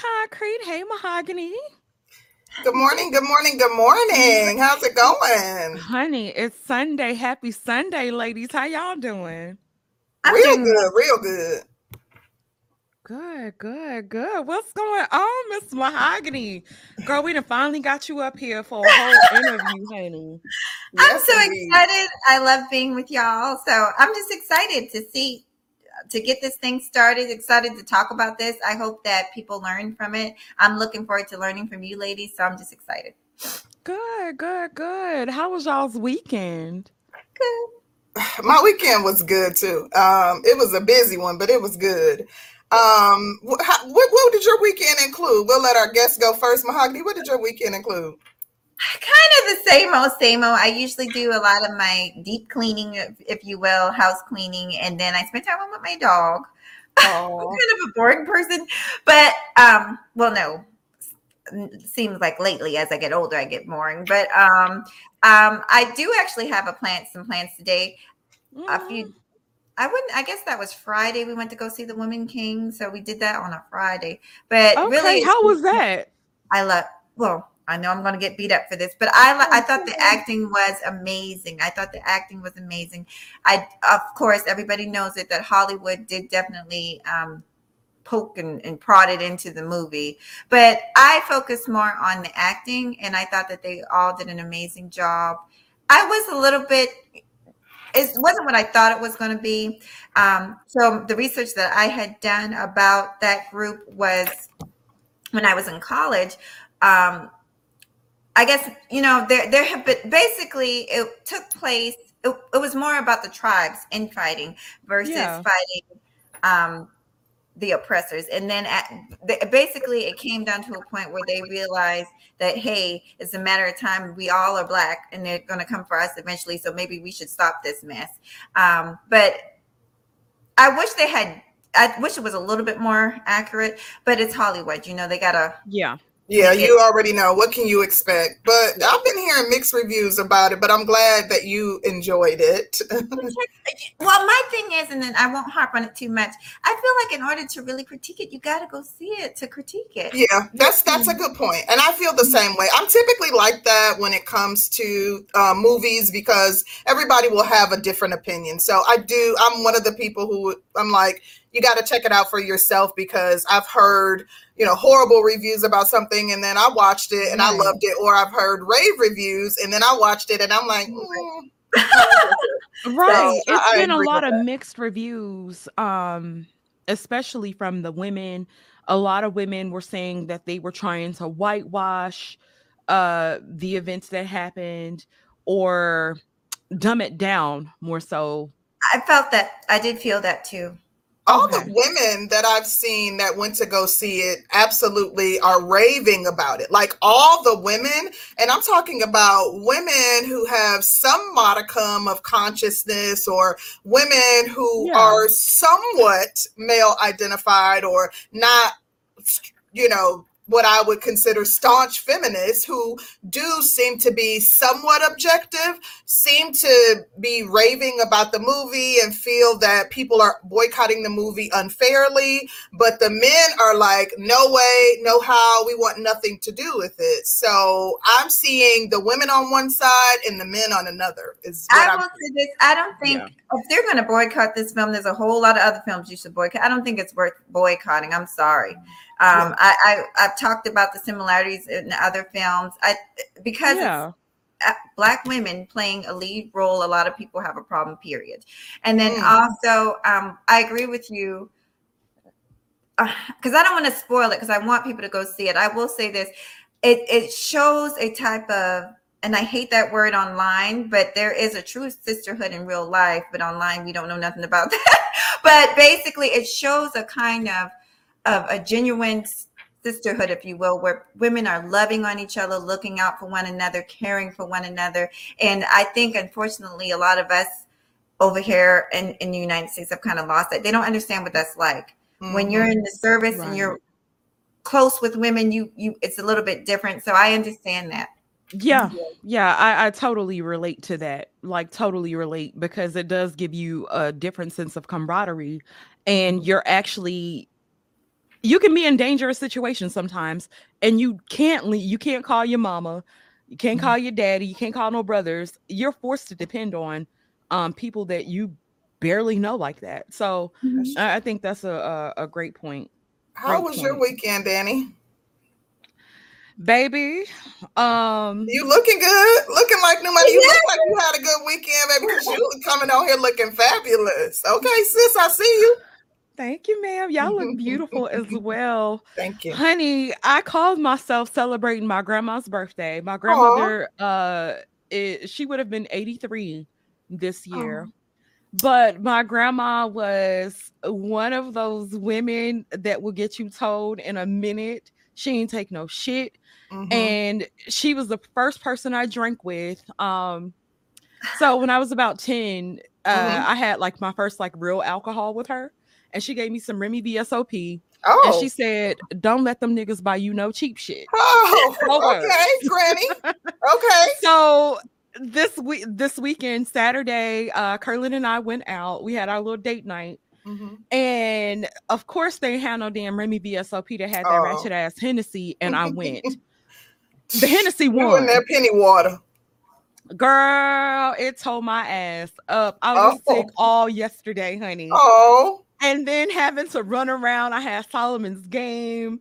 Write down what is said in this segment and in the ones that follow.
Concrete. Hey, Mahogany. Good morning. Good morning. Good morning. Mm. How's it going? Honey, it's Sunday. Happy Sunday, ladies. How y'all doing? I'm real doing- good. Real good. Good, good, good. What's going on, Miss Mahogany? Girl, we done finally got you up here for a whole interview, honey. I'm yes, so indeed. excited. I love being with y'all. So I'm just excited to see to get this thing started. Excited to talk about this. I hope that people learn from it. I'm looking forward to learning from you ladies. So I'm just excited. Good, good, good. How was y'all's weekend? Good. My weekend was good too. Um, it was a busy one, but it was good. Um, what, what, what did your weekend include? We'll let our guests go first. Mahogany, what did your weekend include? Kind of the same old, same old. I usually do a lot of my deep cleaning, if, you will, house cleaning, and then I spend time with my dog. Oh. I'm kind of a boring person, but um, well, no, seems like lately as I get older, I get boring. But um, um, I do actually have a plant, some plants today. Mm. A few I wouldn't. I guess that was Friday. We went to go see the Woman King, so we did that on a Friday. But okay, really, how was that? I love. Well, I know I'm going to get beat up for this, but I I thought the acting was amazing. I thought the acting was amazing. I of course everybody knows it that Hollywood did definitely um, poke and, and prodded into the movie, but I focused more on the acting, and I thought that they all did an amazing job. I was a little bit it wasn't what I thought it was going to be. Um, so the research that I had done about that group was when I was in college. Um, I guess you know there there have been basically it took place. It, it was more about the tribes infighting versus yeah. fighting um, the oppressors and then at, basically it came down to a point where they realized that hey it's a matter of time we all are black and they're going to come for us eventually so maybe we should stop this mess um, but i wish they had i wish it was a little bit more accurate but it's hollywood you know they gotta yeah yeah, you already know what can you expect. But I've been hearing mixed reviews about it, but I'm glad that you enjoyed it. well, my thing is, and then I won't harp on it too much. I feel like in order to really critique it, you got to go see it to critique it. Yeah, that's that's a good point, and I feel the same way. I'm typically like that when it comes to uh, movies because everybody will have a different opinion. So I do. I'm one of the people who I'm like, you got to check it out for yourself because I've heard you know horrible reviews about something and then I watched it and right. I loved it, or I've heard rave reviews and then I watched it and I'm like. Mm. right so, It's I, been I a lot of that. mixed reviews um especially from the women a lot of women were saying that they were trying to whitewash uh the events that happened or dumb it down more so i felt that i did feel that too all okay. the women that I've seen that went to go see it absolutely are raving about it. Like all the women, and I'm talking about women who have some modicum of consciousness or women who yeah. are somewhat male identified or not, you know, what I would consider staunch feminists who do seem to be somewhat objective, seem to be raving about the movie and feel that people are boycotting the movie unfairly. But the men are like, no way, no how, we want nothing to do with it. So I'm seeing the women on one side and the men on another. Is I will say this. I don't think yeah. if they're going to boycott this film, there's a whole lot of other films you should boycott. I don't think it's worth boycotting. I'm sorry. Um, yeah. I, I have talked about the similarities in other films. I because yeah. Black women playing a lead role. A lot of people have a problem. Period. And then mm. also, um, I agree with you because uh, I don't want to spoil it because I want people to go see it. I will say this: it it shows a type of and I hate that word online, but there is a true sisterhood in real life, but online we don't know nothing about that. but basically, it shows a kind of of a genuine sisterhood, if you will, where women are loving on each other, looking out for one another, caring for one another. And I think, unfortunately, a lot of us over here in, in the United States have kind of lost it. They don't understand what that's like. Mm-hmm. When you're in the service right. and you're close with women, you you it's a little bit different. So I understand that. Yeah, yeah, I, I totally relate to that. Like, totally relate because it does give you a different sense of camaraderie, and you're actually you can be in dangerous situations sometimes, and you can't leave, you can't call your mama, you can't Mm-hmm. call your daddy, you can't call no brothers. You're forced to depend on um people that you barely know like that. So Mhm. I, I think that's a, a a great point, How great was your weekend, Danny? baby. Um, You looking good? Looking like new money. You look like you had a good weekend, baby, because you coming out here looking fabulous. Okay, sis, I see you. Thank you, ma'am. Y'all look beautiful as well. Thank you. Honey, I called myself celebrating my grandma's birthday. My grandmother, uh, it, she would have been 83 this year. But my grandma was one of those women that will get you told in a minute she ain't take no shit. Mhm. And she was the first person I drank with. Um, so when I was about 10, uh, Mhm. I had like my first like real alcohol with her. And she gave me some Remy VSOP. oh, And she said, Don't let them niggas buy you no cheap shit. oh, okay, Granny. Okay. So this week this weekend, Saturday, uh Curlin and I went out. We had our little date night. Mhm. And of course they had no damn Remy VSOP that had that Oh. ratchet ass Hennessy, and I went. The Hennessy You won. in that penny water. Girl, it tore my ass up. I was Oh. sick all yesterday, honey. Oh, And then having to run around. I had Solomon's game.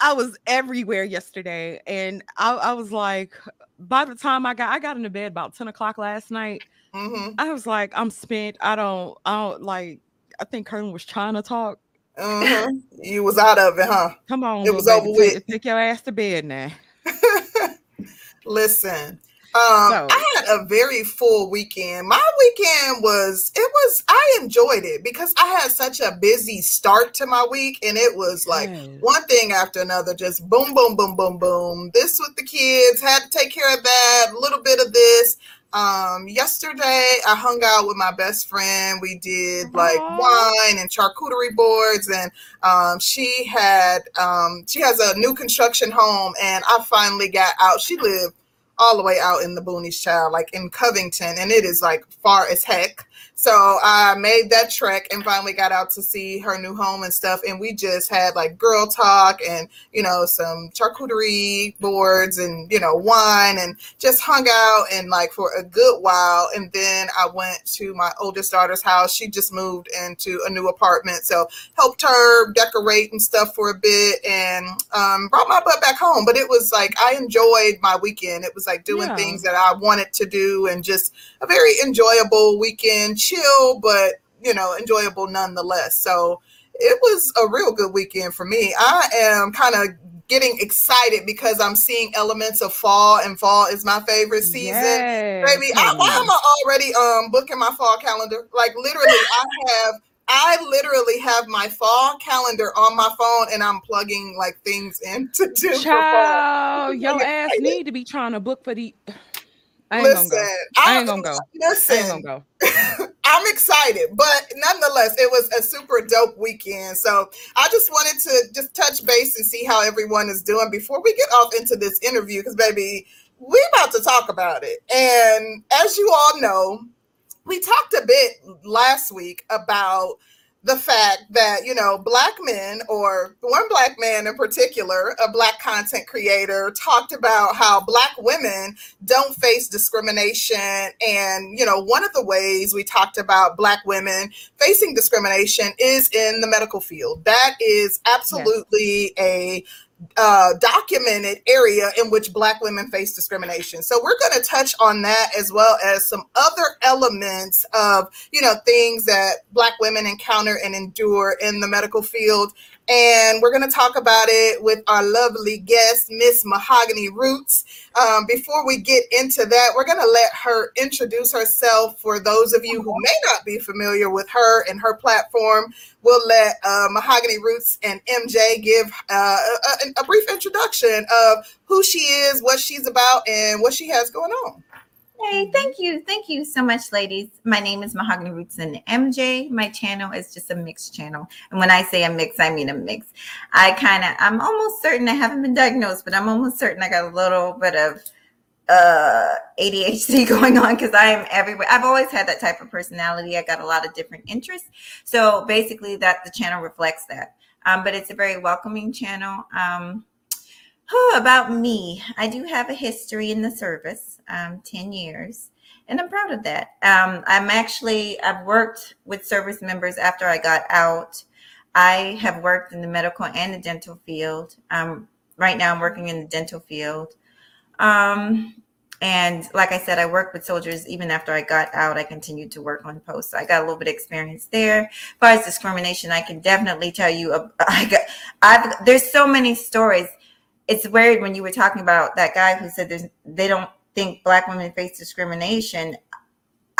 I was everywhere yesterday. And I, I was like, by the time I got I got into bed about 10 o'clock last night. hmm I was like, I'm spent. I don't, I don't like I think Colonel was trying to talk. hmm you was out of it, huh? Come on, It was baby, over take, with. take your ass to bed now. Listen, um, So- I had a very full weekend. My weekend was, it was, I enjoyed it because I had such a busy start to my week, and it was like Yes. one thing after another, just boom, boom, boom, boom, boom. This with the kids, had to take care of that, a little bit of this. Um, yesterday I hung out with my best friend. We did like wine and charcuterie boards, and um, she had um, she has a new construction home, and I finally got out. She lived all the way out in the boonies, child, like in Covington, and it is like far as heck. So I made that trek and finally got out to see her new home and stuff. And we just had like girl talk and, you know, some charcuterie boards and, you know, wine and just hung out and like for a good while. And then I went to my oldest daughter's house. She just moved into a new apartment. So helped her decorate and stuff for a bit and um, brought my butt back home. But it was like I enjoyed my weekend. It was like doing Yeah. things that I wanted to do and just a very enjoyable weekend, chill, but you know, enjoyable nonetheless. So it was a real good weekend for me. I am kind of getting excited because I'm seeing elements of fall, and fall is my favorite season. Yes, Baby, I, why am. I already um booking my fall calendar? Like literally, I have I literally have my fall calendar on my phone, and I'm plugging like things in to do. Child, I'm ass need to be trying to book for the. I ain't Listen, gonna go. I, I ain't gonna go. I ain't gonna go. I'm excited, but nonetheless, it was a super dope weekend. So I just wanted to just touch base and see how everyone is doing before we get off into this interview, because baby, we about to talk about it. And as you all know, we talked a bit last week about the fact that you know black men or one black man in particular a black content creator talked about how black women don't face discrimination. And you know one of the ways we talked about black women facing discrimination is in the medical field. That is absolutely a uh, documented area in which black women face discrimination. So we're going to touch on that as well as some other elements of you know things that black women encounter and endure in the medical field and we're going to talk about it with our lovely guest miss mahogany rootz. Um, before we get into that we're going to let her introduce herself for those of you who may not be familiar with her and her platform. We'll let uh, mahogany rootz and mj give uh, a, a brief introduction of who she is what she's about and what she has going on Hey, thank you. Thank you so much, ladies. My name is Mahogany Rootz and MJ. My channel is just a mixed channel. And when I say a mix, I mean a mix. I kind of, I'm almost certain I haven't been diagnosed, but I'm almost certain I got a little bit of uh ADHD going on because I am everywhere. I've always had that type of personality. I got a lot of different interests. So basically that the channel reflects that. Um, but it's a very welcoming channel. Um, about me, I do have a history in the service, um, 10 years, and I'm proud of that. Um, I'm actually, I've worked with service members after I got out. I have worked in the medical and the dental field. Um, right now, I'm working in the dental field. Um, and like I said, I worked with soldiers even after I got out. I continued to work on posts. So I got a little bit of experience there. As far as discrimination, I can definitely tell you. I got, I've there's so many stories. It's weird when you were talking about that guy who said there's they don't think black women face discrimination.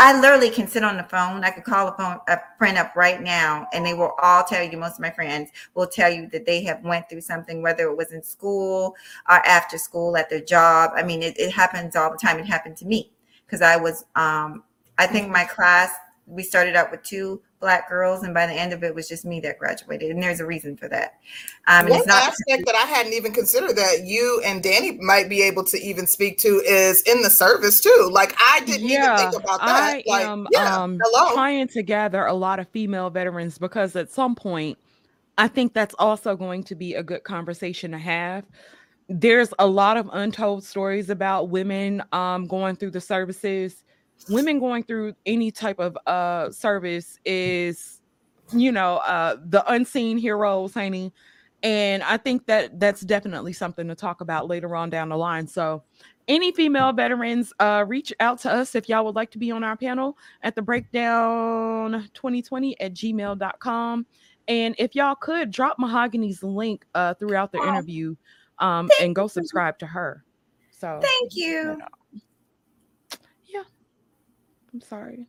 I literally can sit on the phone. I could call a phone a friend up right now, and they will all tell you. Most of my friends will tell you that they have went through something, whether it was in school or after school at their job. I mean, it, it happens all the time. It happened to me because I was. Um, I think my class we started out with two black girls, and by the end of it was just me that graduated, and there's a reason for that. Um, One not- aspect that I hadn't even considered that you and Danny might be able to even speak to is in the service too. Like I didn't yeah, even think about that. I like, am yeah, um, trying to gather a lot of female veterans because at some point, I think that's also going to be a good conversation to have. There's a lot of untold stories about women um, going through the services women going through any type of uh service is you know uh the unseen heroes honey. And i think that that's definitely something to talk about later on down the line. So any female veterans uh reach out to us if y'all would like to be on our panel at the breakdown 2020 at gmail.com and if y'all could drop mahogany's link uh throughout the interview um and go subscribe to her. So thank you, you know. I'm sorry.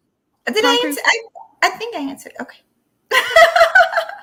Did I answer? I, I think I answered. Okay.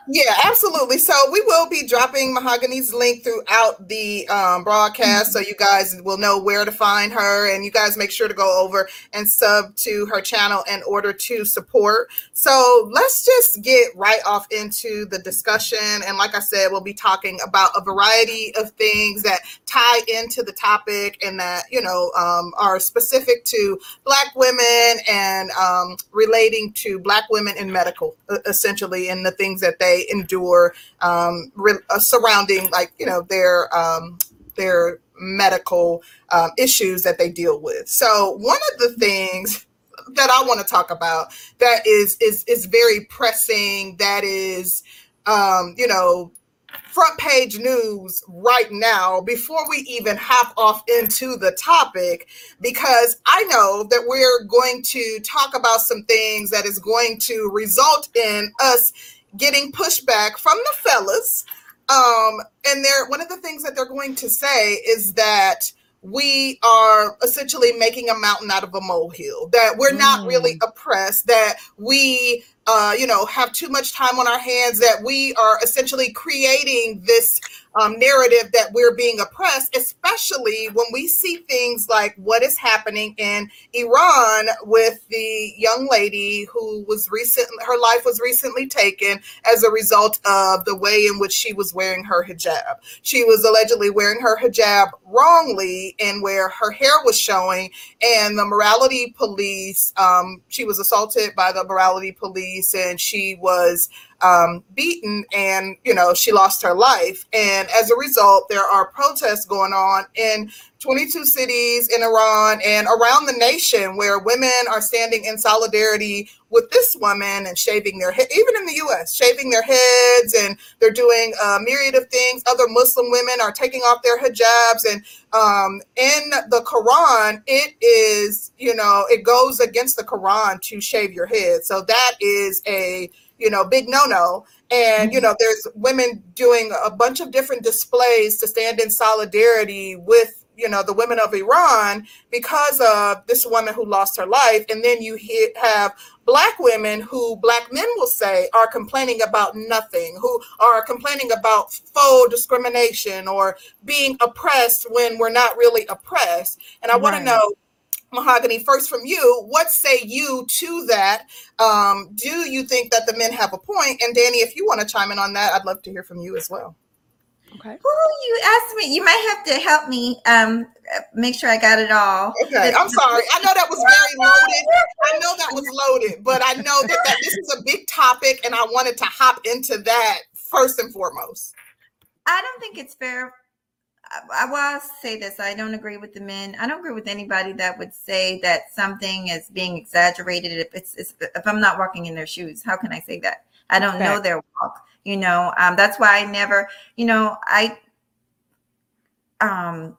Yeah, absolutely. So we will be dropping Mahogany's link throughout the um, broadcast, so you guys will know where to find her, and you guys make sure to go over and sub to her channel in order to support. So let's just get right off into the discussion, and like I said, we'll be talking about a variety of things that tie into the topic and that you know um, are specific to Black women and um, relating to Black women in medical, essentially, and the things that they endure um, re- uh, surrounding like you know their um, their medical um, issues that they deal with. So one of the things that I want to talk about that is is is very pressing. That is, um, you know, front page news right now before we even hop off into the topic because I know that we're going to talk about some things that is going to result in us getting pushback from the fellas. Um, and they're one of the things that they're going to say is that we are essentially making a mountain out of a molehill, that we're mm. not really mm. oppressed, that we uh, you know, have too much time on our hands, that we are essentially creating this um, narrative that we're being oppressed, especially when we see things like what is happening in Iran with the young lady who was recent, her life was recently taken as a result of the way in which she was wearing her hijab. She was allegedly wearing her hijab wrongly and where her hair was showing, and the morality police, um, she was assaulted by the morality police and she was um, beaten and you know she lost her life. And as a result there are protests going on in 22 cities in iran and around the nation where women are standing in solidarity with this woman and shaving their head even in the us shaving their heads and they're doing a myriad of things other muslim women are taking off their hijabs and um, in the quran it is you know it goes against the quran to shave your head so that is a you know, big no no. And, you mm-hmm. know, there's women doing a bunch of different displays to stand in solidarity with you know the women of Iran because of this woman who lost her life, and then you have black women who black men will say are complaining about nothing, who are complaining about faux discrimination or being oppressed when we're not really oppressed. And I right. want to know Mahogany, first from you, what say you to that? Um, do you think that the men have a point? And Danny, if you want to chime in on that, I'd love to hear from you as well. Okay. Who you asked me? You might have to help me um make sure I got it all. Okay, I'm sorry. I know that was very loaded. I know that was loaded, but I know that, that this is a big topic and I wanted to hop into that first and foremost. I don't think it's fair. I, I will say this. I don't agree with the men. I don't agree with anybody that would say that something is being exaggerated. If it's, it's if I'm not walking in their shoes, how can I say that? I don't know their walk. You know, um, that's why I never. You know, I um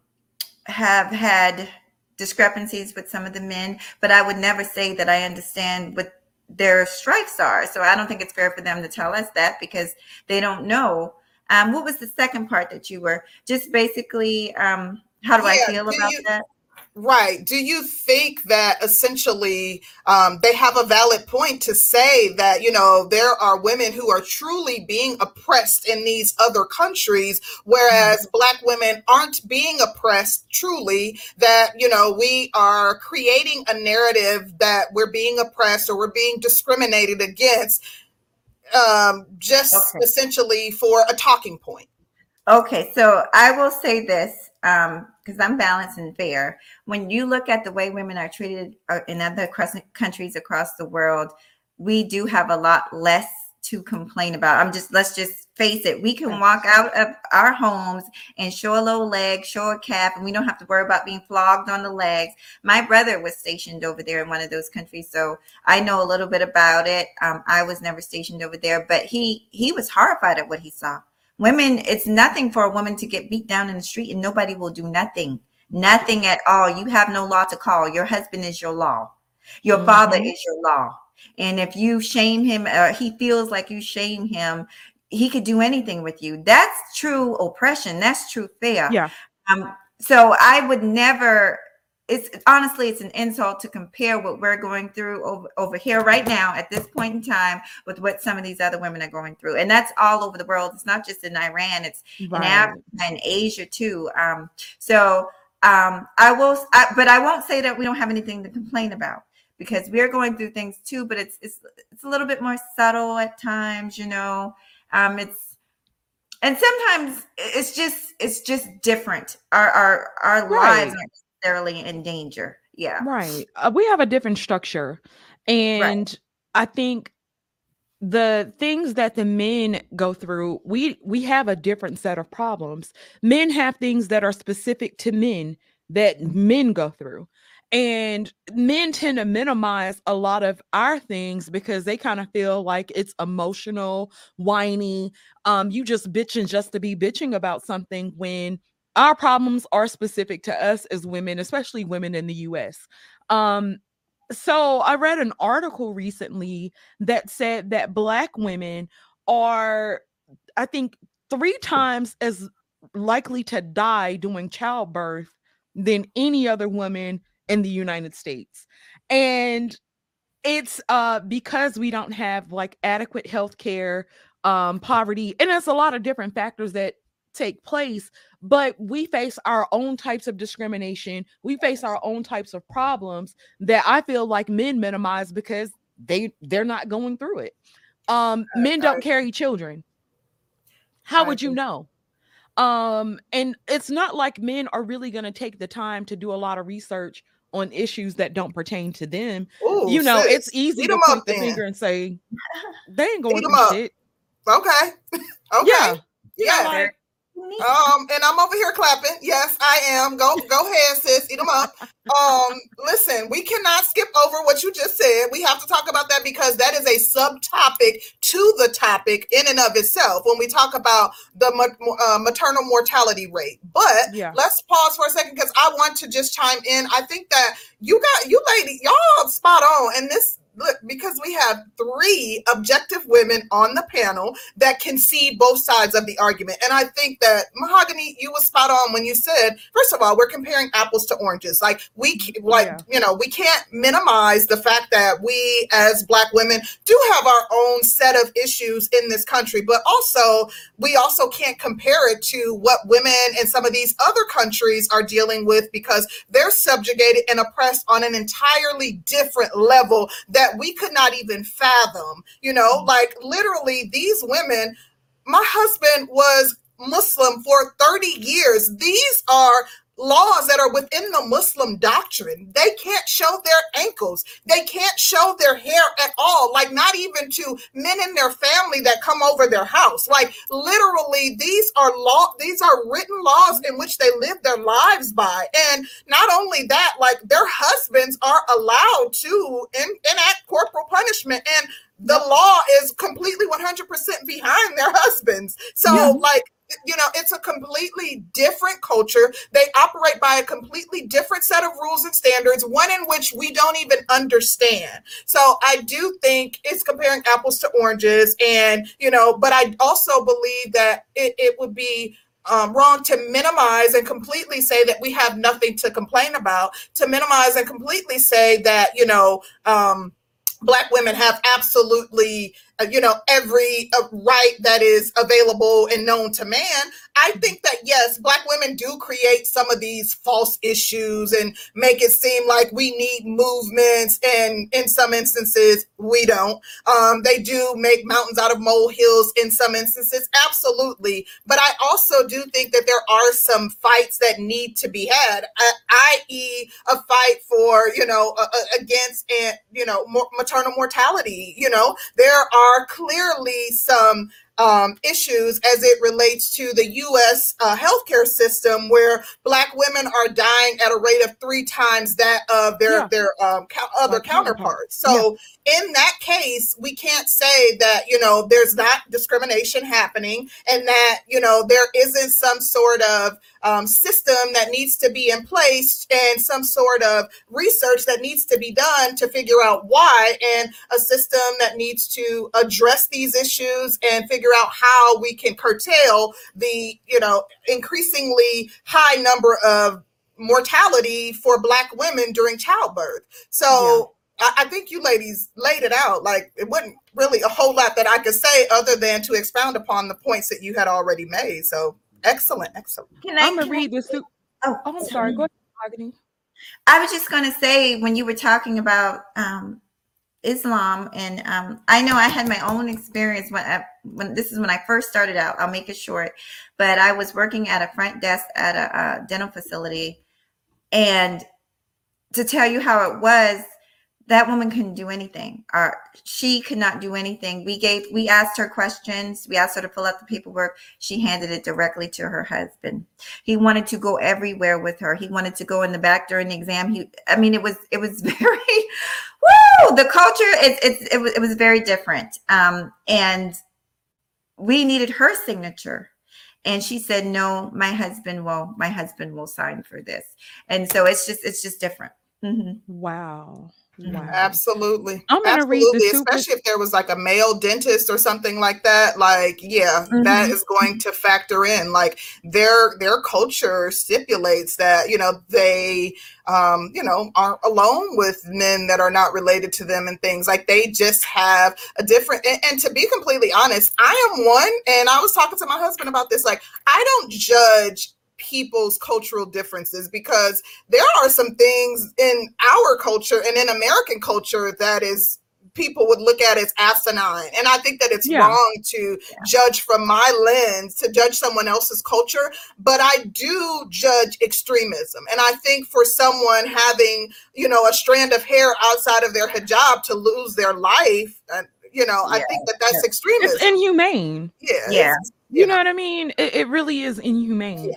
have had discrepancies with some of the men, but I would never say that I understand what their stripes are. So I don't think it's fair for them to tell us that because they don't know. Um, what was the second part that you were just basically? Um, how do yeah, I feel about you, that? Right. Do you think that essentially um, they have a valid point to say that, you know, there are women who are truly being oppressed in these other countries, whereas mm-hmm. Black women aren't being oppressed truly? That, you know, we are creating a narrative that we're being oppressed or we're being discriminated against um, just okay. essentially for a talking point. Okay. So I will say this. Um, because I'm balanced and fair. When you look at the way women are treated uh, in other countries across the world, we do have a lot less to complain about. I'm just let's just face it. We can walk out of our homes and show a little leg, show a calf, and we don't have to worry about being flogged on the legs. My brother was stationed over there in one of those countries, so I know a little bit about it. Um, I was never stationed over there, but he he was horrified at what he saw. Women, it's nothing for a woman to get beat down in the street and nobody will do nothing. Nothing at all. You have no law to call. Your husband is your law. Your mm-hmm. father is your law. And if you shame him or he feels like you shame him, he could do anything with you. That's true oppression. That's true fear. Yeah. Um, so I would never it's honestly it's an insult to compare what we're going through over, over here right now at this point in time with what some of these other women are going through. And that's all over the world. It's not just in iran. It's right. in africa and asia too. Um, so um, i will I, but i won't say that we don't have anything to complain about because we're going through things too but it's it's it's a little bit more subtle at times you know? Um, it's and sometimes it's just it's just different. Our our our right. lives are necessarily in danger. Yeah. Right. Uh, we have a different structure. And right. I think the things that the men go through we we have a different set of problems men have things that are specific to men that men go through and men tend to minimize a lot of our things because they kind of feel like it's emotional whiny um you just bitching just to be bitching about something when our problems are specific to us as women, especially women in the US. Um, so I read an article recently that said that Black women are, I think, three times as likely to die during childbirth than any other woman in the United States. And it's uh because we don't have like adequate health care um poverty and there's a lot of different factors that take place but we face our own types of discrimination we face our own types of problems that i feel like men minimize because they they're not going through it. Um men don't carry children. How would you know? Um and it's not like men are really going to take the time to do a lot of research on issues that don't pertain to them. Ooh, you know sis. it's easy to point the finger and say they ain't going through shit. Okay. Okay. Yeah. Yeah. Like, um, and I'm over here clapping. Yes, I am. Go, go ahead, sis. Eat them up. Um, listen, we cannot skip over what you just said. We have to talk about that because that is a subtopic to the topic in and of itself when we talk about the uh, maternal mortality rate. But yeah. let's pause for a second because I want to just chime in. I think that you got you lady, y'all spot on, and this look, because we have three objective women on the panel that can see both sides of the argument. And I think that Mahogany, you were spot on when you said, first of all, we're comparing apples to oranges. Like we like, yeah. you know, we can't minimize the fact that we as black women do have our own set of issues in this country, but also we also can't compare it to what women in some of these other countries are dealing with because they're subjugated and oppressed on an entirely different level that that we could not even fathom. You know, mm-hmm. like literally, these women, my husband was Muslim for 30 years. These are laws that are within the Muslim doctrine. They can't show their ankles. They can't show their hair at all. Like not even to men in their family that come over their house. Like literally these are law these are written laws in which they live their lives by. And not only that, like their husbands are allowed to enact corporal punishment and the law is completely 100% behind their husbands. So yeah. like you know it's a completely different culture. They operate by a completely different set of rules and standards one in which we don't even understand. So i do think it's comparing apples to oranges and you know but i also believe that it, it would be um, wrong to minimize and completely say that we have nothing to complain about to minimize and completely say that you know um, black women have absolutely uh, you know every uh, right that is available and known to man i think that yes black women do create some of these false issues and make it seem like we need movements and in some instances we don't. Um, they do make mountains out of molehills in some instances absolutely. But i also do think that there are some fights that need to be had i.e a fight for you know uh, against and you know maternal mortality you know? There are are clearly some um, issues as it relates to the U.S. Uh, healthcare system, where Black women are dying at a rate of three times that of their yeah. their um, other counterparts. So, yeah. in that case, we can't say that you know there's not discrimination happening, and that you know there isn't some sort of um, system that needs to be in place and some sort of research that needs to be done to figure out why, and a system that needs to address these issues and figure out how we can curtail the, you know, increasingly high number of mortality for Black women during childbirth. So, yeah. I, I think you ladies laid it out. Like it wasn't really a whole lot that I could say other than to expound upon the points that you had already made. So Excellent, excellent. Can I, I'm gonna read this. Oh, oh, I'm sorry. Go ahead, I was just gonna say when you were talking about um, Islam, and um, I know I had my own experience when I, when this is when I first started out. I'll make it short, but I was working at a front desk at a, a dental facility, and to tell you how it was that woman couldn't do anything or she could not do anything we gave we asked her questions we asked her to fill out the paperwork she handed it directly to her husband he wanted to go everywhere with her he wanted to go in the back during the exam he i mean it was it was very woo! The culture it, it, it, was, it was very different. Um and we needed her signature. And she said no my husband will my husband will sign for this. And so it's just it's just different. Mm-hmm. wow Wow. Absolutely. I'm gonna Absolutely. read the super- especially if there was like a male dentist or something like that. Like, yeah, mm-hmm. that is going to factor in. Like their their culture stipulates that, you know, they um, you know, are alone with men that are not related to them and things like they just have a different and, and to be completely honest, I am one and I was talking to my husband about this. Like, I don't judge people's cultural differences because there are some things in our culture and in American culture that is people would look at as asinine. And I think that it's yeah. wrong to yeah. judge from my lens, to judge someone else's culture. But I do judge extremism. And I think for someone having, you know, a strand of hair outside of their hijab to lose their life, uh, you know, yeah. I think that that's extremism. It's inhumane. Yeah. Yeah. You know what I mean? It, it really is inhumane.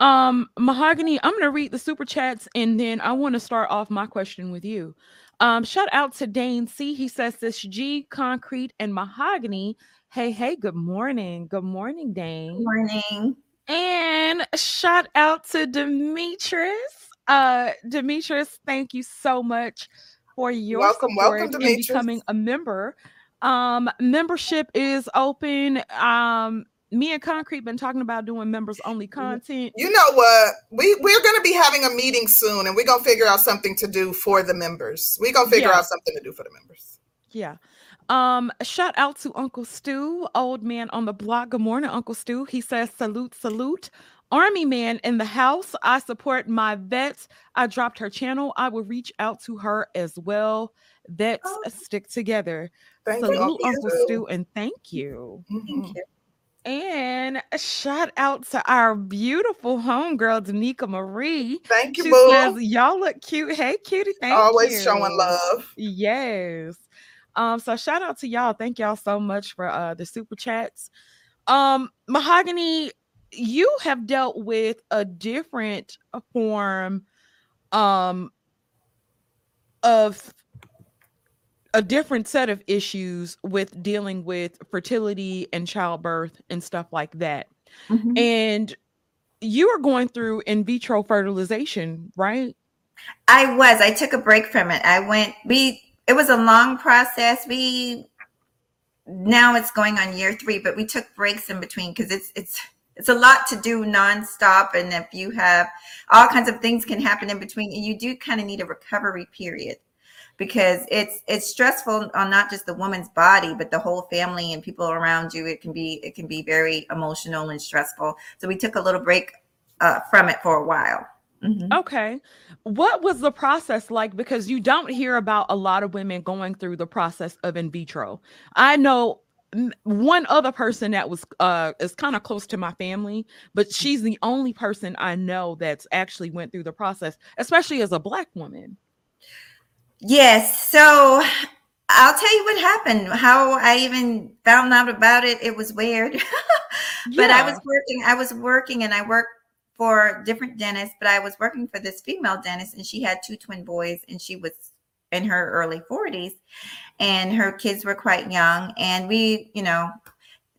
Um, Mahogany, I'm gonna read the super chats and then I want to start off my question with you. Um, shout out to Dane C. He says this G concrete and mahogany. Hey, hey, good morning. Good morning, Dane. Good morning. And shout out to Demetrius. Uh, Demetrius, thank you so much for your welcome, support welcome, in becoming a member. Um, membership is open. Um, me and Concrete been talking about doing members only content. You know what? We we're gonna be having a meeting soon, and we're gonna figure out something to do for the members. We're gonna figure yeah. out something to do for the members. Yeah. Um, shout out to Uncle Stu, old man on the block. Good morning, Uncle Stu. He says, salute, salute. Army man in the house. I support my vets. I dropped her channel. I will reach out to her as well. Vets oh. stick together. Thank salute, you. Uncle Stu, and thank you. Thank you. And shout out to our beautiful homegirl, Danica Marie. Thank you, She boo. says, Y'all look cute. Hey, cutie. Thank you. Always you. showing love. Yes. Um, so shout out to y'all. Thank y'all so much for uh the super chats. Um, Mahogany, you have dealt with a different form um of a different set of issues with dealing with fertility and childbirth and stuff like that. Mhm. And you are going through in vitro fertilization, right? I was. I took a break from it. I went. We. It was a long process. We. Now it's going on year three, but we took breaks in between because it's it's it's a lot to do nonstop, and if you have all kinds of things can happen in between, and you do kind of need a recovery period because it's it's stressful on not just the woman's body but the whole family and people around you it can be it can be very emotional and stressful so we took a little break uh, from it for a while Mhm. Okay. What was the process like? Because you don't hear about a lot of women going through the process of in vitro. I know one other person that was uh is kind of close to my family, but she's the only person I know that's actually went through the process, especially as a black woman. Yes. So I'll tell you what happened. How I even found out about it. It was weird. but I was working. I was working, and I worked for different dentists. But I was working for this female dentist, and she had two twin boys, and she was in her early forties, and her kids were quite young. And we, you know,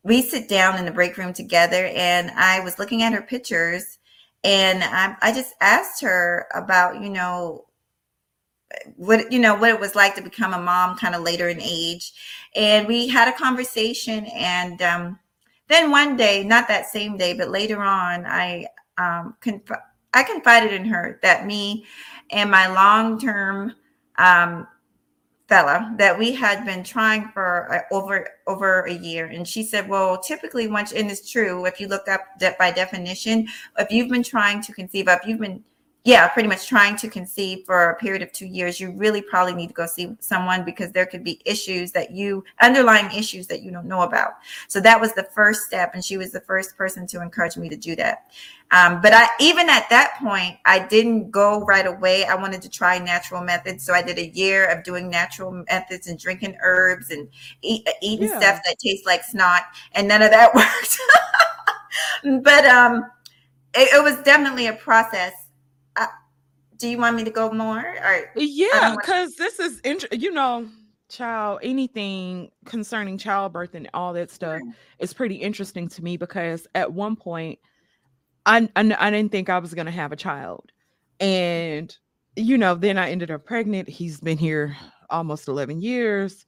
we sit down in the break room together, and I was looking at her pictures, and I, I just asked her about, you know, what you know what it was like to become a mom kind of later in age. And we had a conversation and um, then one day not that same day but later on i um, conf- i confided in her that me and my long-term um, fella that we had been trying for uh, over over a year. And she said well typically once and it's true if you look up de- by definition if you've been trying to conceive if you've been yeah, pretty much trying to conceive for a period of two years, you really probably need to go see someone because there could be issues that you underlying issues that you don't know about. So that was the first step, and she was the first person to encourage me to do that. Um, but I even at that point, I didn't go right away. I wanted to try natural methods, so I did a year of doing natural methods and drinking herbs and eat, eating Yeah. stuff that tastes like snot, and none of that worked. but um, it, it was definitely a process uh, do you want me to go more or Yeah, wanna- because this is int- you know, child, anything concerning childbirth and all that stuff is pretty interesting to me because at one point I I, I didn't think I was gonna have a child. And you know, then I ended up pregnant. He's been here almost 11 years.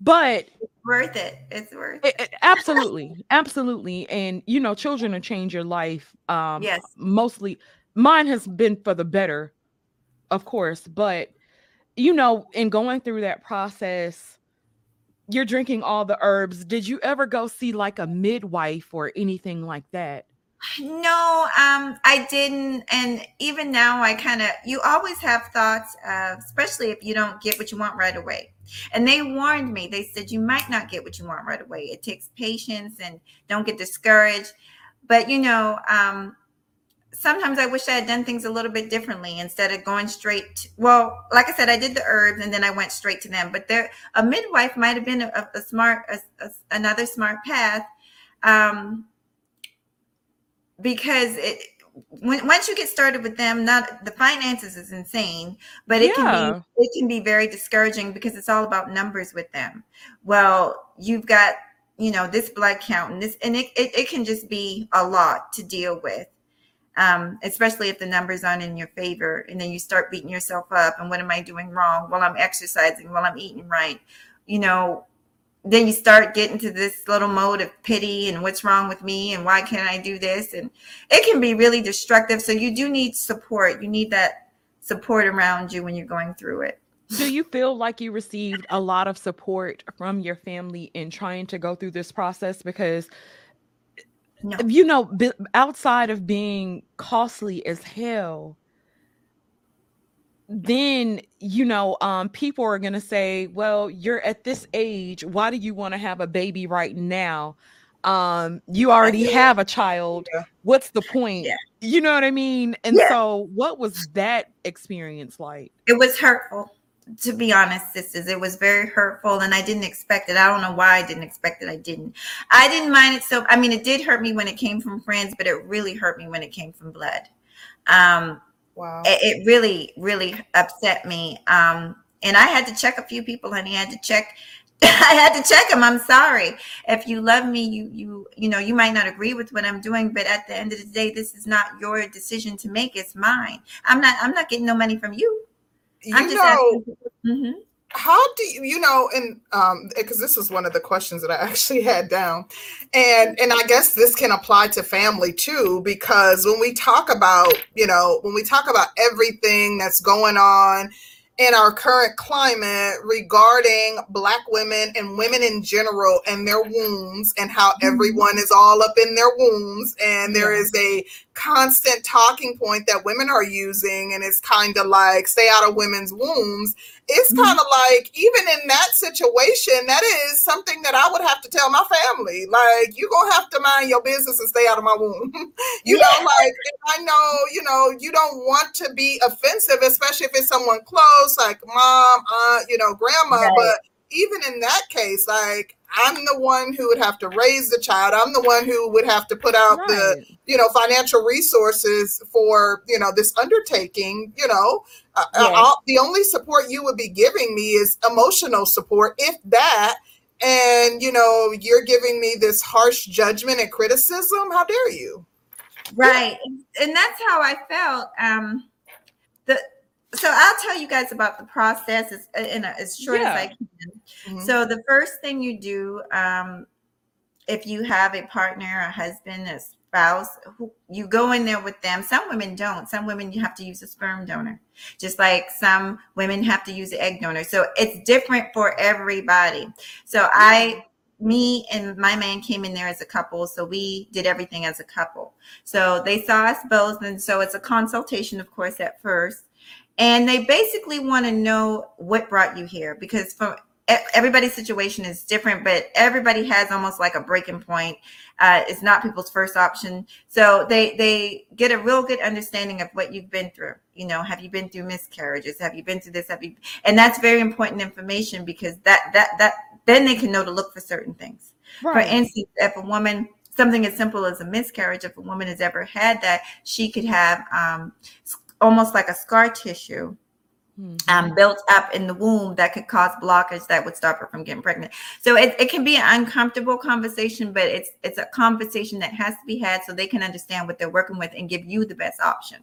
But worth it it's worth it- it- absolutely, absolutely. And you know, children will change your life. Um Yes. mostly mine has been for the better, of course, but you know, in going through that process, you're drinking all the herbs. Did you ever go see like a midwife or anything like that? no um i didn't and even now i kind of you always have thoughts of especially if you don't get what you want right away and they warned me. They said you might not get what you want right away. It takes patience and don't get discouraged. But you know um sometimes i wish i had done things a little bit differently instead of going straight to, well like i said i did the herbs and then i went straight to them. But there a midwife might have been a, a smart a, a- another smart path um because it when once you get started with them not the finances is insane but it Yeah. can be it can be very discouraging because it's all about numbers with them. Well you've got you know this blood count and this and it, it, it can just be a lot to deal with um, especially if the numbers aren't in your favor and then you start beating yourself up and what am i doing wrong? While i'm exercising. While i'm eating right. You know then you start getting to this little mode of pity and what's wrong with me and why can't i do this? And it can be really destructive. So you do need support. You need that support around you when you're going through it. Do you feel like you received a lot of support from your family in trying to go through this process? Because no. you know, outside of being costly as hell, then you know um people are going to say well you're at this age why do you want to have a baby right now? Um you already have a child. yeah. what's the point? Yeah. you know what i mean? And yeah. so what was that experience like? It was hurtful to be honest sisters. It was very hurtful and i didn't expect it. I don't know why i didn't expect it. I didn't. I didn't mind it so i mean it did hurt me when it came from friends but it really hurt me when it came from blood. Um wow it, it really really upset me um and i had to check a few people and he had to check I had to check him. I'm sorry. If you love me, you you you know you might not agree with what I'm doing, but at the end of the day, this is not your decision to make. It's mine. I'm not. I'm not getting no money from you. You I'm know. Mm-hmm. How do you, you know, and um, because this was one of the questions that I actually had down, and and I guess this can apply to family too, because when we talk about, you know, when we talk about everything that's going on in our current climate regarding black women and women in general and their wombs and how mm-hmm. everyone is all up in their wombs and there is a constant talking point that women are using and it's kind of like stay out of women's wombs it's mm-hmm. kind of like even in that situation that is something that i would have to tell my family like you're gonna have to mind your business and stay out of my womb you yeah. know like i know you know you don't want to be offensive especially if it's someone close like mom aunt you know grandma right. but even in that case like I'm the one who would have to raise the child. I'm the one who would have to put out right. the, you know, financial resources for, you know, this undertaking. You know, uh, uh, the only support you would be giving me is emotional support, if that. And you know, you're giving me this harsh judgment and criticism. How dare you? Right, and that's how I felt. Um, so I'll tell you guys about the process as, uh, in a, as short yeah. as I can. Mm-hmm. So the first thing you do, um, if you have a partner, a husband, a spouse, who, you go in there with them. Some women don't. Some women you have to use a sperm donor, just like some women have to use an egg donor. So it's different for everybody. So I me and my man came in there as a couple so we did everything as a couple so they saw us both and so it's a consultation of course at first and they basically want to know what brought you here because from everybody's situation is different but everybody has almost like a breaking point. Uh, it's not people's first option. So they they get a real good understanding of what you've been through. You know have you been through miscarriages? Have you been through this? Have you and that's very important information because that that that then they can know to look for certain things. Right. for instance if a woman something as simple as a miscarriage if a woman has ever had that she could have um, almost like a scar tissue mm-hmm. um, built up in the womb that could cause blockage that would stop her from getting pregnant. So it, it can be an uncomfortable conversation, but it's it's a conversation that has to be had so they can understand what they're working with and give you the best option.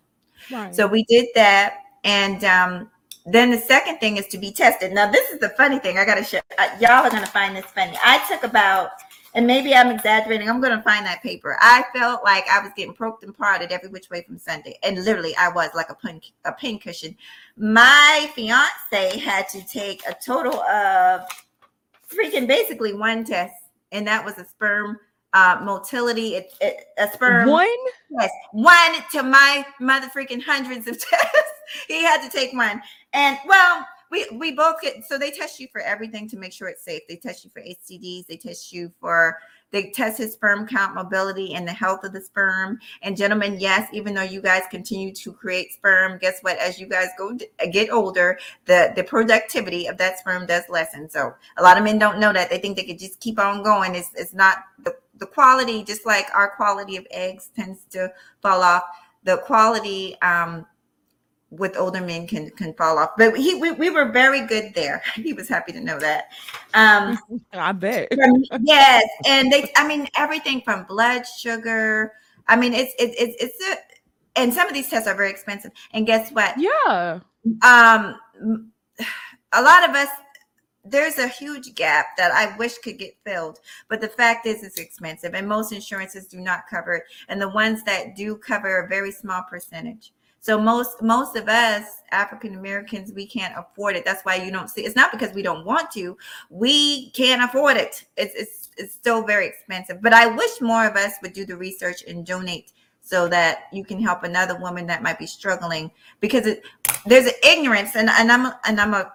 Right. So we did that, and um, then the second thing is to be tested. Now this is the funny thing. I got to show uh, y'all are gonna find this funny. I took about and maybe I'm exaggerating. I'm going to find that paper. I felt like I was getting poked and prodded every which way from Sunday, and literally I was like a pin a pin cushion. My fiance had to take a total of freaking basically one test, and that was a sperm uh, motility. It, it, a sperm one. Yes, one to my mother freaking hundreds of tests. he had to take one, and well we we both get so they test you for everything to make sure it's safe. They test you for STDs. They test you for they test his sperm count, mobility, and the health of the sperm. And gentlemen, yes, even though you guys continue to create sperm, guess what? As you guys go get older, the the productivity of that sperm does lessen. So a lot of men don't know that. They think they could just keep on going. It's it's not the the quality, just like our quality of eggs tends to fall off. The quality um, with older men can can fall off. But he we, we were very good there. He was happy to know that. Um I bet. yes, and they I mean everything from blood sugar. I mean it's it's it's it's a and some of these tests are very expensive. And guess what? Yeah. Um a lot of us there's a huge gap that I wish could get filled, but the fact is it's expensive and most insurances do not cover it. And the ones that do cover a very small percentage. So most most of us African Americans we can't afford it. That's why you don't see. It's not because we don't want to. We can't afford it. It's it's it's still very expensive. But I wish more of us would do the research and donate so that you can help another woman that might be struggling because it, there's an ignorance and, and I'm and I'm a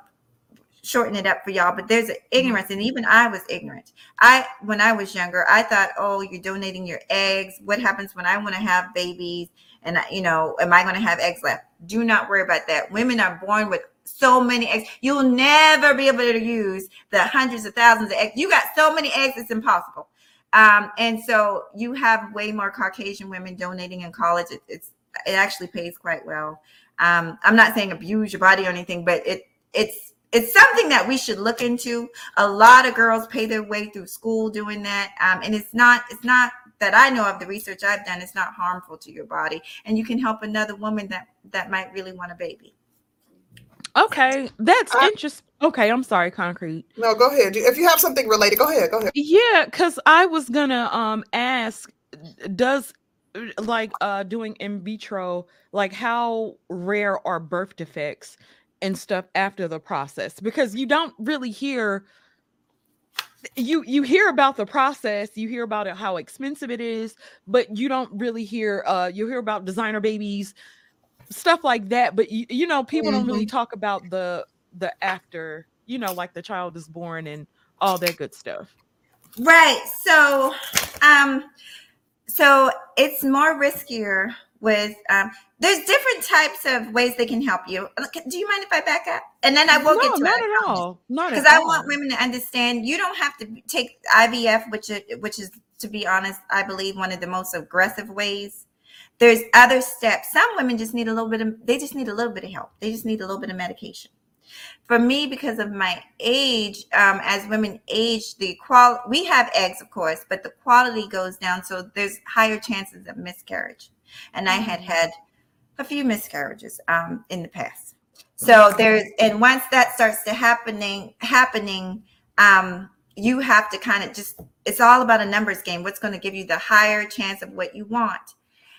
shorten it up for y'all but there's an mm-hmm. ignorance and even I was ignorant I when I was younger I thought oh you're donating your eggs what happens when I want to have babies and you know am I going to have eggs left do not worry about that women are born with so many eggs you'll never be able to use the hundreds of thousands of eggs you got so many eggs it's impossible um, and so you have way more Caucasian women donating in college. It, it's it actually pays quite well. Um, I'm not saying abuse your body or anything, but it it's it's something that we should look into. A lot of girls pay their way through school doing that, um, and it's not it's not that I know of the research I've done. is not harmful to your body, and you can help another woman that that might really want a baby. Okay, that's interesting. Okay, I'm sorry, concrete. No, go ahead. If you have something related, go ahead. Go ahead. Yeah, because I was gonna um ask, does like uh doing in vitro, like how rare are birth defects and stuff after the process? Because you don't really hear you you hear about the process you hear about it how expensive it is but you don't really hear uh you hear about designer babies stuff like that but you, you know people mm-hmm. don't really mm-hmm. talk about the the after you know like the child is born and all that good stuff right so um so it's more riskier with um there's different types of ways they can help you do you mind if i back up and then i will no, get to it. not it at all not because i want women to understand you don't have to take ivf which is, which is to be honest i believe one of the most aggressive ways there's other steps. Some women just need a little bit of, they just need a little bit of help. They just need a little bit of medication. For me, because of my age, um, as women age, the quality, we have eggs, of course, but the quality goes down. So there's higher chances of miscarriage. And I had had a few miscarriages um, in the past. So there's, and once that starts to happening, happening, um, you have to kind of just, it's all about a numbers game. What's going to give you the higher chance of what you want?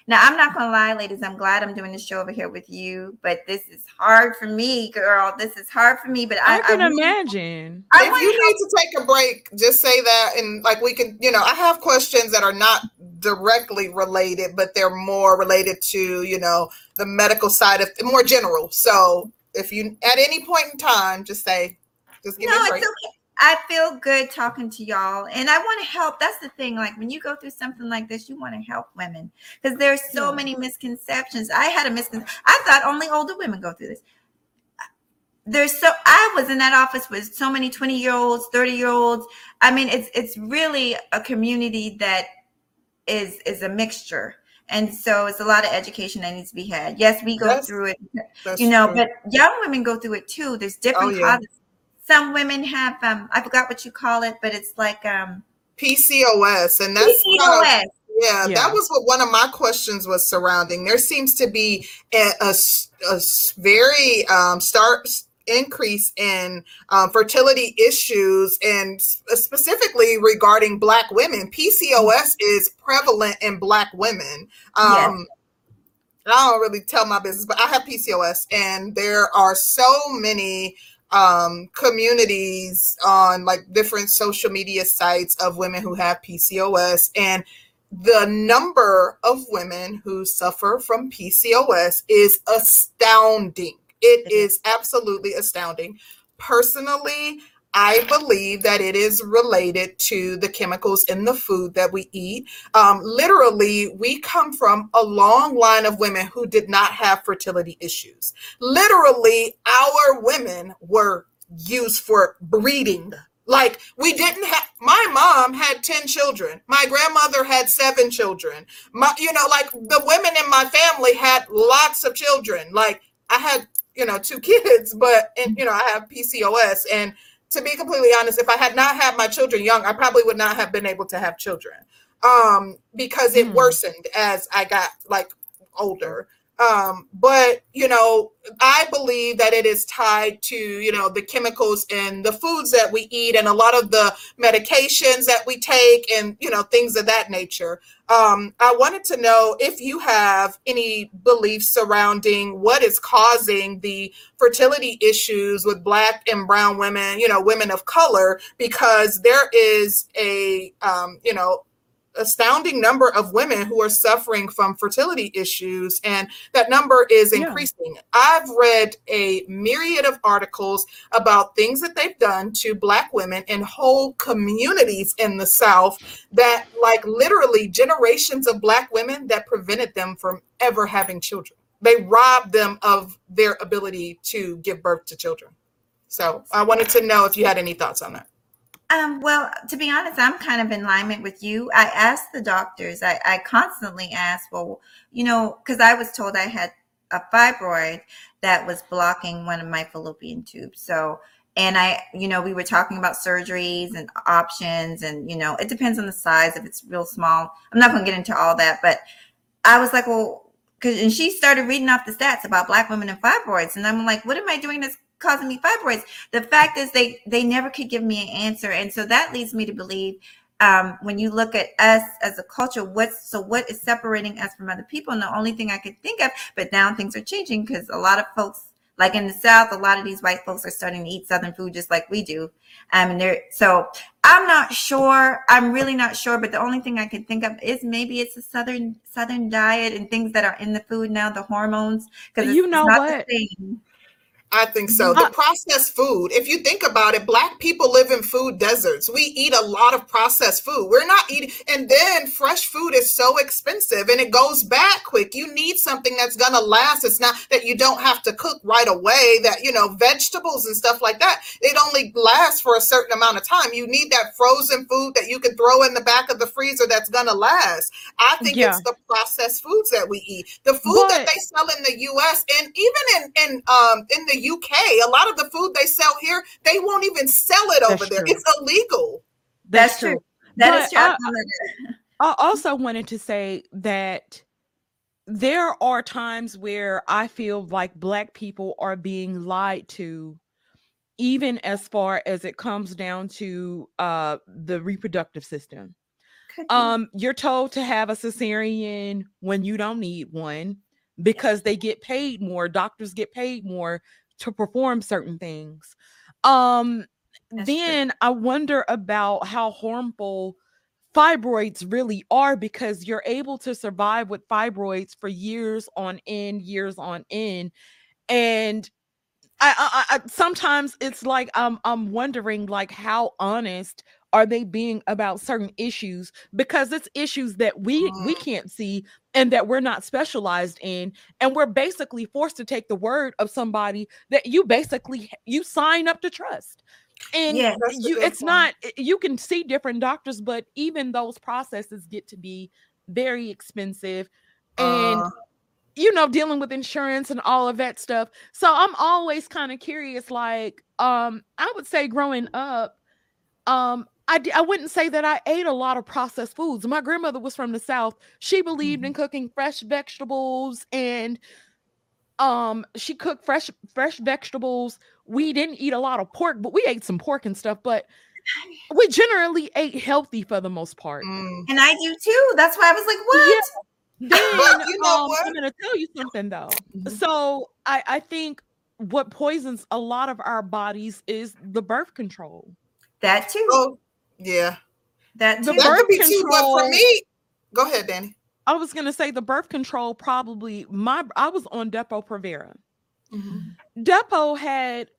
Now, I'm not going to lie, ladies. I'm glad I'm doing this show over here with you, but this is hard for me, girl. This is hard for me, but I, I can I imagine. I if you need to take a break, just say that. And like we can, you know, I have questions that are not directly related, but they're more related to, you know, the medical side of more general. So if you at any point in time, just say, just give no, me a break. It's okay. I feel good talking to y'all and I want to help. That's the thing. Like when you go through something like this, you want to help women because there's so many misconceptions. I had a misconception. I thought only older women go through this. There's so I was in that office with so many 20 year olds, 30 year olds. I mean, it's it's really a community that is is a mixture. And so it's a lot of education that needs to be had. Yes, we go that's, through it, you know, true. but young women go through it too. There's different oh, yeah. causes some women have um I forgot what you call it, but it's like um PCOS, and that's PCOS. Kind of, yeah, yeah, that was what one of my questions was surrounding. There seems to be a, a, a very um, start increase in um, fertility issues and specifically regarding black women pcos is prevalent in black women um, yes. i don't really tell my business but i have pcos and there are so many um, communities on like different social media sites of women who have PCOS. And the number of women who suffer from PCOS is astounding. It is absolutely astounding. Personally, I believe that it is related to the chemicals in the food that we eat. Um, literally, we come from a long line of women who did not have fertility issues. Literally, our women were used for breeding. Like we didn't have my mom had 10 children. My grandmother had seven children. My you know like the women in my family had lots of children. Like I had, you know, two kids, but and you know, I have PCOS and to be completely honest, if I had not had my children young, I probably would not have been able to have children um, because it mm. worsened as I got like older. Um, but you know, I believe that it is tied to you know the chemicals in the foods that we eat and a lot of the medications that we take and you know things of that nature. Um, I wanted to know if you have any beliefs surrounding what is causing the fertility issues with Black and Brown women, you know, women of color, because there is a um, you know astounding number of women who are suffering from fertility issues, and that number is increasing. Yeah. I've read a myriad of articles about things that they've done to Black women in whole communities in the South that, like, literally generations of Black women that prevented them from ever having children. They robbed them of their ability to give birth to children. So I wanted to know if you had any thoughts on that. Um, well, to be honest, I'm kind of in alignment with you. I asked the doctors, I, I constantly ask, well, you know, because I was told I had a fibroid that was blocking one of my fallopian tubes. So, and I, you know, we were talking about surgeries and options, and, you know, it depends on the size. If it's real small, I'm not going to get into all that, but I was like, well, because, and she started reading off the stats about Black women and fibroids. And I'm like, what am I doing that's causing me fibroids. The fact is they they never could give me an answer, and so that leads me to believe um, when you look at us as a culture, what's so what is separating us from other people? And the only thing I could think of, but now things are changing because a lot of folks, like in the South, a lot of these white folks are starting to eat Southern food just like we do. Um, and they're so I'm not sure. I'm really not sure. But the only thing I can think of is maybe it's a Southern Southern diet and things that are in the food now, the hormones. Because you know what. I think so. The processed food, if you think about it, Black people live in food deserts. We eat a lot of processed food. We're not eating, and then fresh food is so expensive and it goes bad quick. You need something that's going to last. It's not that you don't have to cook right away, that, you know, vegetables and stuff like that, it only lasts for a certain amount of time. You need that frozen food that you can throw in the back of the freezer that's going to last. I think yeah. it's the processed foods that we eat. The food but, that they sell in the US and even in, in, um, in the UK, a lot of the food they sell here, they won't even sell it over there. It's illegal. That's, That's true. true. That true. I, I also wanted to say that there are times where I feel like Black people are being lied to, even as far as it comes down to uh, the reproductive system. Um, you're told to have a cesarean when you don't need one because they get paid more. Doctors get paid more to perform certain things. Um, That's then true. I wonder about how harmful fibroids really are because you're able to survive with fibroids for years on end, years on end. And I, I, I sometimes it's like I'm I'm wondering like how honest are they being about certain issues because it's issues that we we mm. can't see and that we're not specialized in and we're basically forced to take the word of somebody that you basically you sign up to trust and yeah, you it's point. not you can see different doctors but even those processes get to be very expensive and uh, you know dealing with insurance and all of that stuff so i'm always kind of curious like um i would say growing up um I, I wouldn't say that I ate a lot of processed foods. My grandmother was from the South. She believed mm-hmm. in cooking fresh vegetables and um she cooked fresh fresh vegetables. We didn't eat a lot of pork, but we ate some pork and stuff, but we generally ate healthy for the most part. Mm. And I do too. That's why I was like, what? Yeah. Then you know um, what? I'm gonna tell you something though. Mm-hmm. So I, I think what poisons a lot of our bodies is the birth control. That too. Oh, yeah. That, the birth control, too, but for me, go ahead, Danny. I was gonna say the birth control probably my I was on Depo Provera. Mm-hmm. Depo had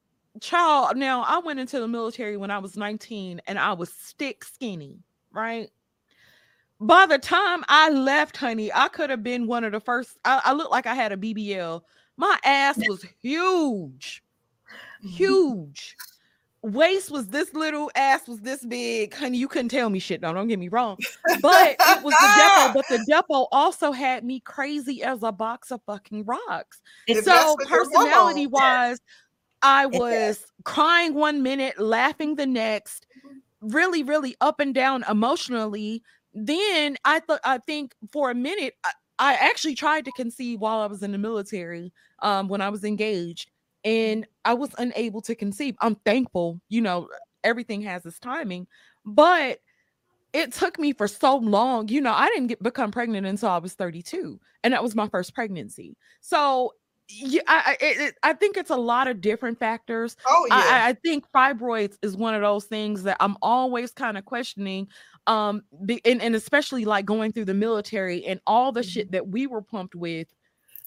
child. Now I went into the military when I was 19 and I was stick skinny, right? By the time I left, honey, I could have been one of the first. I, I looked like I had a BBL. My ass was huge, mm-hmm. huge waist was this little, ass was this big. Honey, you couldn't tell me shit. No, don't get me wrong. But it was the Depo, but the Depo also had me crazy as a box of fucking rocks. It so personality wise, I was crying one minute, laughing the next, really, really up and down emotionally. Then I thought I think for a minute, I, I actually tried to conceive while I was in the military, um, when I was engaged and I was unable to conceive. I'm thankful, you know, everything has its timing, but it took me for so long. You know, I didn't get become pregnant until I was 32, and that was my first pregnancy. So yeah, I, I, it, I think it's a lot of different factors. Oh yeah. I, I think fibroids is one of those things that I'm always kind of questioning. Um, be, and, and especially like going through the military and all the shit Mm-hmm. that we were pumped with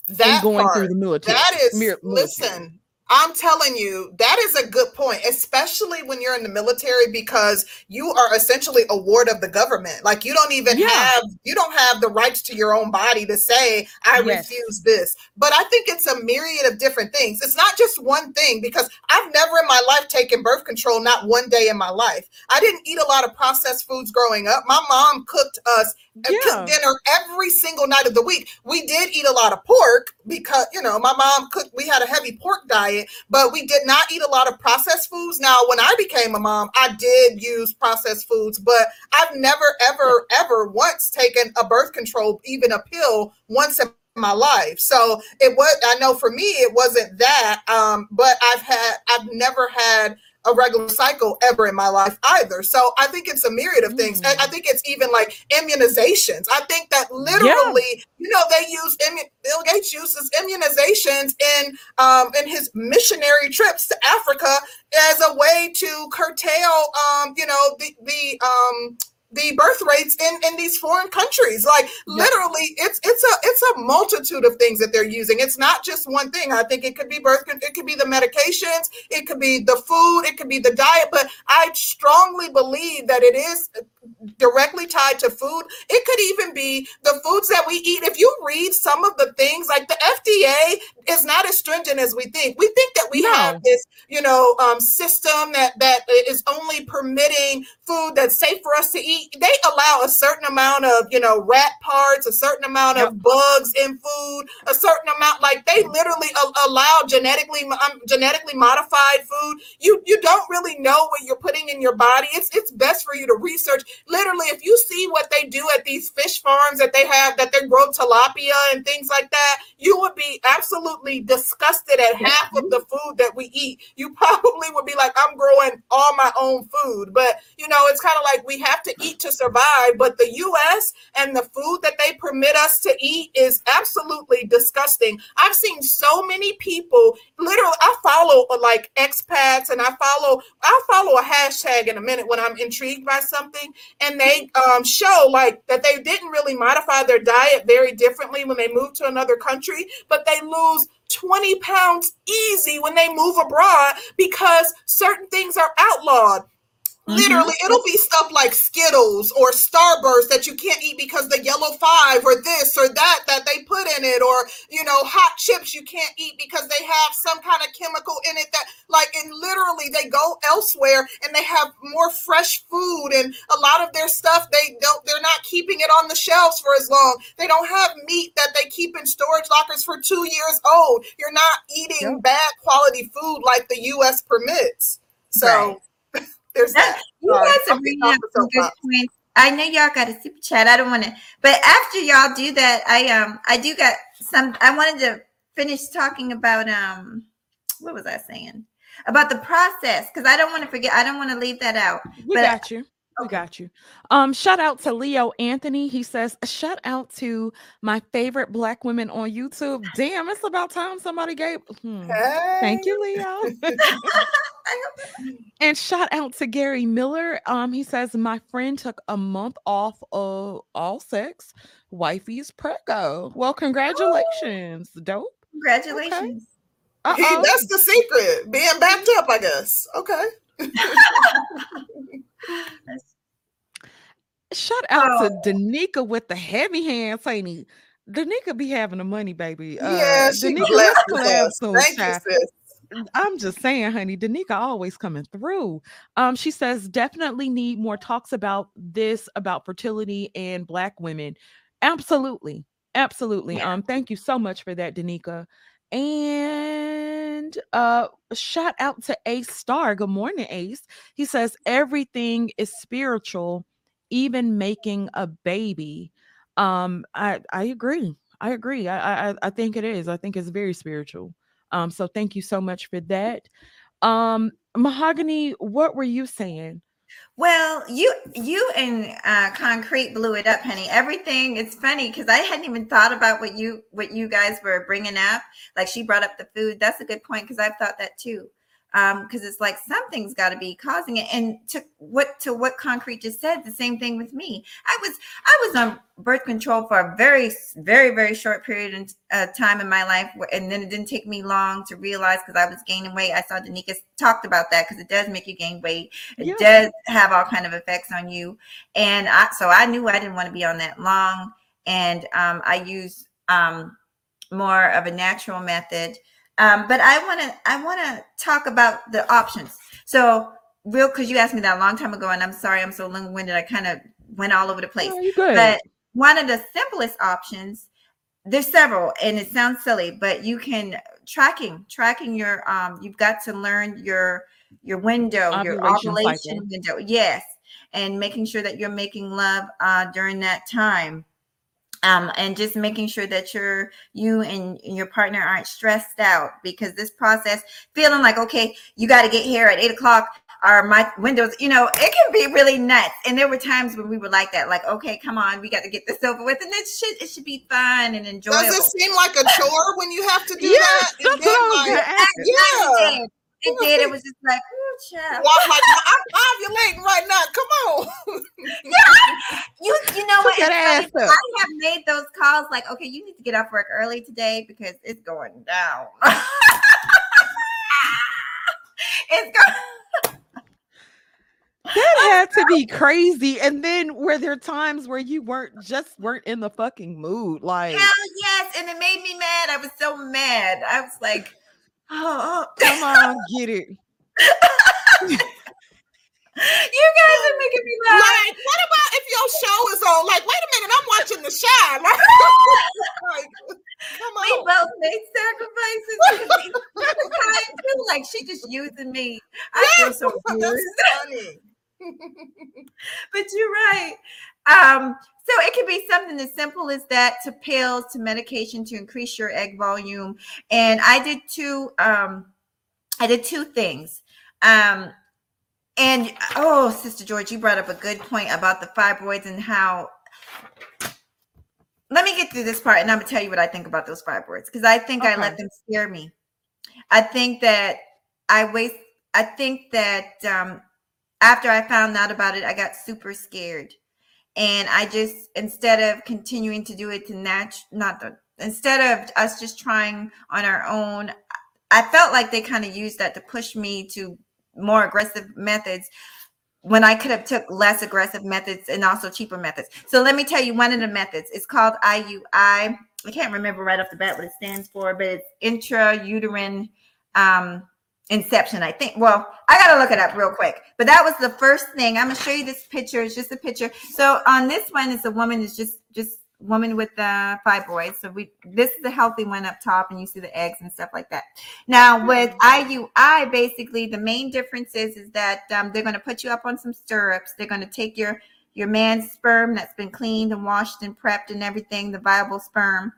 that going part, through the military. That is, military. listen, I'm telling you, that is a good point, especially when you're in the military because you are essentially a ward of the government. Like you don't even Yeah. have you don't have the rights to your own body to say I Yes. refuse this. But I think it's a myriad of different things. It's not just one thing because I've never in my life taken birth control not one day in my life. I didn't eat a lot of processed foods growing up. My mom cooked us Yeah. dinner every single night of the week. We did eat a lot of pork because you know my mom cooked. We had a heavy pork diet, but we did not eat a lot of processed foods. Now, when I became a mom, I did use processed foods, but I've never, ever, ever once taken a birth control, even a pill, once in my life. So it was. I know for me, it wasn't that. Um, but I've had. I've never had a regular cycle ever in my life either. So I think it's a myriad of things. I, I think it's even like immunizations. I think that literally, you know, they use immu- Bill Gates uses immunizations in um in his missionary trips to Africa as a way to curtail um, you know, the the um the birth rates in in these foreign countries. Like literally it's it's a it's a multitude of things that they're using. It's not just one thing. I think it could be birth it could be the medications it could be the food it could be the diet but i strongly believe that it is directly tied to food it could even be the foods that we eat. If you read some of the things like the fda is not as stringent as we think. We think that we No. have this you know um, system that that is only permitting food that's safe for us to eat. They allow a certain amount of you know rat parts a certain amount of bugs in food a certain amount like they literally a- allow genetically um, genetically modified food. You you don't really know what you're putting in your body. It's it's best for you to research literally if you see what they do at these fish farms that they have that they grow tilapia and things like that you would be absolutely disgusted at half of the food that we eat. You probably would be like i'm growing all my own food. But you know it's kind of like we have to eat to survive but the us and the food that they permit us to eat is absolutely disgusting. I've seen so many people literally i follow uh, like expats and i follow i'll follow a hashtag in a minute when i'm intrigued by something and they um, show like that they didn't really modify their diet very differently when they moved to another country but they lose 20 pounds easy when they move abroad because certain things are outlawed Mm-hmm. Literally, it'll be stuff like Skittles or Starburst that you can't eat because the yellow five or this or that that they put in it, or you know, hot chips you can't eat because they have some kind of chemical in it that, like, and literally they go elsewhere and they have more fresh food and a lot of their stuff they don't, they're not keeping it on the shelves for as long. They don't have meat that they keep in storage lockers for two years old. You're not eating Yep. bad quality food like the U.S. permits. So. There's that. You Sorry, guys are I'm bringing up some good points. I know y'all got a super chat. I don't want to, but after y'all do that, I um I do got some. I wanted to finish talking about um what was I saying about the process because I don't want to forget. I don't want to leave that out. We But- got you. We Okay. got you. Um, shout out to Leo Anthony. He says, shout out to my favorite black women on YouTube. Damn, it's about time somebody gave. Hmm. Thank you, Leo. and shout out to Gary Miller. Um, he says my friend took a month off of all sex. Wifey's prego. Well, congratulations. Dope. Congratulations. Uh-oh. That's the secret. Being backed up, I guess. Okay. Shout out Oh. to Danica with the heavy hands, ain't he? Danica be having the money, baby. Uh, yeah, she Danica, let's collab soon, Thank child. you, sis. I'm just saying, honey, Danica always coming through. Um, she says definitely need more talks about this, about fertility and black women. Absolutely, absolutely. Yeah. Um, thank you so much for that, Danica. And uh shout out to Ace Star. Good morning, Ace. He says everything is spiritual, even making a baby. Um, I I agree. I agree. I I I think it is. I think it's very spiritual. Um, so thank you so much for that. Um, Mahogany, what were you saying? Well, you you and uh, concrete blew it up, honey. Everything it's funny because I hadn't even thought about what you what you guys were bringing up. Like she brought up the food. That's a good point because I've thought that too um because it's like something's got to be causing it. And to what to what concrete just said the same thing with me. I was i was on birth control for a very very very short period of uh, time in my life and then it didn't take me long to realize because i was gaining weight. I saw danica talked about that because it does make you gain weight. It yeah. does have all kind of effects on you. And i so i knew i didn't want to be on that long. And um i use um more of a natural method um, but I want to I want to talk about the options. So real because you asked me that a long time ago, and I'm sorry I'm so long winded. I kind of went all over the place. But one of the simplest options, there's several, and it sounds silly, but you can tracking tracking your um. You've got to learn your your window, ovulation your ovulation cycle. window. Yes, and making sure that you're making love uh, during that time um, and just making sure that you're you and your partner aren't stressed out because this process feeling like okay you got to get here at eight o'clock or my windows you know it can be really nuts. And there were times when we were like that like okay come on we got to get this over with. And it should it should be fun and enjoyable does it seem like a chore when you have to do that? Yeah it did it was just like child. I'm like, I'm ovulating right now. Come on. yeah, you you know what? I have made those calls like, okay, you need to get off work early today because it's going down. it's going. that had to be crazy. And then were there times where you weren't just weren't in the fucking mood? Like hell yes, and it made me mad. I was so mad. I was like, Oh, oh, come on, get it. you guys are making me laugh. Like, what about if your show is on? Like, wait a minute, I'm watching the shine. like, come on. We both made sacrifices. too. Like she just using me. I yes, feel so good. funny. but you're right. Um, so it could be something as simple as that to pills to medication to increase your egg volume. And I did two um I did two things. Um, and oh, Sister George, you brought up a good point about the fibroids and how. Let me get through this part, and I'm gonna tell you what I think about those fibroids because I think okay. I let them scare me. I think that I waste. I think that um, after I found out about it, I got super scared, and I just instead of continuing to do it to natch, not the instead of us just trying on our own, I felt like they kind of used that to push me to more aggressive methods when I could have took less aggressive methods and also cheaper methods. So let me tell you one of the methods. It's called IUI. I can't remember right off the bat what it stands for, but it's intrauterine um, inception. I think. Well, I gotta look it up real quick. But that was the first thing. I'm gonna show you this picture. It's just a picture. So on this one, it's a woman is just just woman with the fibroids. So we this is a healthy one up top, and you see the eggs and stuff like that. Now with IUI, basically the main difference is is that um, they're going to put you up on some stirrups. They're going to take your your man's sperm that's been cleaned and washed and prepped and everything, the viable sperm,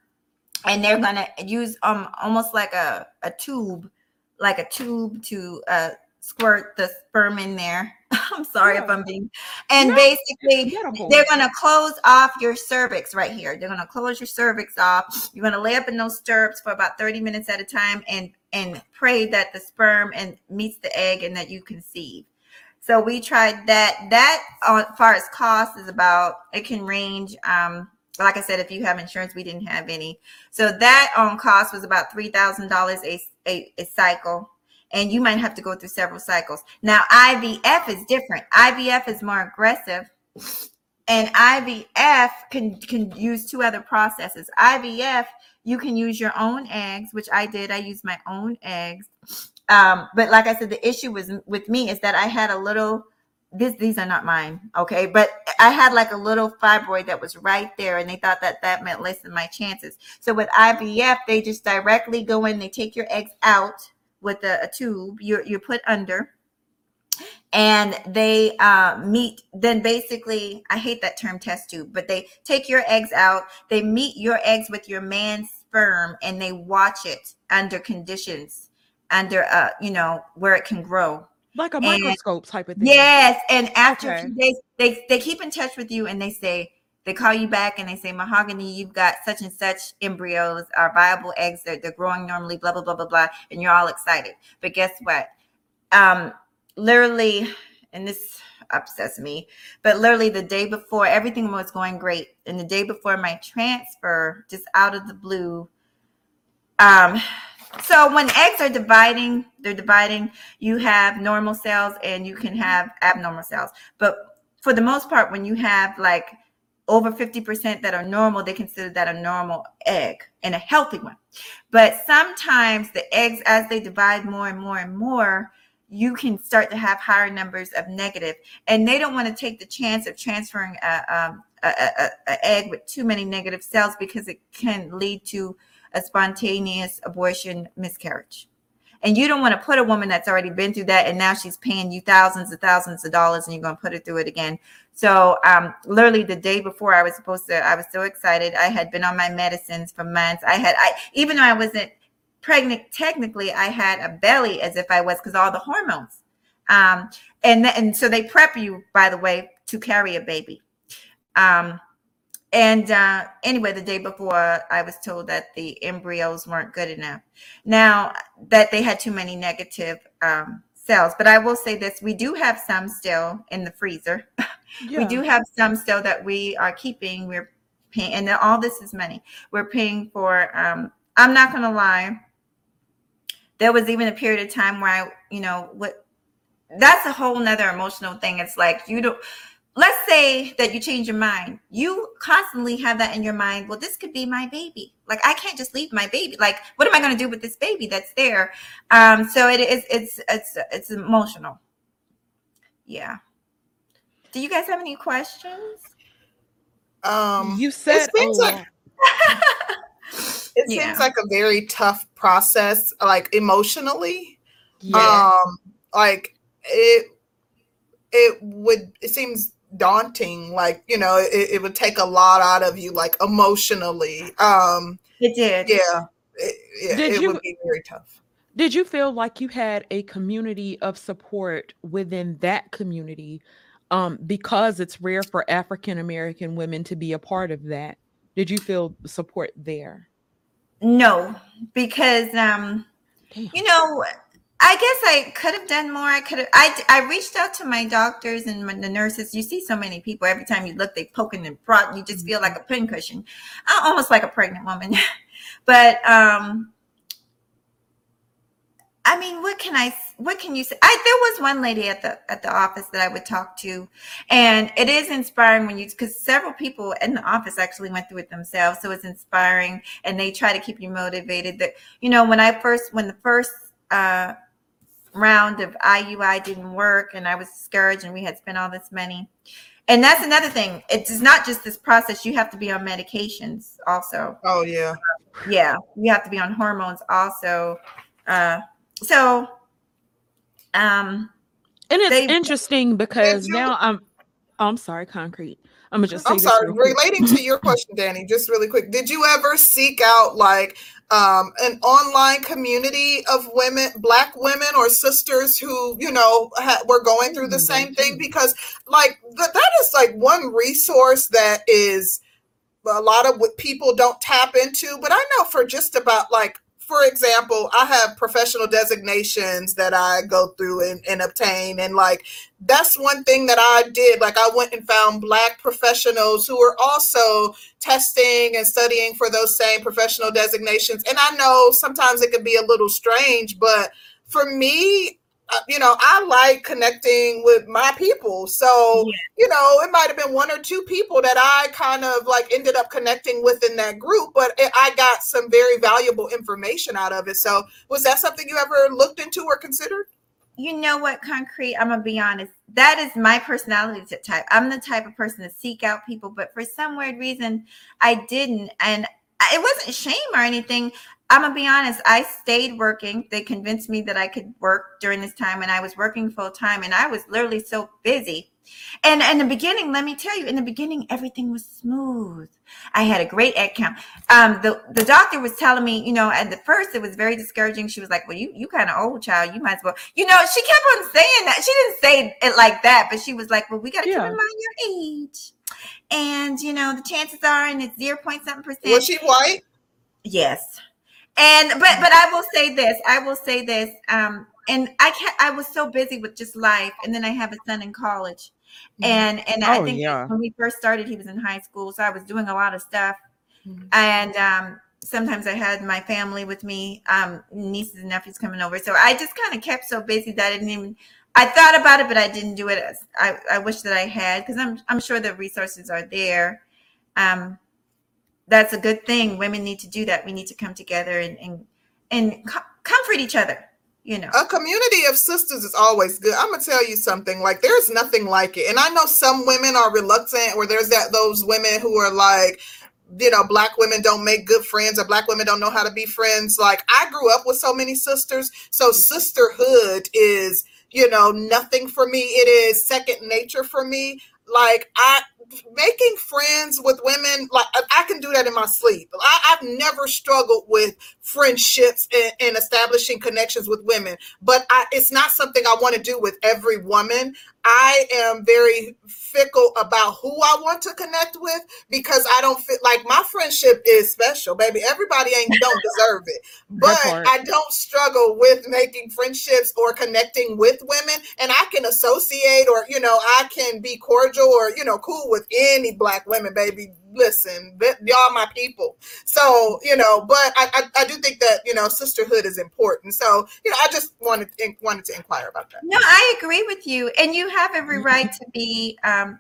and they're going to use um almost like a a tube, like a tube to uh squirt the sperm in there. I'm sorry yeah. if I'm being, and no, basically they're going to close off your cervix right here. They're going to close your cervix off. You're going to lay up in those stirrups for about 30 minutes at a time and and pray that the sperm and meets the egg and that you conceive. So we tried that. That on as far as cost is about it can range. Um, like I said, if you have insurance, we didn't have any. So that on cost was about three thousand dollars a a cycle and you might have to go through several cycles. Now, IVF is different. IVF is more aggressive, and IVF can can use two other processes. IVF, you can use your own eggs, which I did. I used my own eggs. Um, but like I said, the issue was with me is that I had a little. This, these are not mine, okay. But I had like a little fibroid that was right there, and they thought that that meant less than my chances. So with IVF, they just directly go in, they take your eggs out, with a, a tube you're, you're put under and they uh, meet then basically i hate that term test tube but they take your eggs out they meet your eggs with your man's sperm and they watch it under conditions under uh you know where it can grow like a microscope and, type of thing. Yes, and after okay. a few days, they they keep in touch with you and they say they call you back and they say mahogany you've got such and such embryos are viable eggs they're, they're growing normally blah blah blah blah blah and you're all excited but guess what um literally and this upsets me but literally the day before everything was going great and the day before my transfer just out of the blue um so when eggs are dividing they're dividing you have normal cells and you can have abnormal cells but for the most part when you have like over 50% that are normal, they consider that a normal egg and a healthy one. But sometimes the eggs, as they divide more and more and more, you can start to have higher numbers of negative, and they don't want to take the chance of transferring a, um, a, a, a egg with too many negative cells because it can lead to a spontaneous abortion miscarriage. And you don't want to put a woman that's already been through that and now she's paying you thousands and thousands of dollars and you're going to put her through it again. So, um, literally the day before I was supposed to, I was so excited. I had been on my medicines for months. I had, I, even though I wasn't pregnant, technically, I had a belly as if I was because all the hormones. Um, and, and so they prep you, by the way, to carry a baby. Um, and uh, anyway, the day before, I was told that the embryos weren't good enough. Now that they had too many negative um, cells, but I will say this: we do have some still in the freezer. Yeah. we do have some still that we are keeping. We're paying, and all this is money. We're paying for. Um, I'm not going to lie. There was even a period of time where I, you know, what. That's a whole nother emotional thing. It's like you don't let's say that you change your mind. You constantly have that in your mind well this could be my baby. Like i can't just leave my baby. Like what am i going to do with this baby that's there? Um so it is it's it's it's emotional. Yeah. Do you guys have any questions? Um you said it seems, oh, like, it yeah. seems like a very tough process like emotionally. Yeah. um like it it would it seems daunting like you know it, it, would take a lot out of you like emotionally. Um it did. yeah it, yeah, did it you, would be very tough. did you feel like you had a community of support within that community um because it's rare for african american women to be a part of that? Did you feel support there? No because um Damn. you know I guess I could have done more. I could have. I I reached out to my doctors and my, the nurses. You see so many people every time you look, they poking and prod. You just feel like a pincushion, uh, almost like a pregnant woman. but um, I mean, what can I? What can you say? I there was one lady at the at the office that I would talk to, and it is inspiring when you because several people in the office actually went through it themselves. So it's inspiring, and they try to keep you motivated. That you know, when I first when the first uh round of IUI didn't work and I was discouraged and we had spent all this money. And that's another thing. It's not just this process. You have to be on medications also. Oh yeah. Uh, yeah. You have to be on hormones also. Uh, so um and it's they, interesting because now I'm I'm sorry, concrete. I'm gonna just. I'm sorry. Relating to your question, Danny, just really quick. Did you ever seek out like um, an online community of women, black women or sisters who, you know, ha- were going through the mm-hmm. same thing because, like, th- that is like one resource that is a lot of what people don't tap into. But I know for just about like for example, I have professional designations that I go through and, and, obtain. And like, that's one thing that I did. Like, I went and found Black professionals who were also testing and studying for those same professional designations. And I know sometimes it could be a little strange, but for me, Uh, you know, I like connecting with my people. So, yeah. you know, it might have been one or two people that I kind of like ended up connecting with in that group, but it, I got some very valuable information out of it. So, was that something you ever looked into or considered? You know what, concrete? I'm gonna be honest. That is my personality type. I'm the type of person to seek out people, but for some weird reason, I didn't. And uh, it wasn't shame or anything. I'm gonna be honest. I stayed working. They convinced me that I could work during this time, and I was working full time. And I was literally so busy And in the beginning, let me tell you, in the beginning, everything was smooth. I had a great egg count. Um, the the doctor was telling me, you know, at the first it was very discouraging. She was like, "Well, you you kind of old, child. You might as well." You know, she kept on saying that. She didn't say it like that, but she was like, "Well, we got to yeah. keep in mind your age, and you know, the chances are, and it's zero point seven percent." Was she white? Yes. And but but I will say this. I will say this. Um, and I can't. I was so busy with just life, and then I have a son in college, mm-hmm. and and oh, I think yeah. when we first started, he was in high school, so I was doing a lot of stuff, mm-hmm. and um, sometimes I had my family with me, um, nieces and nephews coming over, so I just kind of kept so busy that I didn't even. I thought about it, but I didn't do it. As, I I wish that I had because I'm I'm sure the resources are there. Um, that's a good thing. Women need to do that. We need to come together and and, and co- comfort each other. You know, a community of sisters is always good. I'm gonna tell you something. Like, there's nothing like it. And I know some women are reluctant, or there's that those women who are like, you know, black women don't make good friends or black women don't know how to be friends. Like I grew up with so many sisters. So sisterhood is, you know, nothing for me. It is second nature for me. Like I making friends with women, like I can do that in my sleep. I, have never struggled with friendships and, and establishing connections with women, but I, it's not something I want to do with every woman. I am very fickle about who I want to connect with because I don't fit like my friendship is special, baby. Everybody ain't don't deserve it. But I don't struggle with making friendships or connecting with women. And I can associate or you know, I can be cordial or you know, cool with any black women, baby listen, y'all my people. So, you know, but I, I, I, do think that, you know, sisterhood is important. So, you know, I just wanted wanted to inquire about that. No, I agree with you. And you have every mm-hmm. right to be um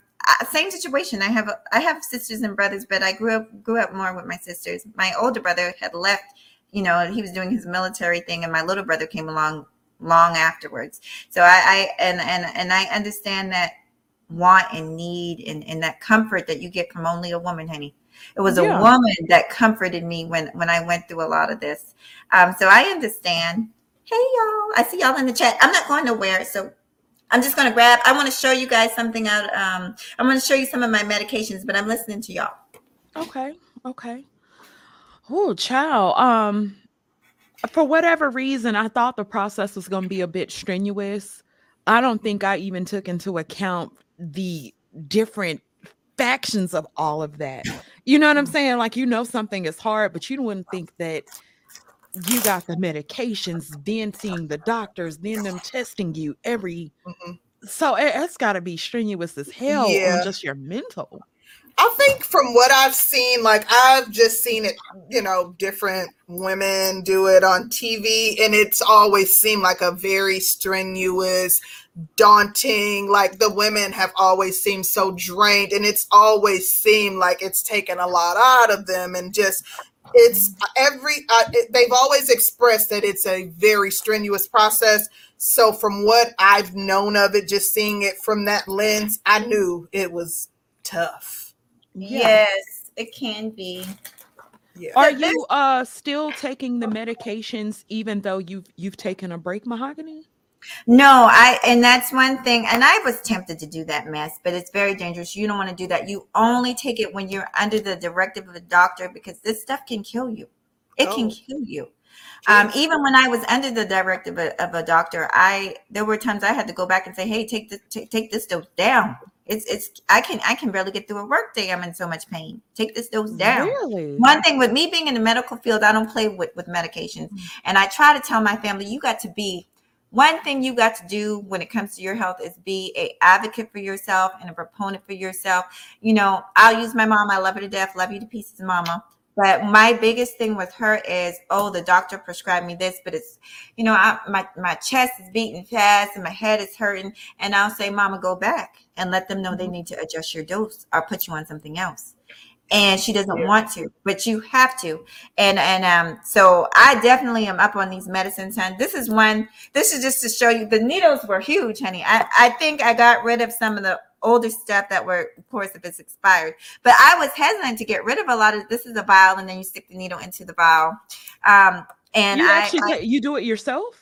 same situation. I have I have sisters and brothers, but I grew up grew up more with my sisters. My older brother had left, you know, he was doing his military thing and my little brother came along long afterwards. So I, I and and and I understand that want and need and, and that comfort that you get from only a woman, honey. It was yeah. a woman that comforted me when when I went through a lot of this. Um, so I understand. Hey y'all, I see y'all in the chat. I'm not going nowhere, so I'm just gonna grab. I want to show you guys something out. Um, I'm gonna show you some of my medications, but I'm listening to y'all. Okay, okay. Oh, child. Um, for whatever reason, I thought the process was gonna be a bit strenuous. I don't think I even took into account the different factions of all of that. You know what I'm saying? Like you know something is hard, but you wouldn't think that you got the medications, then seeing the doctors, then them testing you every. Mm-hmm. So it, has got to be strenuous as hell yeah. on just your mental. I think from what I've seen, like I've just seen it, you know, different women do it on TV, and it's always seemed like a very strenuous, daunting. Like the women have always seemed so drained, and it's always seemed like it's taken a lot out of them, and just it's every uh, it, they've always expressed that it's a very strenuous process. So from what I've known of it, just seeing it from that lens, I knew it was tough. Yeah. Yes, it can be. Yeah. Are you uh still taking the medications even though you've you've taken a break, Mahogany? No, I and that's one thing. And I was tempted to do that mess, but it's very dangerous. You don't want to do that. You only take it when you're under the directive of a doctor because this stuff can kill you. It oh. can kill you. Um, even when I was under the directive of, of, a doctor, I there were times I had to go back and say, "Hey, take the t- take this dose down." It's it's I can I can barely get through a workday. I'm in so much pain. Take this dose down. Really? One thing with me being in the medical field, I don't play with with medications, mm-hmm. and I try to tell my family, you got to be. One thing you got to do when it comes to your health is be a advocate for yourself and a proponent for yourself. You know, I'll use my mom. I love her to death. Love you to pieces, mama. But my biggest thing with her is, oh, the doctor prescribed me this, but it's, you know, I, my my chest is beating fast and my head is hurting, and I'll say, Mama, go back and let them know they mm-hmm. need to adjust your dose or put you on something else. And she doesn't yeah. want to, but you have to. And and um, so I definitely am up on these medicines. And this is one. This is just to show you the needles were huge, honey. I I think I got rid of some of the older stuff that were, of course, if it's expired. But I was hesitant to get rid of a lot of this is a vial, and then you stick the needle into the vial. Um, and you I, actually I, you do it yourself.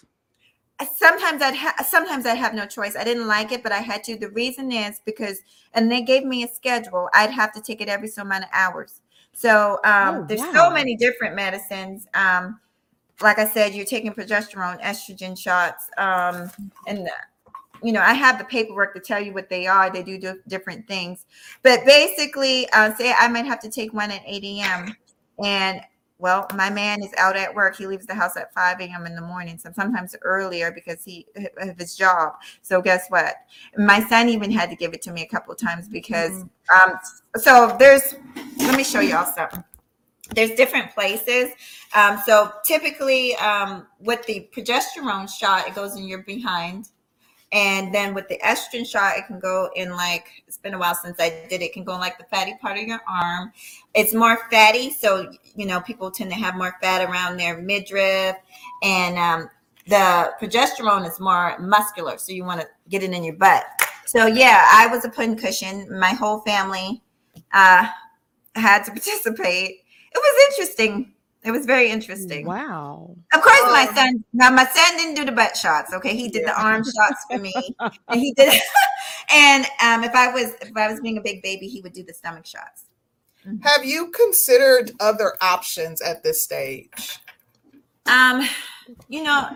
Sometimes I'd ha- sometimes I have no choice. I didn't like it, but I had to. The reason is because, and they gave me a schedule. I'd have to take it every so many hours. So um, Oh, there's wow. so many different medicines. Um, like I said, you're taking progesterone, estrogen shots, um, and you know I have the paperwork to tell you what they are. They do di- different things, but basically, uh, say I might have to take one at 8 a.m. and well, my man is out at work. He leaves the house at 5 a.m. in the morning, so sometimes earlier because he of his job. So guess what? My son even had to give it to me a couple of times because um so there's let me show y'all something. There's different places. Um, so typically um with the progesterone shot, it goes in your behind. And then with the estrogen shot, it can go in like it's been a while since I did it. it can go in like the fatty part of your arm. It's more fatty, so you know people tend to have more fat around their midriff, and um, the progesterone is more muscular, so you want to get it in your butt. So yeah, I was a putting cushion. My whole family uh, had to participate. It was interesting. It was very interesting. Wow. Of course, my Um, son. Now, my son didn't do the butt shots. Okay, he did the arm shots for me, and he did. and um, if I was if I was being a big baby, he would do the stomach shots. Have you considered other options at this stage? Um, you know,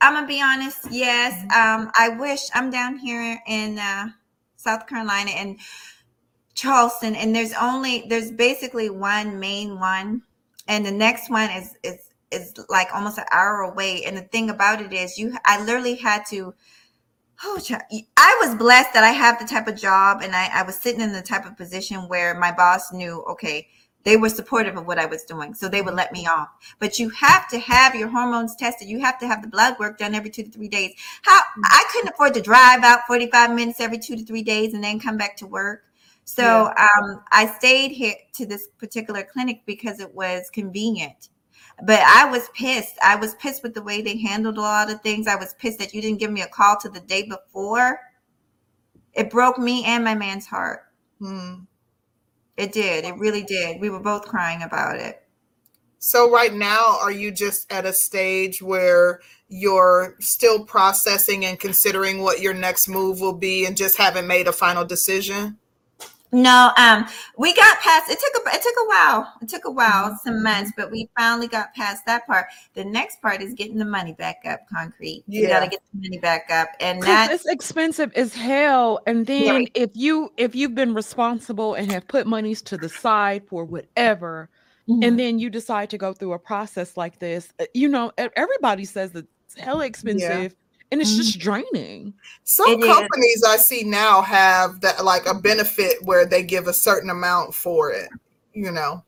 I'm gonna be honest. Yes, um, I wish I'm down here in uh, South Carolina and Charleston, and there's only there's basically one main one, and the next one is is is like almost an hour away. And the thing about it is, you I literally had to. Oh, I was blessed that I have the type of job, and I, I was sitting in the type of position where my boss knew, okay, they were supportive of what I was doing, so they would let me off but you have to have your hormones tested. You have to have the blood work done every two to three days. How mm-hmm. I couldn't afford to drive out 45 minutes every two to three days and then come back to work. So um, I stayed here to this particular clinic because it was convenient. But I was pissed. I was pissed with the way they handled a lot of things. I was pissed that you didn't give me a call to the day before. It broke me and my man's heart. Hmm. It did. It really did. We were both crying about it. So right now, are you just at a stage where you're still processing and considering what your next move will be, and just haven't made a final decision? No, um, we got past. It took a it took a while. It took a while, some months, but we finally got past that part. The next part is getting the money back up. Concrete. You got to get the money back up, and that's it's expensive as hell. And then Very. if you if you've been responsible and have put monies to the side for whatever, Mm-hmm. and then you decide to go through a process like this, uh, you know, everybody says that it's hella expensive and it's just draining. Some It is. companies I see now have that like a benefit where they give a certain amount for it, you know.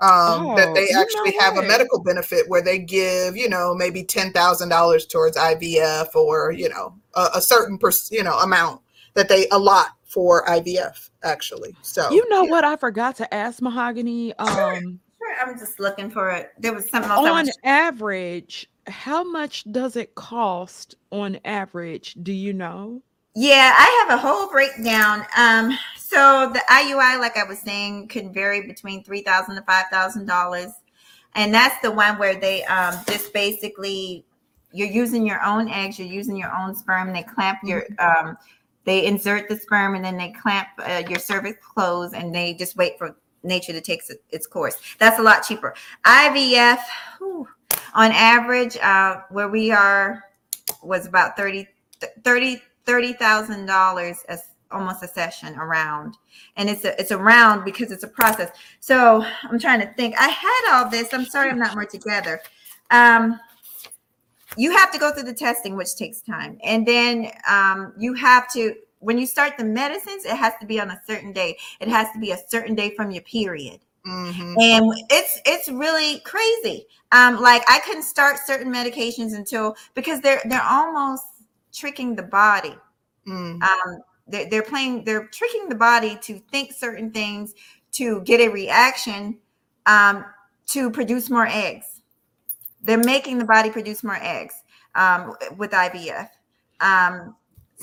Um, that Oh, they you know actually have a medical benefit where they give, you know, maybe ten thousand dollars towards IVF or you know a, a certain per, you know amount that they allot for IVF actually. So You know what? I forgot to ask Mahogany. Um, Sure, I'm just looking for it. There was something else. On was, average, how much does it cost on average? Do you know? yeah, I have a whole breakdown. Um, so the IUI, like I was saying, can vary between three thousand to five thousand dollars, and that's the one where they um just basically you're using your own eggs, you're using your own sperm. They clamp your um, they insert the sperm and then they clamp uh, your cervix closed, and they just wait for nature that takes its- course. That's a lot cheaper. IVF, whew, on average, uh, where we are, was about 30 30 $30,000 as almost a session around. And it's a it's around because it's a process. So I'm trying to think. I had all this. I'm sorry I'm not more together. Um you have to go through the testing, which takes time. And then um, you have to, when you start the medicines, it has to be on a certain day. It has to be a certain day from your period mhm. and it's it's really crazy um like i couldn't start certain medications until because they're they're almost tricking the body Mm. um they're, they're playing they're tricking the body to think certain things to get a reaction um to produce more eggs they're making the body produce more eggs um with ivf um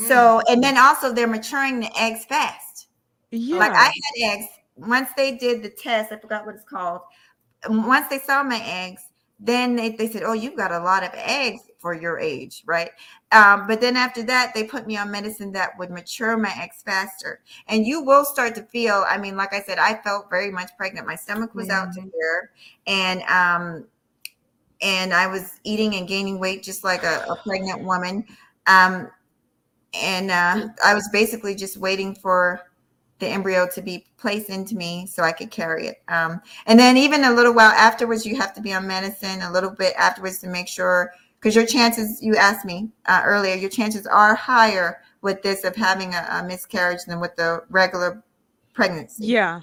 so and then also they're maturing the eggs fast Yeah. like I had eggs. Once they did the test, I forgot what it's called. Once they saw my eggs, then they, they said, Oh, you've got a lot of eggs. for your age, right? Um, but then after that, they put me on medicine that would mature my eggs faster. And you will start to feel, I mean, like I said, I felt very much pregnant. My stomach was out to here. And um, and I was eating and gaining weight just like a, a pregnant woman. Um, and uh, I was basically just waiting for the embryo to be placed into me so I could carry it. Um, and then even a little while afterwards, you have to be on medicine a little bit afterwards to make sure, because your chances, you asked me uh, earlier, your chances are higher with this of having a, a miscarriage than with the regular pregnancy. Yeah.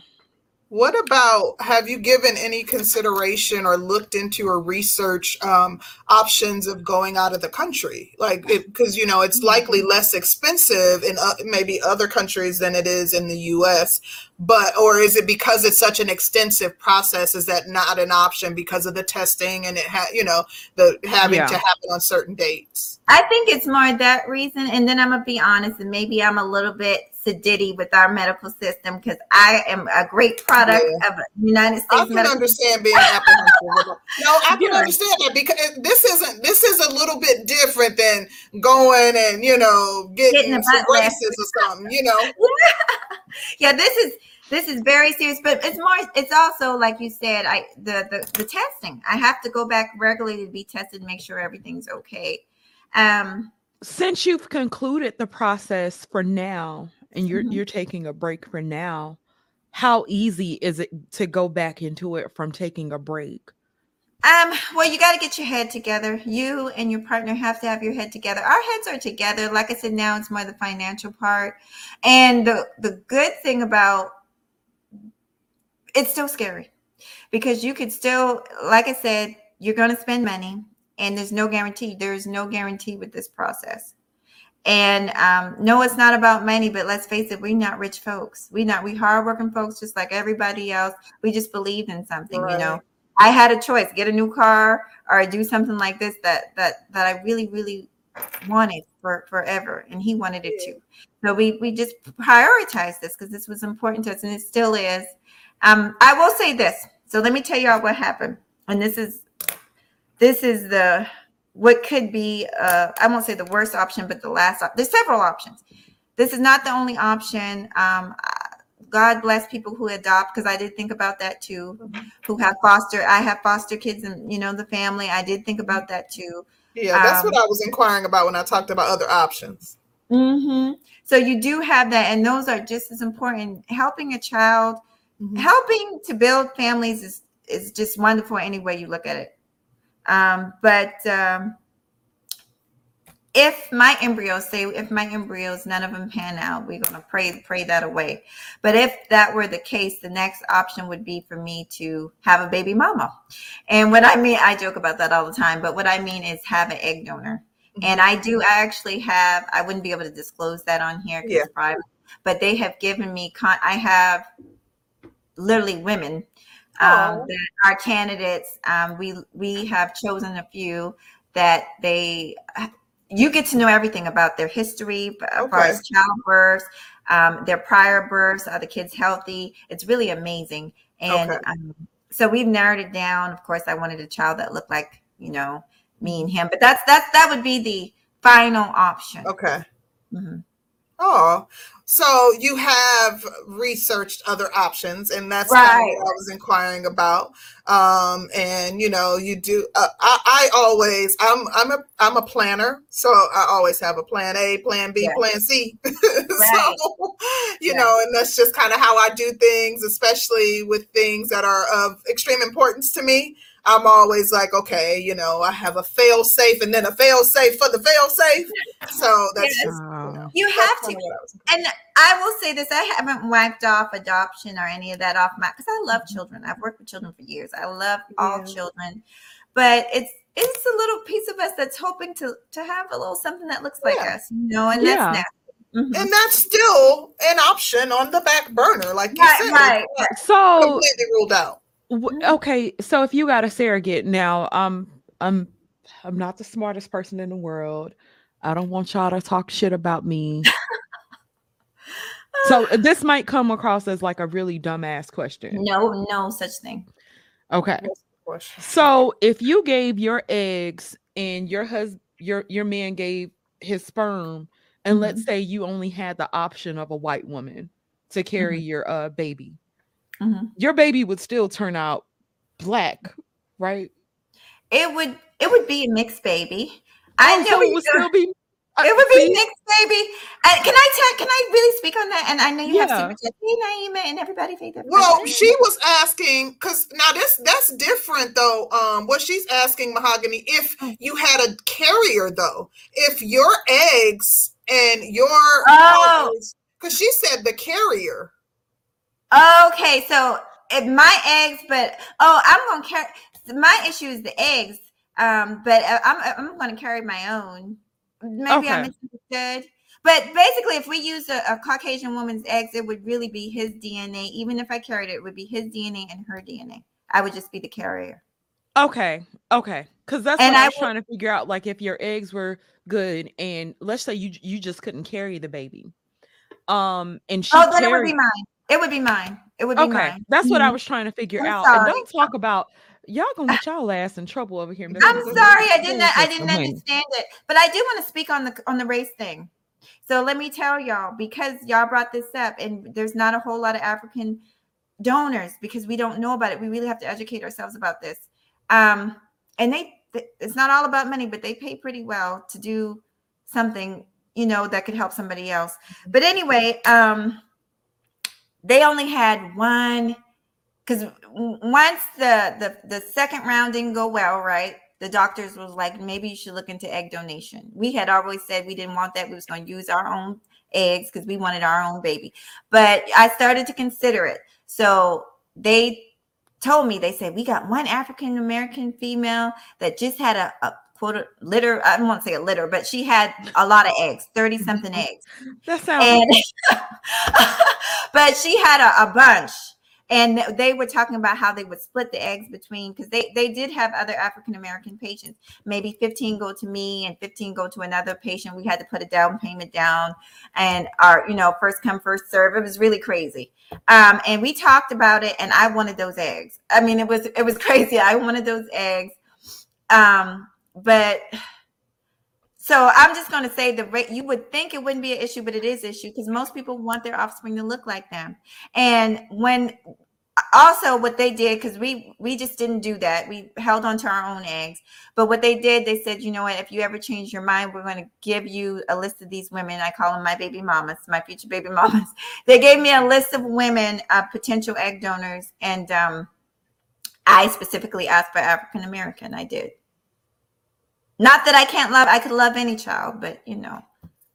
What about have you given any consideration or looked into or researched um, options of going out of the country? Like, because you know it's likely Mm-hmm. less expensive in uh, maybe other countries than it is in the U.S. But or is it because it's such an extensive process? Is that not an option because of the testing and it ha- you know the having Yeah. to happen on certain dates? I think it's more that reason. And then I'm gonna be honest, and maybe I'm a little bit sedity with our medical system because I am a great product Yeah. of United States. I can medical. understand being apprehensive. No, I can Yeah. understand that because this isn't this is a little bit different than going and you know getting, Getting some butt braces or something. You know, yeah, this is this is very serious, but it's more. It's also like you said, I the the, the testing. I have to go back regularly to be tested to make sure everything's okay. Um, Since you've concluded the process for now and you're Mhm. you're taking a break for now, how easy is it to go back into it from taking a break? Um, well, you got to get your head together. You and your partner have to have your head together. Our heads are together. Like I said, now it's more the financial part. And the the good thing about it's still scary because you could still, like I said, you're going to spend money, and there's no guarantee. There's no guarantee with this process. And um, no, it's not about money, but let's face it, we're not rich folks. We not we hardworking folks, just like everybody else. We just believed in something, you know. I had a choice: get a new car or do something like this that that that I really, really wanted for forever, and he wanted it too. So we we just prioritized this because this was important to us, and it still is. Um, I will say this. So let me tell you all what happened, and this is this is the what could be. Uh, I won't say the worst option, but the last. Op- There's several options. This is not the only option. Um, God bless people who adopt because I did think about that too. Who have foster? I have foster kids, and you know the family. I did think about that too. yeah, that's Um, what I was inquiring about when I talked about other options. Mm-hmm. So you do have that, and those are just as important. Helping a child, Mhm. helping to build families is is just wonderful any way you look at it. Um, but um, if my embryos say if my embryos none of them pan out, we're gonna pray pray that away. But if that were the case, the next option would be for me to have a baby mama. And what I mean, I joke about that all the time, but what I mean is have an egg donor. And I do I actually have, I wouldn't be able to disclose that on here because Yeah. private, but they have given me, con- I have literally women um, Oh. that are candidates. Um, we, we have chosen a few that they, you get to know everything about their history as far Okay. as childbirth, um, their prior births, are the kids healthy? It's really amazing. And Okay. um, so we've narrowed it down. Of course, I wanted a child that looked like, you know, me and him, but that's that's that would be the final option. Okay. Mhm. Oh, so you have researched other options, and that's kind of what I was inquiring about. Um, and you know, you do. Uh, I, I always, I'm, I'm a, I'm a planner, so I always have a plan A, plan B, Yeah. plan C. Right. so, you Yeah. know, and that's just kind of how I do things, especially with things that are of extreme importance to me. I'm always like, okay, you know, I have a fail safe and then a fail safe for the fail safe. So that's Yes. just. You that's have to I and I will say this: I haven't wiped off adoption or any of that off my because I love children. I've worked with children for years. I love all Yeah. children, but it's it's a little piece of us that's hoping to to have a little something that looks like Yeah. us, you know, and Yeah. that's natural. Mhm. and that's still an option on the back burner, like you Right, said. right. So completely ruled out. W- okay, so if you got a surrogate now, um, I'm I'm not the smartest person in the world. I don't want y'all to talk shit about me. so this might come across as like a really dumbass question. No, no such thing. Okay. So if you gave your eggs and your husband your your man gave his sperm and mm-hmm. let's say you only had the option of a white woman to carry mm-hmm. your uh baby mm-hmm. your baby would still turn out black right it would it would be a mixed baby I oh, know it would still be it would be mixed, baby. Uh, can I tell? Can I really speak on that? And I know you yeah. have super chat. Hey, Naima, and everybody. Well, she was asking because now this that's different though. Um, what she's asking Mahogany if oh. you had a carrier though, if your eggs and your oh, because she said the carrier. Okay, so my eggs, but oh, I'm gonna carry. My issue is the eggs. Um, but uh, I'm I'm gonna carry my own. Maybe okay. I misunderstood. But basically, if we use a, a, Caucasian woman's eggs, it would really be his DNA. Even if I carried it, it would be his DNA and her DNA. I would just be the carrier. Okay. Okay. Because that's and what I, I was trying to figure out. Like, if your eggs were good, and let's say you you just couldn't carry the baby, um, and she oh, then carried... it would be mine. It would be mine. It would be okay. mine. That's what I mm-hmm. was trying to figure I'm out. Sorry. And don't talk about y'all gonna get y'all ass in trouble over here. I'm sorry, I didn't I didn't understand it, but I do want to speak on the on the race thing. So let me tell y'all because y'all brought this up, and there's not a whole lot of African donors because we don't know about it. We really have to educate ourselves about this. Um, and they it's not all about money, but they pay pretty well to do something you know that could help somebody else. But anyway, um, they only had one because once the, the the second round didn't go well, right? The doctors was like, maybe you should look into egg donation. We had always said we didn't want that. We was going to use our own eggs because we wanted our own baby. But I started to consider it. So they told me, they said, we got one African American female that just had a, a quote litter. I don't want to say a litter, but she had a lot of eggs, 30 something eggs. That sounds and, but she had a, a bunch and they were talking about how they would split the eggs between because they they did have other african american patients. Maybe 15 go to me and 15 go to another patient. We had to put a down payment down and our you know first come first serve. It was really crazy. Um, and we talked about it and i wanted those eggs. I mean it was it was crazy. I wanted those eggs. Um, but so I'm just going to say the rate you would think it wouldn't be an issue, but it is issue because most people want their offspring to look like them. And when also what they did because we we just didn't do that. We held on to our own eggs. But what they did they said you know what? If you ever change your mind we're going to give you a list of these women. I call them my baby mamas my future baby mamas. They gave me a list of women uh, potential egg donors and um, i specifically asked for african american i did not that I can't love, I could love any child, but you know.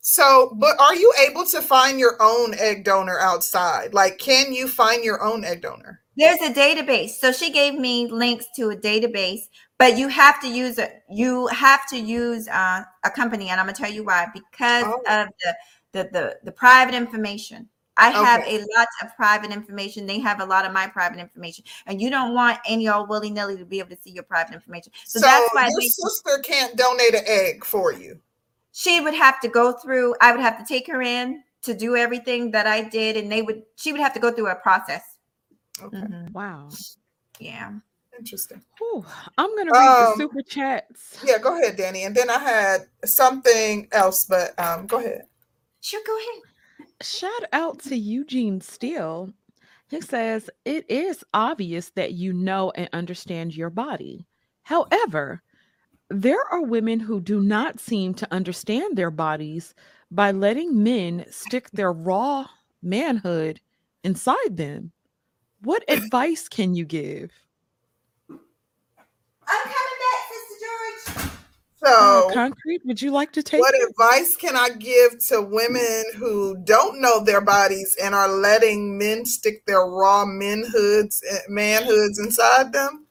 So, but are you able to find your own egg donor outside? Like, can you find your own egg donor? There's a database. So she gave me links to a database, but you have to use a You have to use uh, a company, and I'm gonna tell you why. Because oh. of the, the the the private information. I have a lot of private information. They have a lot of my private information, and you don't want any old willy nilly to be able to see your private information. So, so that's why your they, sister can't donate an egg for you. She would have to go through. I would have to take her in to do everything that I did, and they would. She would have to go through a process. Okay. Mm-hmm. Wow. Yeah. Interesting. Ooh, I'm gonna read um, the super chats. Yeah, go ahead, Danny. And then I had something else, but um, go ahead. Sure, go ahead. Shout out to Eugene Steele. He says, It is obvious that you know and understand your body. However, there are women who do not seem to understand their bodies by letting men stick their raw manhood inside them. What advice can you give? I'm Sister So, concrete, would you like to take? What it? advice can I give to women who don't know their bodies and are letting men stick their raw manhoods, eh, manhoods inside them?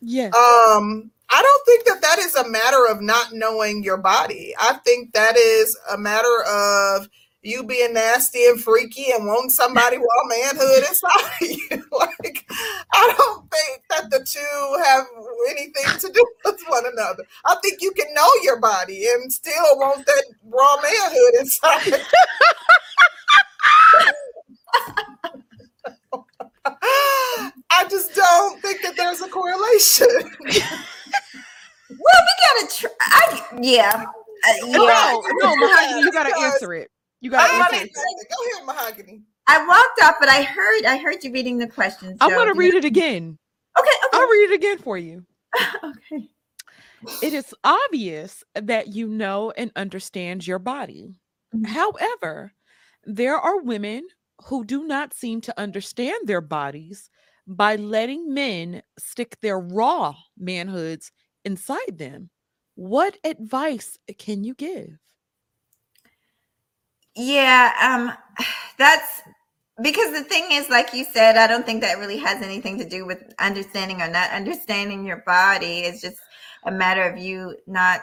Yeah. Um, I don't think that that is a matter of not knowing your body. I think that is a matter of you being nasty and freaky and wanting somebody raw manhood inside you. like, I don't think that the two have anything to do with one another. I think you can know your body and still want that raw manhood inside. I just don't think that there's a correlation. Well, we gotta try. I, Yeah. Uh, yeah. No, no, Mahogany, you gotta answer it. You gotta Go ahead, it. go ahead, Mahogany. I walked off, but I heard I heard you reading the questions. I so want to you- read it again. Okay, I'll read it again for you. okay. okay. It is obvious that you know and understand your body. Mhm. However, there are women who do not seem to understand their bodies by letting men stick their raw manhoods inside them. What advice can you give? Yeah, um that's because the thing is like you said, I don't think that really has anything to do with understanding or not understanding your body. It's just a matter of you not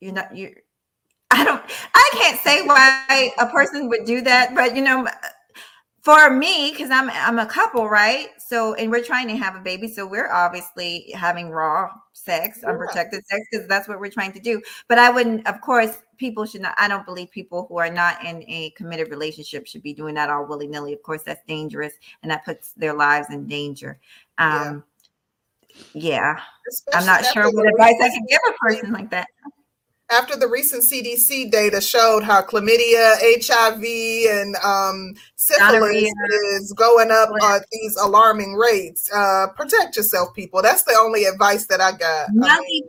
you're not you I don't I can't say why a person would do that, but you know for me cuz I'm I'm a couple, right? So and we're trying to have a baby, so we're obviously having raw sex, Yeah. unprotected sex cuz that's what we're trying to do. But I wouldn't of course people should not i don't believe people who are not in a committed relationship should be doing that all willy-nilly of course that's dangerous and that puts their lives in danger Yeah. um yeah, i'm not sure what advice i can give a person like that after the recent CDC data showed how chlamydia, HIV, and um, syphilis is going up at these alarming rates. Uh, protect yourself, people. That's the only advice that I got. I mean,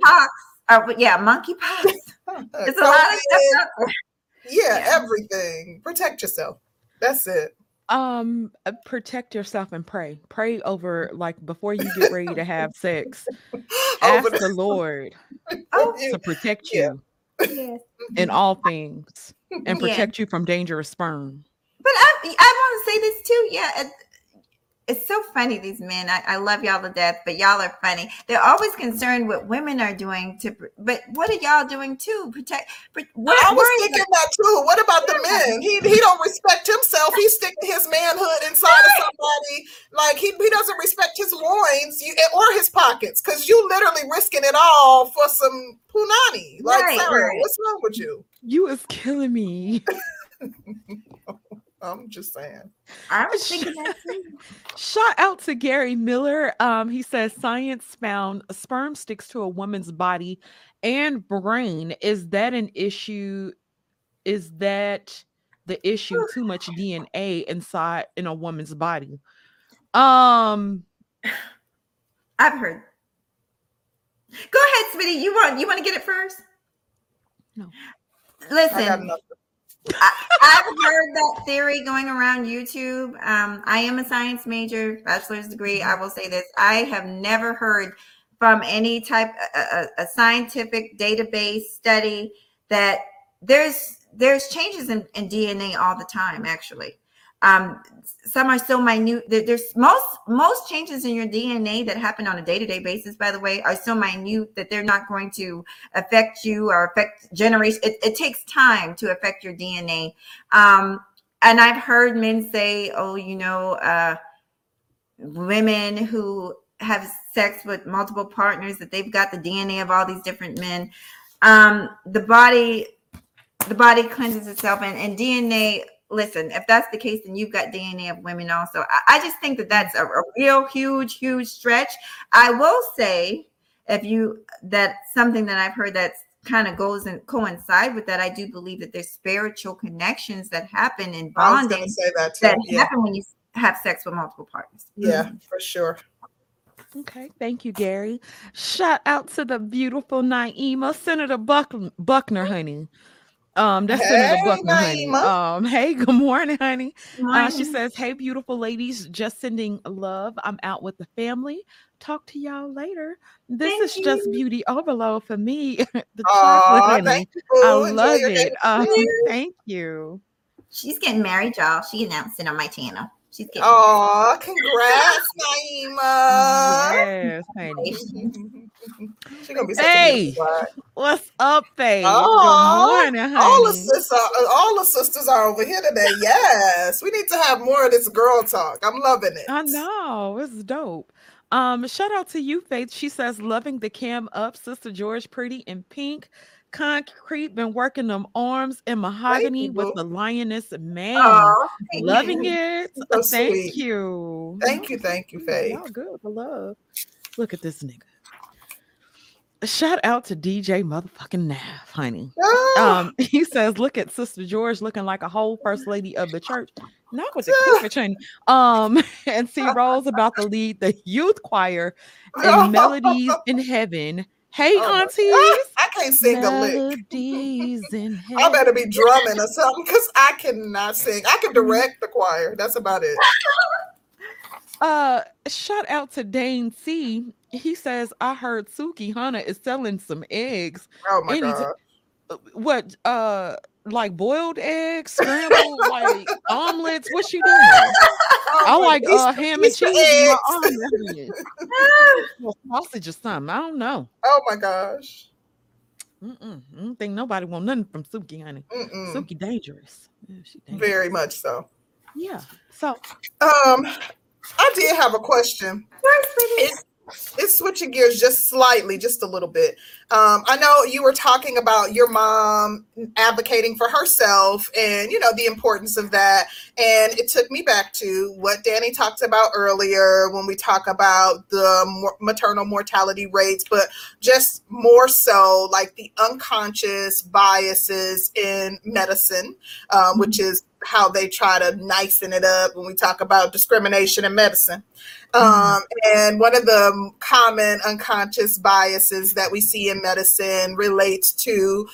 monkeypox or yeah monkeypox there's a lot of stuff COVID, out there. yeah, Yeah. everything. Protect yourself. That's it. Um, uh, protect yourself and pray. Pray over like before you get ready to have sex. Ask the Lord oh to protect you yes in all things and Yeah. protect you from dangerous sperm. But I, I want to say this too. Yeah, it, it's so funny. These men, I, I love y'all to death, but y'all are funny. They're always concerned what women are doing to, but what are y'all doing to protect? But where, I was thinking that too. What about the men? He he don't respect himself. He's sticking his manhood inside of somebody. Like he, he doesn't respect his loins or his pockets because you literally risking it all for some punani. Like, Right, Sarah, right. what's wrong with you? You is killing me. I'm just saying. I was thinking that too. Shout out to Gary Miller. Um, he says science found a sperm sticks to a woman's body and brain. Is that an issue? Is that the issue? Too much DNA inside in a woman's body. Um, I've heard. Go ahead, Smitty. You want you want to get it first? No. I got Listen, enough. I, I've heard that theory going around YouTube. Um, I am a science major, bachelor's degree. I will say this: I have never heard from any type a, a scientific database study that there's there's changes in, in DNA all the time. Actually, um, some are so minute. There, there's most most changes in your DNA that happen on a day to day basis. By the way, are so minute that they're not going to affect you or affect generation. It, it takes time to affect your DNA. Um, and I've heard men say, "Oh, you know, uh, women who have sex with multiple partners that they've got the DNA of all these different men." Um, the body, the body cleanses itself, and, and DNA. Listen, if that's the case, then you've got DNA of women also. I, I just think that that's a, a real huge, huge stretch. I will say, if you that something that I've heard that's kind of goes and coincide with that. I do believe that there's spiritual connections that happen in I was going bonding to say that too. that Yeah, happen when you have sex with multiple partners. yeah, mm-hmm. for sure. okay, thank you, Gary. Shout out to the beautiful Naima, Senator Buck- Buckner, honey. Um, that's Senator Hey, Buckner, honey. Um, hey, good morning, honey. Mhm. Uh, she says, Hey, beautiful ladies, just sending love. I'm out with the family. Talk to y'all later. This Thank is just beauty overload for me. the chocolate Aw, honey. thank you. I love your it. Um, thank you. She's getting married, y'all. She announced it on my channel. She's getting Aw, congrats, Naima. Yes, honey. She's gonna be such a Hey. What's up, Faye? Aw, Good morning, honey. All the sisters, are, all the sisters are over here today. Yes, we need to have more of this girl talk. I'm loving it. I know it's dope. Um, shout out to you, Faith. She says, loving the cam up, Sister George, pretty in pink, concrete, been working them arms and mahogany with the lioness man. Thank loving you. it. So Uh, Thank sweet. you. Thank you, thank you, Faye. Y'all good the love. Look at this nigga. Shout out to DJ motherfucking Nav, honey. Um, he says, look at Sister George looking like a whole first lady of the church. Not with the honey. Um, and see Rose about to lead the youth choir and Melodies in Heaven. Hey, oh aunties. I can't sing Melodies a lick. I better be drumming or something because I cannot sing. I can direct the choir. That's about it. Uh, shout out to Dane C. He says, I heard Sukihana is selling some eggs. Oh my god. What uh like boiled eggs, scrambled like omelets? What's she doing? Oh, I like uh ham and cheese well, sausage or something. I don't know. Oh my gosh. Mm-mm. I don't think nobody want nothing from Suki, honey. Mm-mm. Suki dangerous. Yeah, dangerous. Very much so. Yeah. So um I did have a question. It's, it's switching gears just slightly, just a little bit. Um, I know you were talking about your mom advocating for herself and you know the importance of that. And it took me back to what Danny talked about earlier when we talk about the maternal mortality rates, but just more so like the unconscious biases in medicine, um, which mm-hmm. is how they try to nicen it up when we talk about discrimination in medicine. Um, and one of the common unconscious biases that we see in medicine relates to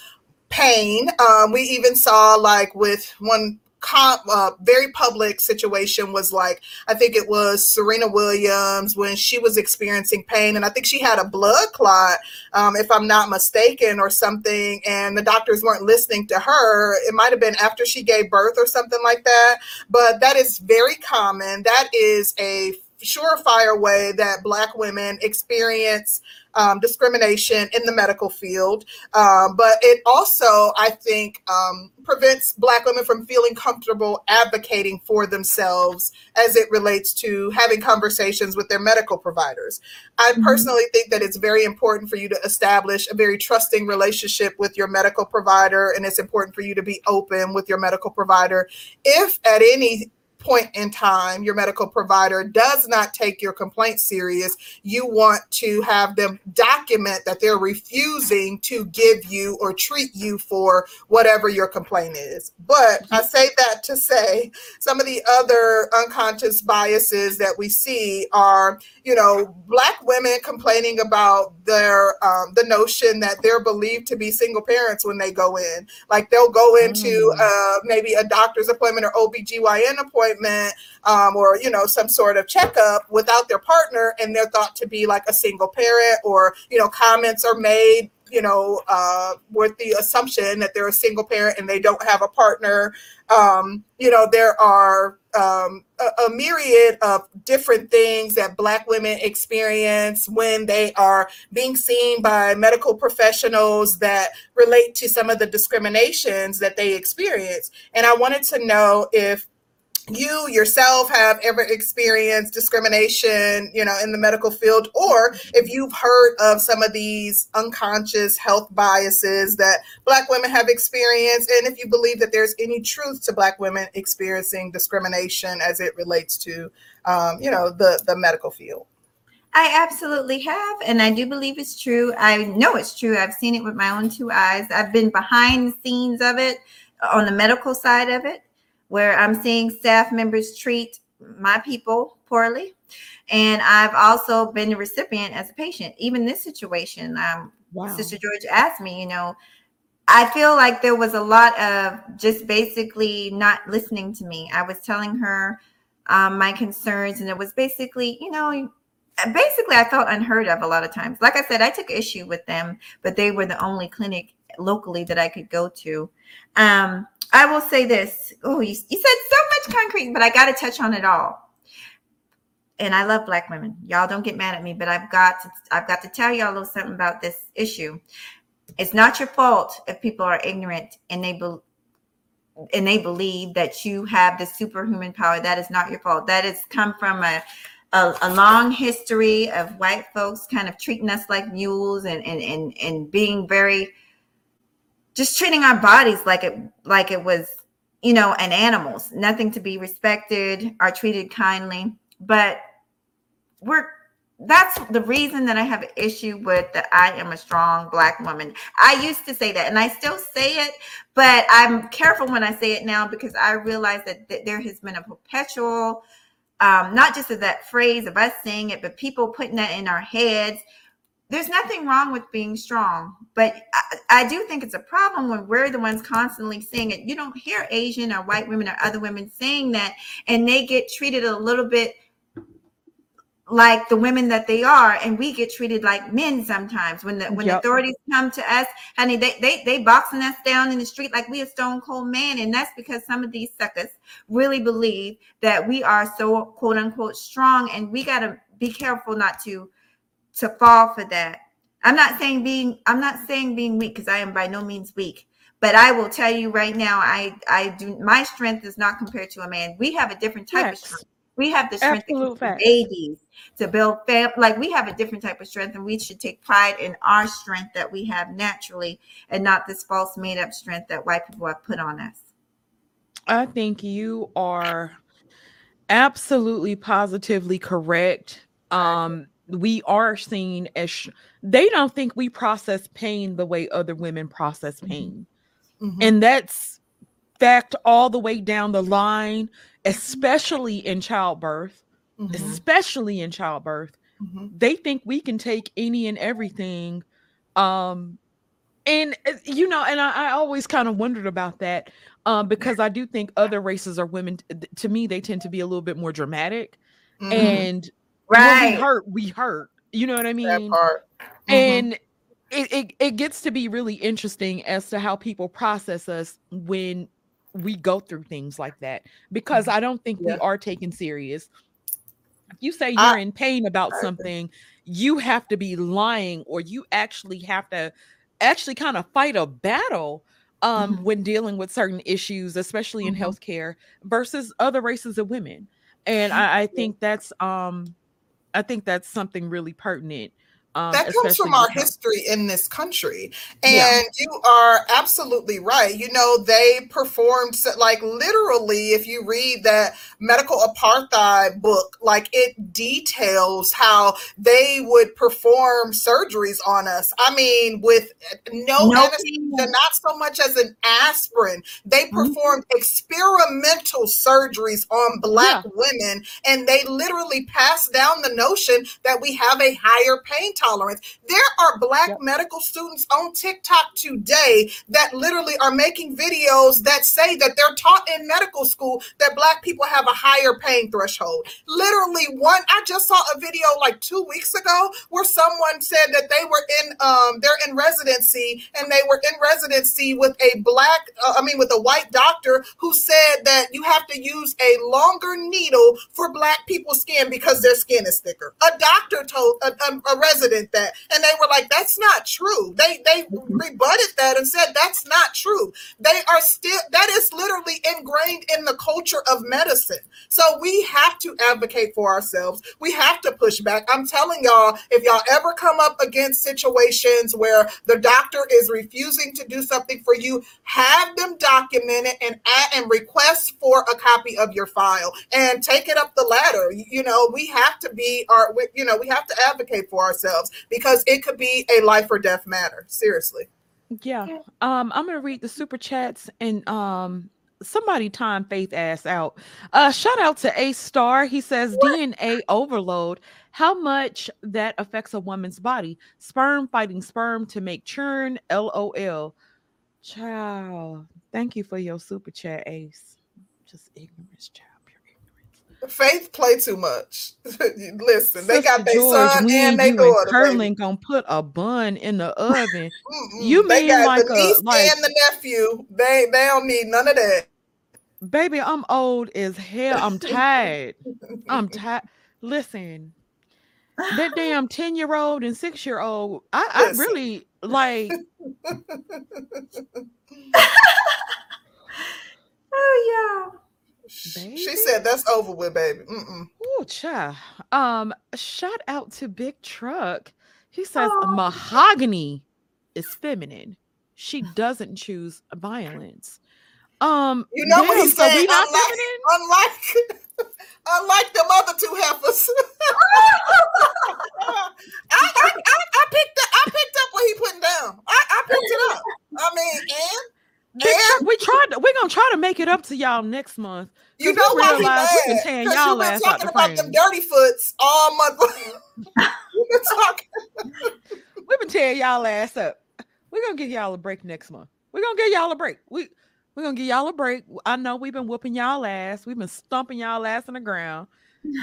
pain. Um, we even saw, like, with one com- uh, very public situation was like I think it was Serena Williams when she was experiencing pain, and I think she had a blood clot, um, if I'm not mistaken, or something, and the doctors weren't listening to her. It might have been after she gave birth or something like that, but that is very common. That is a surefire way that Black women experience um, discrimination in the medical field. Um, but it also, I think, um, prevents Black women from feeling comfortable advocating for themselves as it relates to having conversations with their medical providers. I mm-hmm. personally think that it's very important for you to establish a very trusting relationship with your medical provider, and it's important for you to be open with your medical provider. If at any point in time your medical provider does not take your complaint serious, you want to have them document that they're refusing to give you or treat you for whatever your complaint is. But I say that to say some of the other unconscious biases that we see are, you know, black women complaining about their um, the notion that they're believed to be single parents when they go in. Like they'll go into uh, maybe a doctor's appointment or OBGYN appointment appointment um, or you know some sort of checkup without their partner and they're thought to be like a single parent or you know comments are made you know uh, with the assumption that they're a single parent and they don't have a partner. Um, you know there are um, a, a, myriad of different things that black women experience when they are being seen by medical professionals that relate to some of the discriminations that they experience. And i wanted to know if you yourself have ever experienced discrimination, you know, in the medical field, or if you've heard of some of these unconscious health biases that Black women have experienced, and if you believe that there's any truth to Black women experiencing discrimination as it relates to, um, you know, the the medical field. I absolutely have, and I do believe it's true. I know it's true. I've seen it with my own two eyes. I've been behind the scenes of it on the medical side of it where I'm seeing staff members treat my people poorly. And I've also been a recipient as a patient. Even this situation, um, wow. Sister George asked me, you know, I feel like there was a lot of just basically not listening to me. I was telling her um, my concerns, and it was basically, you know, basically I felt unheard of a lot of times. Like I said, I took issue with them, but they were the only clinic locally that I could go to. Um, I will say this. Oh, you, you said so much concrete, but I got to touch on it all. And I love black women. Y'all don't get mad at me, but I've got to I've got to tell y'all a little something about this issue. It's not your fault if people are ignorant and they be, and they believe that you have the superhuman power. That is not your fault. That has come from a a, a, long history of white folks kind of treating us like mules and and and, and being very just treating our bodies like it like it was you know an animals nothing to be respected or treated kindly but we're that's the reason that I have an issue with that I am a strong black woman. I used to say that and I still say it, but I'm careful when I say it now because I realize that, that there has been a perpetual, um, not just of that phrase of us saying it, but people putting that in our heads. There's nothing wrong with being strong, but I, I do think it's a problem when we're the ones constantly saying it. You don't hear Asian or white women or other women saying that, and they get treated a little bit like the women that they are and we get treated like men sometimes when the when yep. authorities come to us honey they, they they boxing us down in the street like we a stone cold man and that's because some of these suckers really believe that we are so quote unquote strong and we got to be careful not to to fall for that i'm not saying being i'm not saying being weak because i am by no means weak but i will tell you right now i i do my strength is not compared to a man we have a different type yes. of strength we have the strength Absolute to babies, to build fam. Like we have a different type of strength, and we should take pride in our strength that we have naturally, and not this false made up strength that white people have put on us. I think you are absolutely positively correct. Um, we are seen as sh- they don't think we process pain the way other women process mm-hmm. pain. Mm-hmm. And that's fact all the way down the line especially in childbirth, mm-hmm. especially in childbirth, mm-hmm. they think we can take any and everything. Um, and uh, you know, and I, I always kind of wondered about that um, because I do think other races or women, to me, they tend to be a little bit more dramatic. Mm-hmm. And right, we hurt, we hurt. You know what I mean? Mm-hmm. And it, it it gets to be really interesting as to how people process us when we go through things like that because mm-hmm. I don't think yeah. we are taken serious. If you say you're I, in pain about something, you have to be lying or you actually have to actually kind of fight a battle um, mm-hmm. when dealing with certain issues, especially in mm-hmm. healthcare versus other races of women. And I, I think that's um I think that's something really pertinent um, that comes from our history in this country. And yeah. you are absolutely right. You know, they performed like literally, if you read that medical apartheid book, like it details how they would perform surgeries on us. I mean, with no, no anesthesia, not so much as an aspirin. They performed mm-hmm. experimental surgeries on Black yeah. women, and they literally passed down the notion that we have a higher pain tolerance tolerance. There are black yep. medical students on TikTok today that literally are making videos that say that they're taught in medical school that black people have a higher pain threshold. Literally, one I just saw a video like two weeks ago where someone said that they were in um they're in residency and they were in residency with a black uh, I mean with a white doctor who said that you have to use a longer needle for black people's skin because their skin is thicker. A doctor told a, a, a resident that. And they were like, that's not true. They they mm-hmm. rebutted that and said that's not true. They are still that is literally ingrained in the culture of medicine. So we have to advocate for ourselves. We have to push back. I'm telling y'all, if y'all ever come up against situations where the doctor is refusing to do something for you, have them document it and add and request for a copy of your file and take it up the ladder. You know, we have to be our you know, we have to advocate for ourselves because it could be a life or death matter. Seriously. Yeah. Um, I'm gonna read the super chats and um somebody time faith ass out. Uh shout out to A Star. He says what? DNA overload, how much that affects a woman's body. Sperm fighting sperm to make churn. LOL. Child. Thank you for your super chat, Ace. Just ignorance, child. Faith play too much. Listen, Sister they got their son and their daughter. Curling gonna put a bun in the oven. you mean like the niece a, like, and the nephew? They they don't need none of that. Baby, I'm old as hell. I'm tired. I'm tired. Listen, that damn 10 year old and six year old, I, I really like. oh, yeah. Baby? She said that's over with, baby. Oh, chia. Um, shout out to Big Truck. He says oh. mahogany is feminine. She doesn't choose violence. Um, you know damn, what he's so saying? Unlike, feminine? unlike, unlike the other two heifers. I, I, I, I, picked up, I picked up what he putting down. I, I picked it up. I mean, and gonna try to make it up to y'all next month. You know we why he realize mad? we've been tearing y'all you've been talking the about them dirty foots all month. You've been talking. We've been tearing y'all ass up. We're gonna give y'all a break next month. We're gonna give y'all a break. We we're gonna give y'all a break. I know we've been whooping y'all ass. We've been stomping y'all ass in the ground.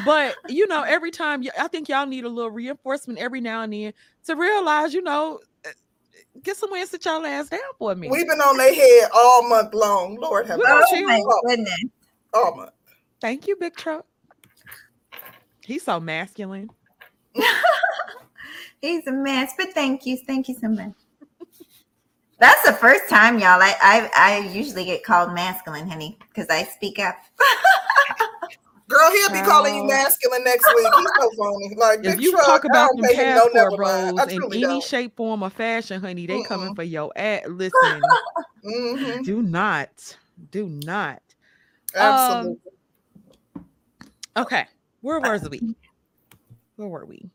But you know, every time y- I think y'all need a little reinforcement every now and then to realize, you know, get somewhere and sit y'all ass down for a minute. We've been on their head all month long. Lord have We mercy. Oh chill. my goodness. All month. Thank you, Big Truck. He's so masculine. He's a mess, but thank you. Thank you so much. That's the first time, y'all. I I, I usually get called masculine, honey, because I speak up. Girl, he'll be calling you masculine next week. He's so funny. Like If you truck, talk about don't them pay him no passport never mind. bros in any don't. shape, form, or fashion, honey, they coming Mm-mm. for your ass. Listen, hmm do not, do not. Absolutely. Okay, where were we? Where were we?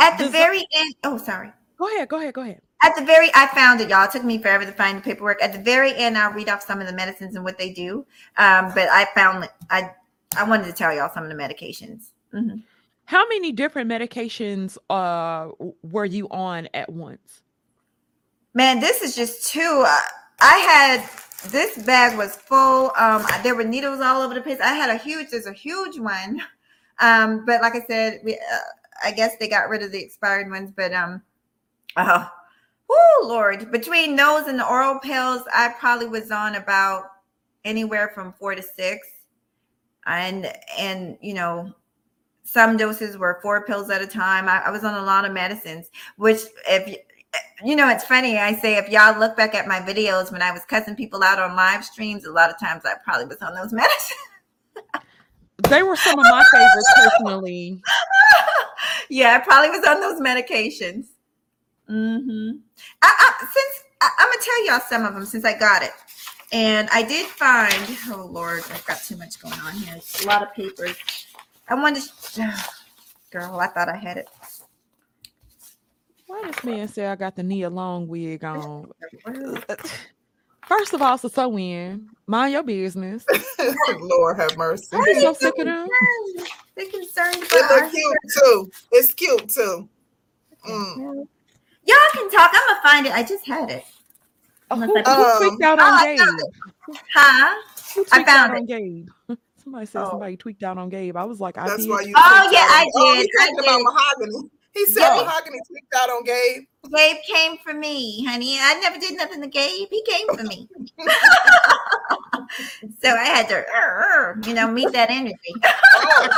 At the Does- very end, oh sorry. Go ahead, go ahead, go ahead. At the very, I found it, y'all. It took me forever to find the paperwork. At the very end, I'll read off some of the medicines and what they do. Um, but I found it- I I wanted to tell y'all some of the medications. Mhm. How many different medications uh were you on at once? Man, this is just too. Uh, I had this bag was full. Um, there were needles all over the place. I had a huge. There's a huge one. Um, but like I said, we. Uh, I guess they got rid of the expired ones. But um, oh, whoo, Lord! Between those and the oral pills, I probably was on about anywhere from four to six, and and you know. Some doses were four pills at a time. I, I was on a lot of medicines, which if you, know, it's funny. I say if y'all look back at my videos when I was cussing people out on live streams, a lot of times I probably was on those medicines. They were some of my favorites personally. yeah, I probably was on those medications. Mm-hmm. I, I, since I, I'm gonna tell y'all some of them since I got it, and I did find. Oh Lord, I've got too much going on here. It's a lot of papers. I wanted. To, girl, I thought I had it. Why this man say I got the Nia Long wig on? First of all, it's a sew in. Mind your business. Lord have mercy. I'm so sick of them. They're concerned It about our look cute too. It's cute too. Mm. Y'all can talk. I'm gonna find it. I just had it. Who, um, Unless who I- tweaked out Oh, on I Gabe? found Huh? Who I found out it. on Gabe? Somebody said Oh. somebody tweaked out on Gabe. I was like, I That's did. why you. Oh, yeah, I on- Oh, did. he I talking about mahogany. He said Yeah. mahogany tweaked out on Gabe. Gabe came for me, honey. I never did nothing to Gabe. He came for me. so I had to, you know, meet that energy. Oh,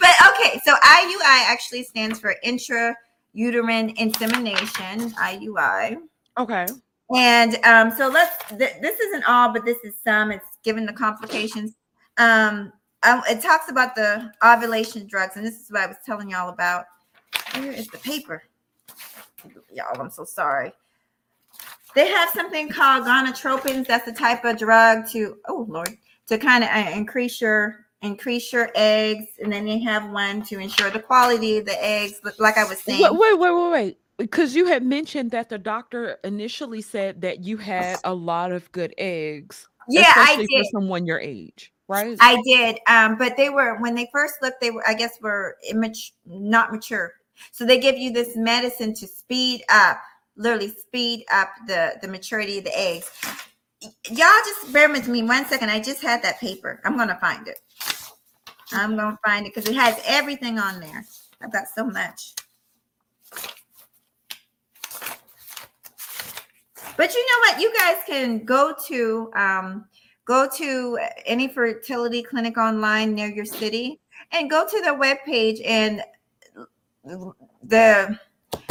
But okay, so IUI actually stands for intrauterine insemination, IUI. Okay. And um, so let's. Th- this isn't all, but this is some. It's given the complications. Um, um, it talks about the ovulation drugs, and this is what I was telling y'all about. Where is the paper? Y'all, I'm so sorry. They have something called gonadotropins. That's a type of drug to oh lord to kind of uh, increase your increase your eggs, and then they have one to ensure the quality of the eggs. Like I was saying, Wait, wait, wait, wait, wait. Because you had mentioned that the doctor initially said that you had a lot of good eggs. yeah, I did. for someone your age, right? I did, um, but they were when they first looked, they were I guess were immature, not mature. So they give you this medicine to speed up, literally speed up the the maturity of the eggs. Y'all just bear with me one second. I just had that paper. I'm gonna find it. I'm gonna find it because it has everything on there. I've got so much. But you know what? You guys can go to um, go to any fertility clinic online near your city and go to their webpage and the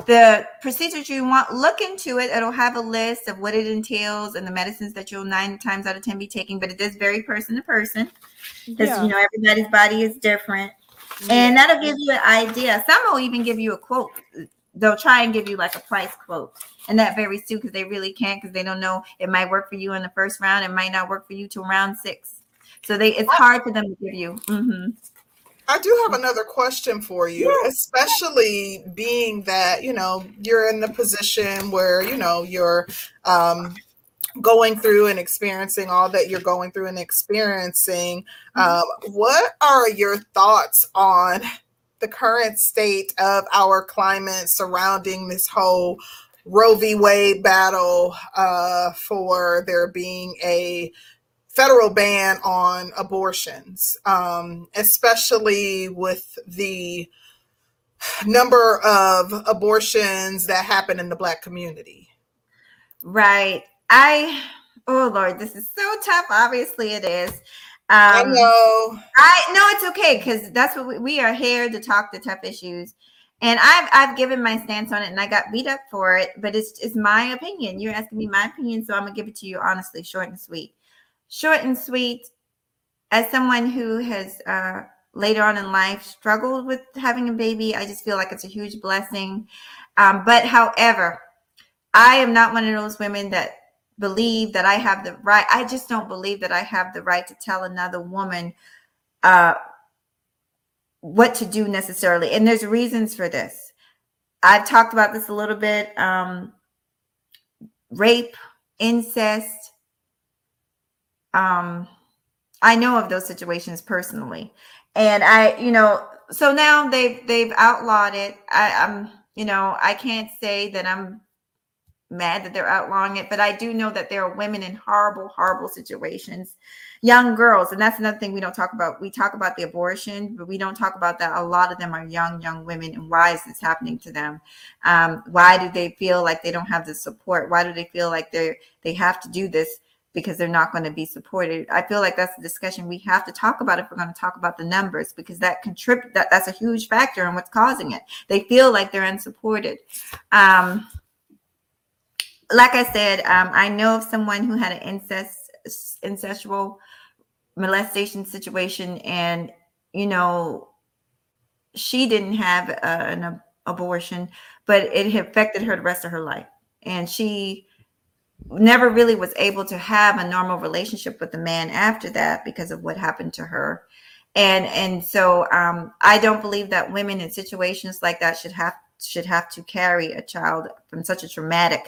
the procedures you want look into it. It'll have a list of what it entails and the medicines that you'll nine times out of ten be taking but it is very person to person. Because Yeah. you know everybody's body is different. And that'll give you an idea. Some will even give you a quote they'll try and give you like a price quote and that varies too because they really can't because they don't know it might work for you in the first round it might not work for you till round six. So they it's hard for them to give you. Mhm. I do have another question for you, especially being that, you know, you're in the position where, you know, you're um going through and experiencing all that you're going through and experiencing, um, what are your thoughts on the current state of our climate surrounding this whole Roe v. Wade battle uh, for there being a federal ban on abortions, um, especially with the number of abortions that happen in the Black community. Right. I, oh Lord, this is so tough. Obviously, it is. Um, I know. I know it's okay because that's what we, we are here to talk the tough issues and I've I've given my stance on it, and I got beat up for it. But it's it's my opinion. You're asking me my opinion, so I'm gonna give it to you honestly, short and sweet. Short and sweet. As someone who has uh, later on in life struggled with having a baby, I just feel like it's a huge blessing. Um, but however, I am not one of those women that believe that I have the right. I just don't believe that I have the right to tell another woman uh, what to do necessarily. And there's reasons for this. I've talked about this a little bit. Um, rape, incest. Um, I know of those situations personally. And I, you know, so now they've they've outlawed it. I, I'm, you know, I can't say that I'm mad that they're outlawing it, but I do know that there are women in horrible, horrible situations young girls and that's another thing we don't talk about. We talk about the abortion but we don't talk about that a lot of them are young young women and why is this happening to them? Um, why do they feel like they don't have the support? Why do they feel like they they have to do this because they're not going to be supported? I feel like that's a discussion we have to talk about if we're going to talk about the numbers because that contribute that that's a huge factor in what's causing it. They feel like they're unsupported. Um, like i said um, i know of someone who had an incest incestual molestation situation and you know she didn't have a, an ab- abortion but it affected her the rest of her life. And she never really was able to have a normal relationship with the man after that because of what happened to her. And and so um, i don't believe that women in situations like that should have should have to carry a child from such a traumatic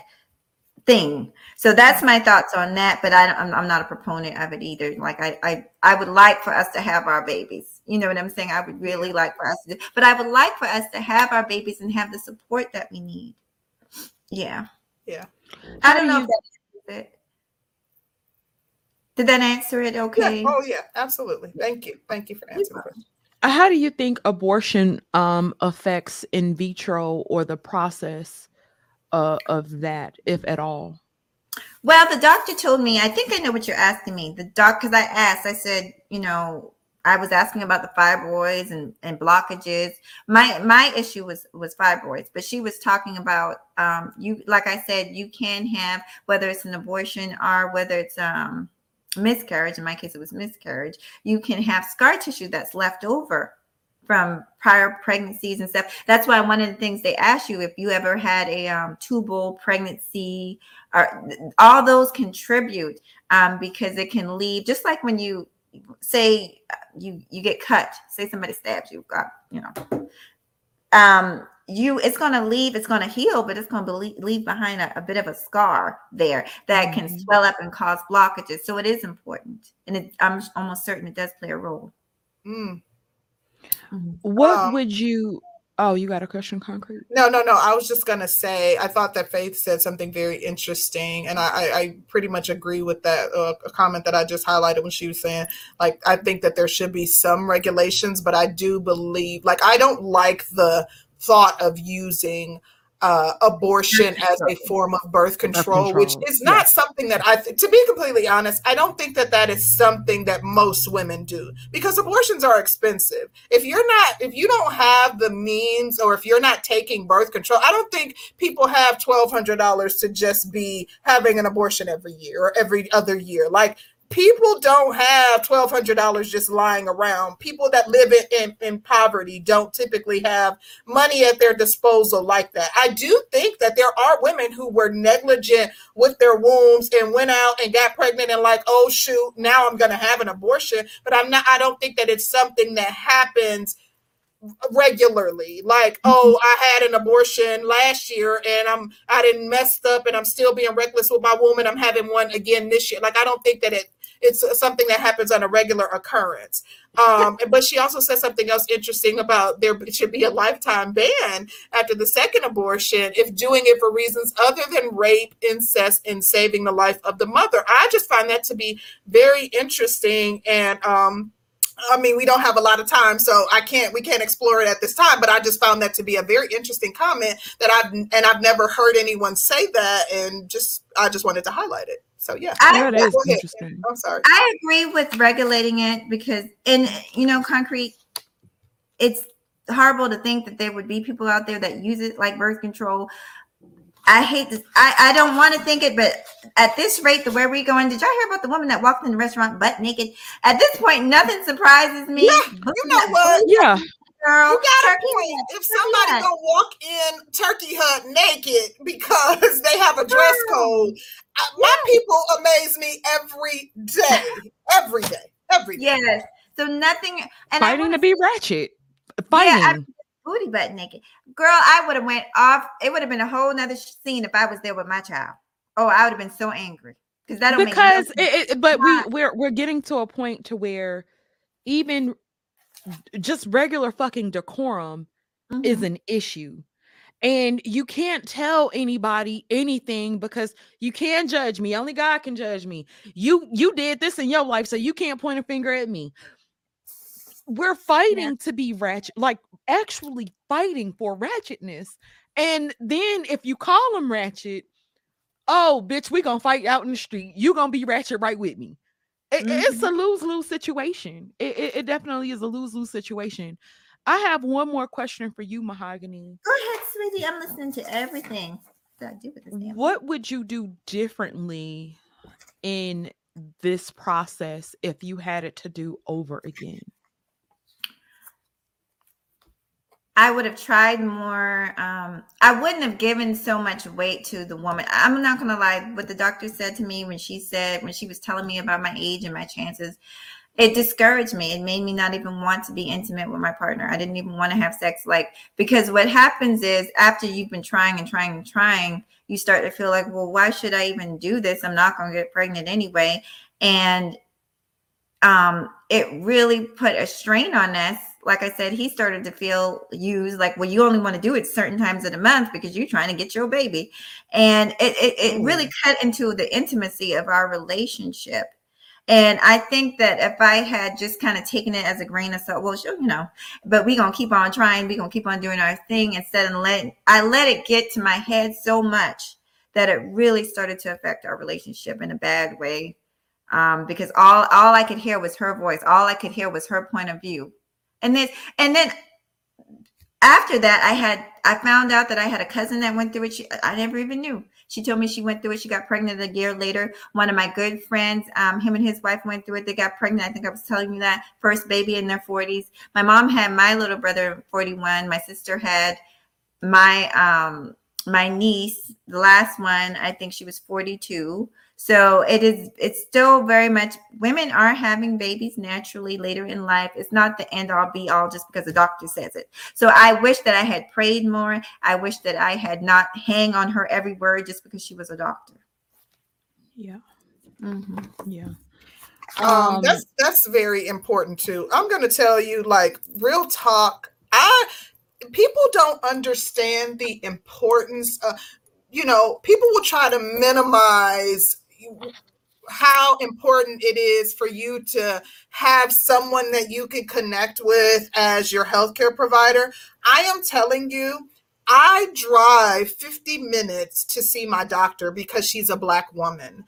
thing. So that's my thoughts on that. But I, I'm, I'm not a proponent of it either. Like I, I, I would like for us to have our babies. You know what I'm saying? I would really like for us to, do, but I would like for us to have our babies and have the support that we need. Yeah. Yeah. I don't know you, if that it. Did that answer it okay? Yeah. Oh yeah, absolutely. Thank you. Thank you for answering the question. How do you think abortion um, affects in vitro or the process uh, of that, if at all? Well, the doctor told me, I think I know what you're asking me. The doc, because I asked, I said, you know, I was asking about the fibroids and, and blockages. My my issue was was fibroids, but she was talking about um, you. Like I said, you can have whether it's an abortion or whether it's um, miscarriage. In my case, it was miscarriage. You can have scar tissue that's left over from prior pregnancies and stuff. That's why one of the things they ask you if you ever had a um, tubal pregnancy, or all those contribute um, because it can leave. Just like when you say you you get cut, say somebody stabs you, got you know, um, you it's going to leave. It's going to heal, but it's going to leave behind a, a, bit of a scar there that mm-hmm. can swell up and cause blockages. So it is important, and it, I'm almost certain it does play a role. Mm. Mm-hmm. What um, would you Oh, you got a question, concrete? No, no, no. I was just gonna say I thought that Faith said something very interesting, and I, I, I pretty much agree with that uh, comment that I just highlighted when she was saying, like, I think that there should be some regulations, but I do believe, like, I don't like the thought of using uh, abortion as a form of birth control, control. which is not yes. something that I, th- to be completely honest, I don't think that that is something that most women do because abortions are expensive. If you're not, if you don't have the means or if you're not taking birth control, I don't think people have $1,200 to just be having an abortion every year or every other year. Like people don't have $1200 just lying around. People that live in, in, in, poverty don't typically have money at their disposal like that. I do think that there are women who were negligent with their wombs and went out and got pregnant and like oh shoot now i'm going to have an abortion. But i'm not i don't think that it's something that happens regularly. Like Mm-hmm. oh i had an abortion last year and i'm i didn't messed up and i'm still being reckless with my woman i'm having one again this year. Like i don't think that it it's something that happens on a regular occurrence um but she also said something else interesting about there should be a lifetime ban after the second abortion if doing it for reasons other than rape incest and saving the life of the mother i just find that to be very interesting and um I mean, we don't have a lot of time, so I can't we can't explore it at this time. But I just found that to be a very interesting comment that I've and I've never heard anyone say that, and just I just wanted to highlight it. So yeah, I- That Go is ahead. interesting. I'm sorry. I agree with regulating it because, in you know, concrete, it's horrible to think that there would be people out there that use it like birth control. I hate this. I, I don't want to think it, but at this rate, the where we going, did y'all hear about the woman that walked in the restaurant butt naked? At this point, nothing surprises me. Yeah, You know what? Yeah. Girl? You got a Turkey point. If somebody Hut. gonna walk in Turkey Hut naked because they have a dress Yeah. code, I- my people amaze me every day, every day, every day. Yes. So nothing. And I Fighting wanna to be ratchet. I- Fighting. booty butt naked. Girl, I would have went off. It would have been a whole nother scene if I was there with my child. Oh, I would have been so angry because that don't because make no sense. it, it- but Why? we we're we're getting to a point to where even just regular fucking decorum is Mhm. an issue and you can't tell anybody anything because you can't judge me only god can judge me. You you did this in your life so you can't point a finger at me. We're fighting to be ratchet like actually fighting for ratchetness and then if you call them ratchet oh bitch we gonna fight out in the street. You gonna be ratchet right with me It- it's a mm-hmm. lose-lose situation it, it, it definitely is a lose-lose situation i have one more question for you mahogany Go ahead, sweetie. I'm listening to everything. What do I do with this damn what would you do differently in this process if you had it to do over again I would have tried more. Um, I wouldn't have given so much weight to the woman. I'm not gonna lie. What the doctor said to me when she said when she was telling me about my age and my chances, it discouraged me. It made me not even want to be intimate with my partner. I didn't even want to have sex. Like because what happens is after you've been trying and trying and trying, you start to feel like, well, why should I even do this? I'm not gonna get pregnant anyway. And um, it really put a strain on us. Like I said, he started to feel used, like, well, you only want to do it certain times of the month because you're trying to get your baby. And it, it, it really cut into the intimacy of our relationship. And I think that if I had just kind of taken it as a grain of salt, well, sure, you know, but we're gonna keep on trying, we're gonna keep on doing our thing instead of letting I let it get to my head so much that it really started to affect our relationship in a bad way um, because all all I could hear was her voice. All I could hear was her point of view. And then and then after that, I had I found out that I had a cousin that went through it. She, I never even knew. She told me she went through it. She got pregnant a year later. One of my good friends, um, him and his wife went through it. They got pregnant. I think I was telling you that first baby in their 40s. My mom had my little brother 41. My sister had my um my niece, the last one, I think she was 42. So it is it's still very much women are having babies naturally later in life. It's not the end all be all just because the doctor says it. So I wish that I had prayed more. I wish that I had not hang on her every word just because she was a doctor. yeah Mhm. yeah Um, Um, that's that's very important too. I'm gonna tell you, like real talk. I people don't understand the importance of, you know, people will try to minimize how important it is for you to have someone that you can connect with as your healthcare provider. I am telling you, I drive 50 minutes to see my doctor because she's a black woman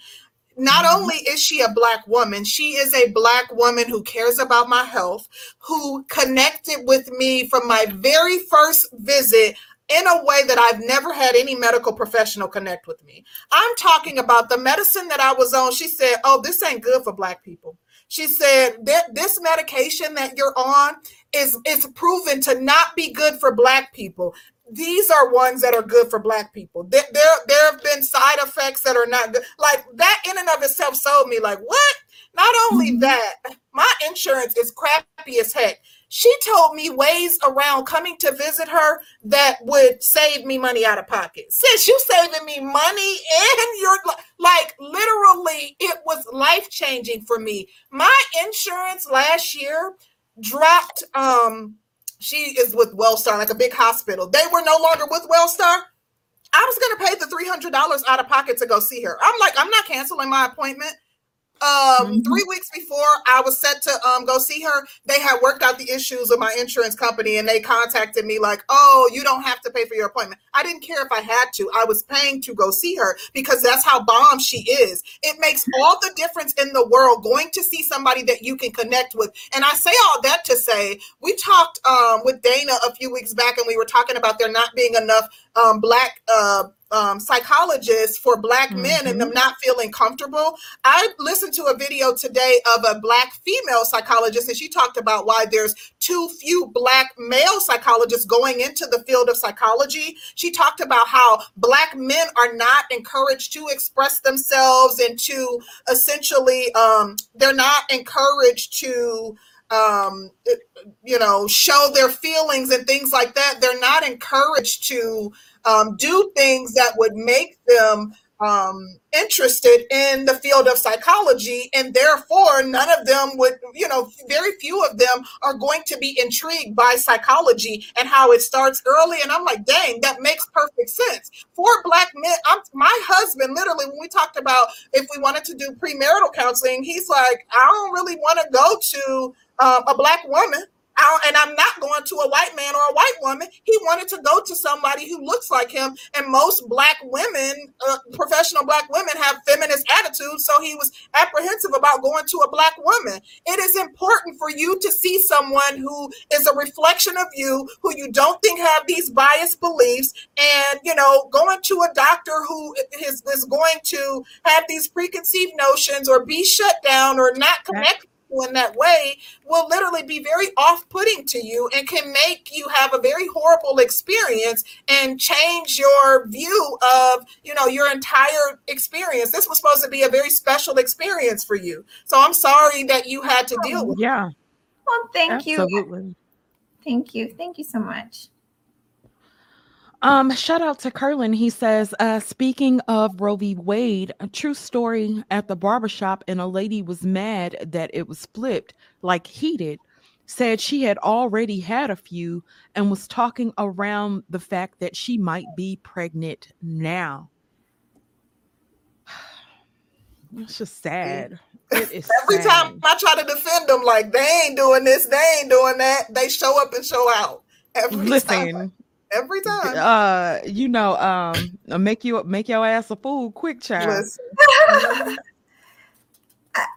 not Mhm. only is she a black woman, she is a black woman who cares about my health, who connected with me from my very first visit in a way that I've never had any medical professional connect with me. I'm talking about the medicine that I was on. She said, Oh, this ain't good for black people. She said that this medication that you're on is is proven to not be good for black people these are ones that are good for black people. There, there, there have been side effects that are not good. Like that in and of itself sold me like, what? Not only Mhm. that, my insurance is crappy as heck. She told me ways around coming to visit her that would save me money out of pocket. Since you saving me money and you're like literally, it was life changing for me. My insurance last year dropped. Um, she is with Wellstar, like a big hospital. They were no longer with Wellstar. I was to pay the $300 out of pocket to go see her. I'm like, I'm not canceling my appointment um mm-hmm. three weeks before i was set to um go see her. They had worked out the issues with my insurance company and they contacted me like oh you don't have to pay for your appointment. I didn't care if i had to. I was paying to go see her because that's how bomb she is. It makes all the difference in the world going to see somebody that you can connect with. And i say all that to say we talked um with dana a few weeks back and we were talking about there not being enough um black uh um, psychologists for black mm-hmm. men and them mm-hmm. not feeling comfortable. I listened to a video today of a black female psychologist, and she talked about why there's too few black male psychologists going into the field of psychology. She talked about how black men are not encouraged to express themselves and to essentially, um, they're not encouraged to um you know show their feelings and things like that they're not encouraged to um, do things that would make them um, interested in the field of psychology, and therefore none of them would, you know, very few of them are going to be intrigued by psychology and how it starts early. And I'm like, dang, that makes perfect sense. For black men, I'm, my husband, literally, when we talked about if we wanted to do premarital counseling, he's like, I don't really want to go to uh, a black woman and I'm not going to a white man or a white woman. He wanted to go to somebody who looks like him. And most black women, uh, professional black women, have feminist attitudes. So he was apprehensive about going to a black woman. It is important for you to see someone who is a reflection of you, who you don't think have these biased beliefs. And, you know, going to a doctor who is, is going to have these preconceived notions or be shut down or not connect in that way will literally be very off-putting to you and can make you have a very horrible experience and change your view of you know your entire experience. This was supposed to be a very special experience for you. So i'm sorry that you had to deal with yeah. Well thank Absolutely. you thank you. Thank you so much um, shout out to Curlin. He says, uh, speaking of Roe v. Wade, a true story at the barbershop, and a lady was mad that it was flipped, like heated, said she had already had a few and was talking around the fact that she might be pregnant now. It's just sad. It is Every sad. time I try to defend them, like they ain't doing this, they ain't doing that, they show up and show out. Every Listen, time every time. Uh, you know, um, make you make your ass a fool quick, child. um,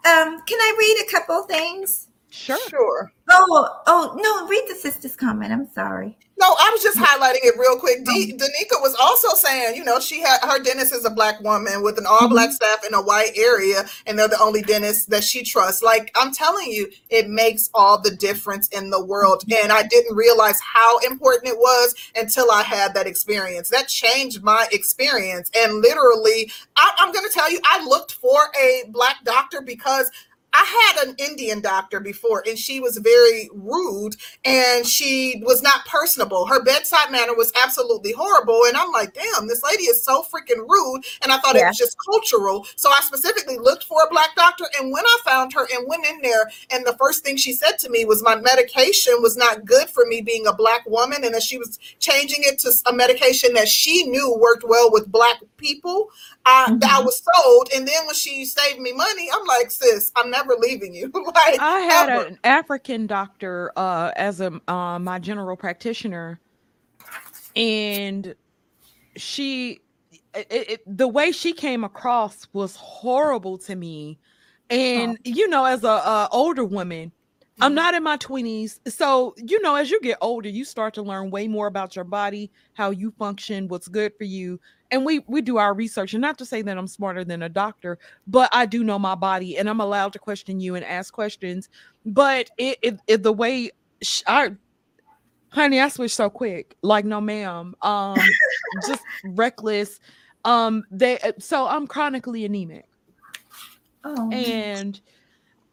can I read a couple things? Sure. Sure. Oh, oh no, read the sister's comment. I'm sorry. No, I was just highlighting it real quick. D- oh. Danica was also saying, you know, she had her dentist is a black woman with an all mm-hmm. black staff in a white area, and they're the only dentist that she trusts. Like I'm telling you, it makes all the difference in the world. Mm-hmm. And I didn't realize how important it was until I had that experience. That changed my experience. And literally, I, I'm going to tell you, I looked for a black doctor because I had an Indian doctor before, and she was very rude and she was not personable. Her bedside manner was absolutely horrible. And I'm like, damn, this lady is so freaking rude. And I thought yeah. it was just cultural. So I specifically looked for a black doctor. And when I found her and went in there, and the first thing she said to me was my medication was not good for me being a black woman, and that she was changing it to a medication that she knew worked well with black people. I, mm-hmm. I was sold. And then when she saved me money, I'm like, sis, I'm never leaving you. like I had ever. an African doctor uh, as a uh, my general practitioner, and she it, it, the way she came across was horrible to me. And oh. you know, as a, a older woman, I'm not in my 20s. So, you know, as you get older, you start to learn way more about your body, how you function, what's good for you. And we we do our research and not to say that i'm smarter than a doctor but i do know my body and i'm allowed to question you and ask questions. But it, it, it the way i honey i switched so quick. Like no ma'am. Um just reckless. Um they uh, so i'm chronically anemic. Oh. and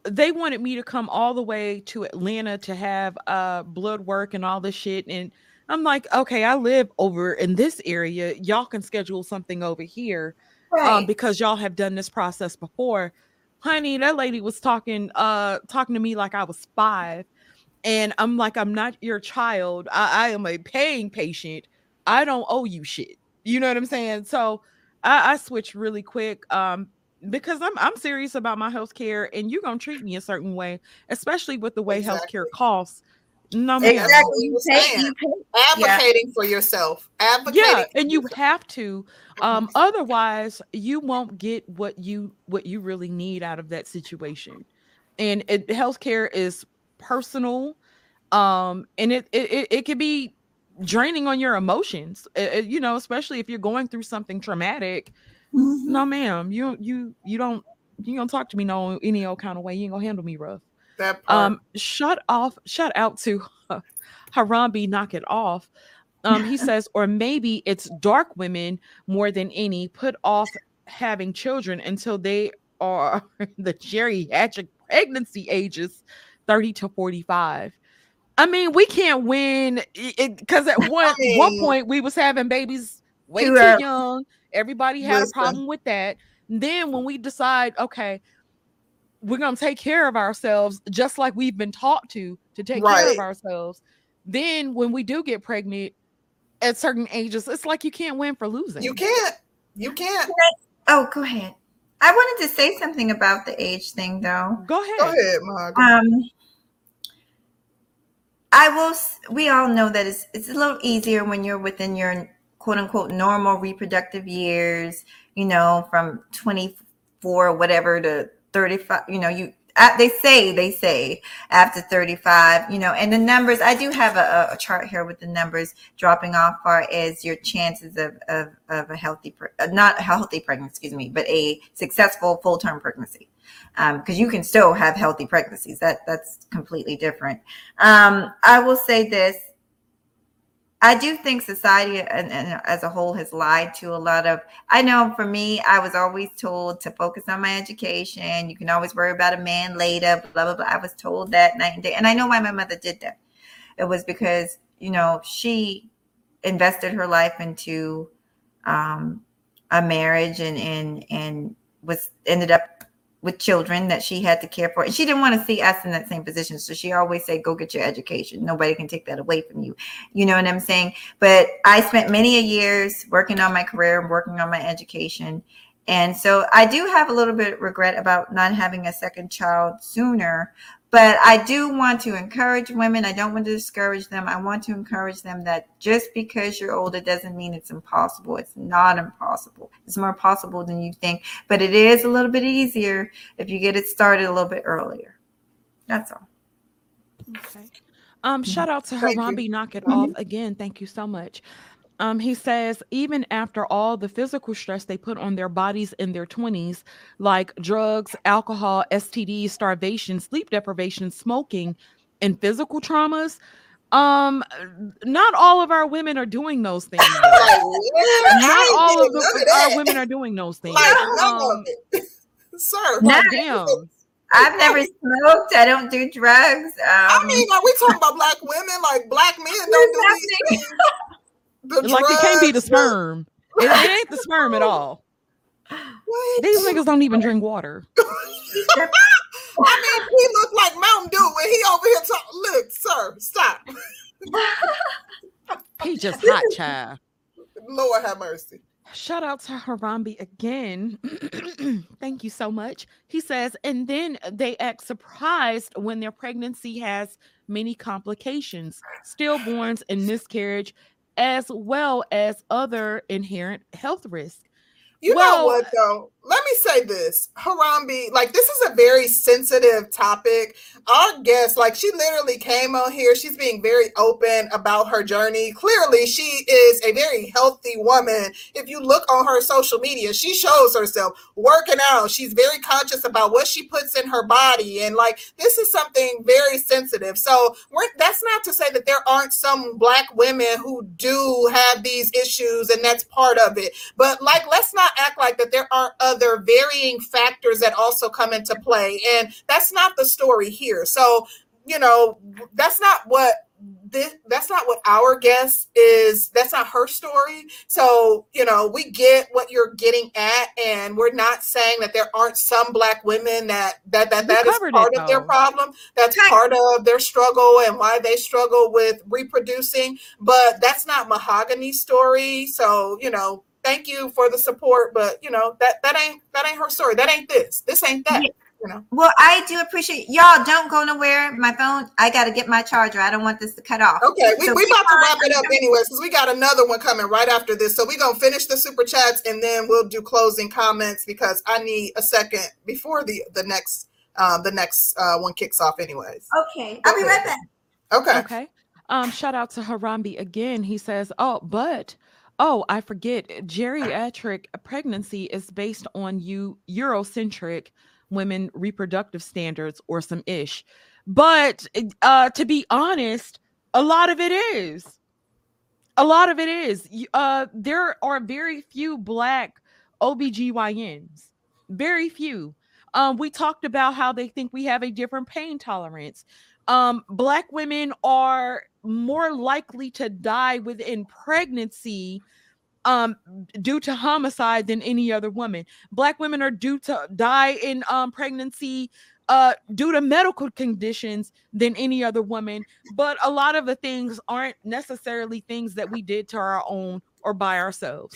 they wanted me to come all the way to Atlanta to have uh blood work and all this shit. And I'm like, okay, I live over in this area. Y'all can schedule something over here um, right. um, because y'all have done this process before. Honey, that lady was talking uh talking to me like I was five. And I'm like, I'm not your child. I, I am a paying patient. I don't owe you shit. You know what I'm saying? So I, I switched really quick. Um, because I'm I'm serious about my health care and you're gonna treat me a certain way, especially with the way exactly. healthcare costs. No, exactly. You pay, you pay. Advocating yeah. for yourself. Advocating yeah, and you yourself. have to. Um, otherwise, you won't get what you what you really need out of that situation. And it, healthcare is personal, um, and it it it, it can be draining on your emotions. It, it, you know, especially if you're going through something traumatic Mm-hmm. No, ma'am. You you you don't you don't talk to me no any old kind of way. You ain't gonna handle me rough. That part. Um, shut off. Shut out to uh, Harambe. Knock it off. Um, he says, or maybe it's dark women more than any put off having children until they are the geriatric pregnancy ages 30 to 45. I mean, we can't win because at one I mean, one point we was having babies way too, too young Everybody had Listen. a problem with that. then when we decide, okay, we're gonna take care of ourselves just like we've been taught to to take right. care of ourselves. Then when we do get pregnant at certain ages, it's like you can't win for losing. You can't. You can't. Oh, go ahead. I wanted to say something about the age thing, though. Go ahead. Go ahead, Margaret. Um, I will. We all know that it's it's a little easier when you're within your quote unquote normal reproductive years, you know, from 24 whatever to 35, you know, you they say they say after 35 you know and the numbers i do have a, a chart here with the numbers dropping off far as your chances of, of, of a healthy uh, not a healthy pregnancy excuse me but a successful full-term pregnancy. Because um, you can still have healthy pregnancies. That that's completely different. Um, i will say this I do think society and, and, as a whole has lied to a lot of. I know for me, I was always told to focus on my education. You can always worry about a man later, blah, blah, blah. I was told that night and day. And I know why my mother did that. It was because, you know, she invested her life into um, a marriage and, and, and was ended up with children that she had to care for. And she didn't want to see us in that same position. So she always said, go get your education. Nobody can take that away from you. You know what I'm saying? But I spent many years working on my career and working on my education. And so I do have a little bit of regret about not having a second child sooner. But I do want to encourage women. I don't want to discourage them. I want to encourage them that just because you're older doesn't mean it's impossible. It's not impossible. It's more possible than you think. But it is a little bit easier if you get it started a little bit earlier. That's all. Okay. Um, shout out to Harambe Knock It mm-hmm. Off again. Thank you so much. Um, he says, even after all the physical stress they put on their bodies in their 20s, like drugs, alcohol, STDs, starvation, sleep deprivation, smoking, and physical traumas, um, not all of our women are doing those things. not all of, the, our women are doing those things. Like, um, Sir, damn. I've never smoked. I don't do drugs. Um, I mean, are we talking about black women? Like black men don't do these things? Like it can't be the sperm. It, it ain't the sperm at all. What? These niggas don't even drink water. I mean, he looked like Mountain Dew when he over here talk. Look, sir, stop. he just hot child. Lord have mercy. Shout out to Harambe again. Thank you so much. He says, and then they act surprised when their pregnancy has many complications, stillborns and miscarriage, as well as other inherent health risks. You well, know what though? Let me say this, Harambe. Like this is a very sensitive topic. Our guest, like she literally came on here. She's being very open about her journey. Clearly, she is a very healthy woman. If you look on her social media, she shows herself working out. She's very conscious about what she puts in her body, and like this is something very sensitive. So that's not to say that there aren't some black women who do have these issues, and that's part of it. But like, let's not act like that there aren't other other varying factors that also come into play. And that's not the story here. So, you know, that's not what this, that's not what our guest is that's not her story so you know we get what you're getting at and we're not saying that there aren't some black women that that that, that is part it, of their problem that's part of their struggle and why they struggle with reproducing but that's not mahogany's story so you know thank you for the support but you know that that ain't that ain't her story that ain't this this ain't that yeah you know. Well, I do appreciate y'all. Don't go nowhere. My phone. I got to get my charger. I don't want this to cut off. Okay, we, so we about to wrap it up anyway, because we got another one coming right after this. So we're gonna finish the super chats and then we'll do closing comments because I need a second before the the next um the next uh one kicks off. Anyways. Okay, I'll be right back. Okay. Okay. Um, shout out to Harambe again. He says, "Oh, but." Oh, I forget. Geriatric pregnancy is based on you Eurocentric women reproductive standards or some ish. But uh, to be honest, a lot of it is. A lot of it is. Uh, there are very few black OBGYNs, very few. Um, we talked about how they think we have a different pain tolerance. Um, black women are more likely to die within pregnancy um due to homicide than any other woman. Black women are due to die in um pregnancy uh due to medical conditions than any other woman but a lot of the things aren't necessarily things that we did to our own or by ourselves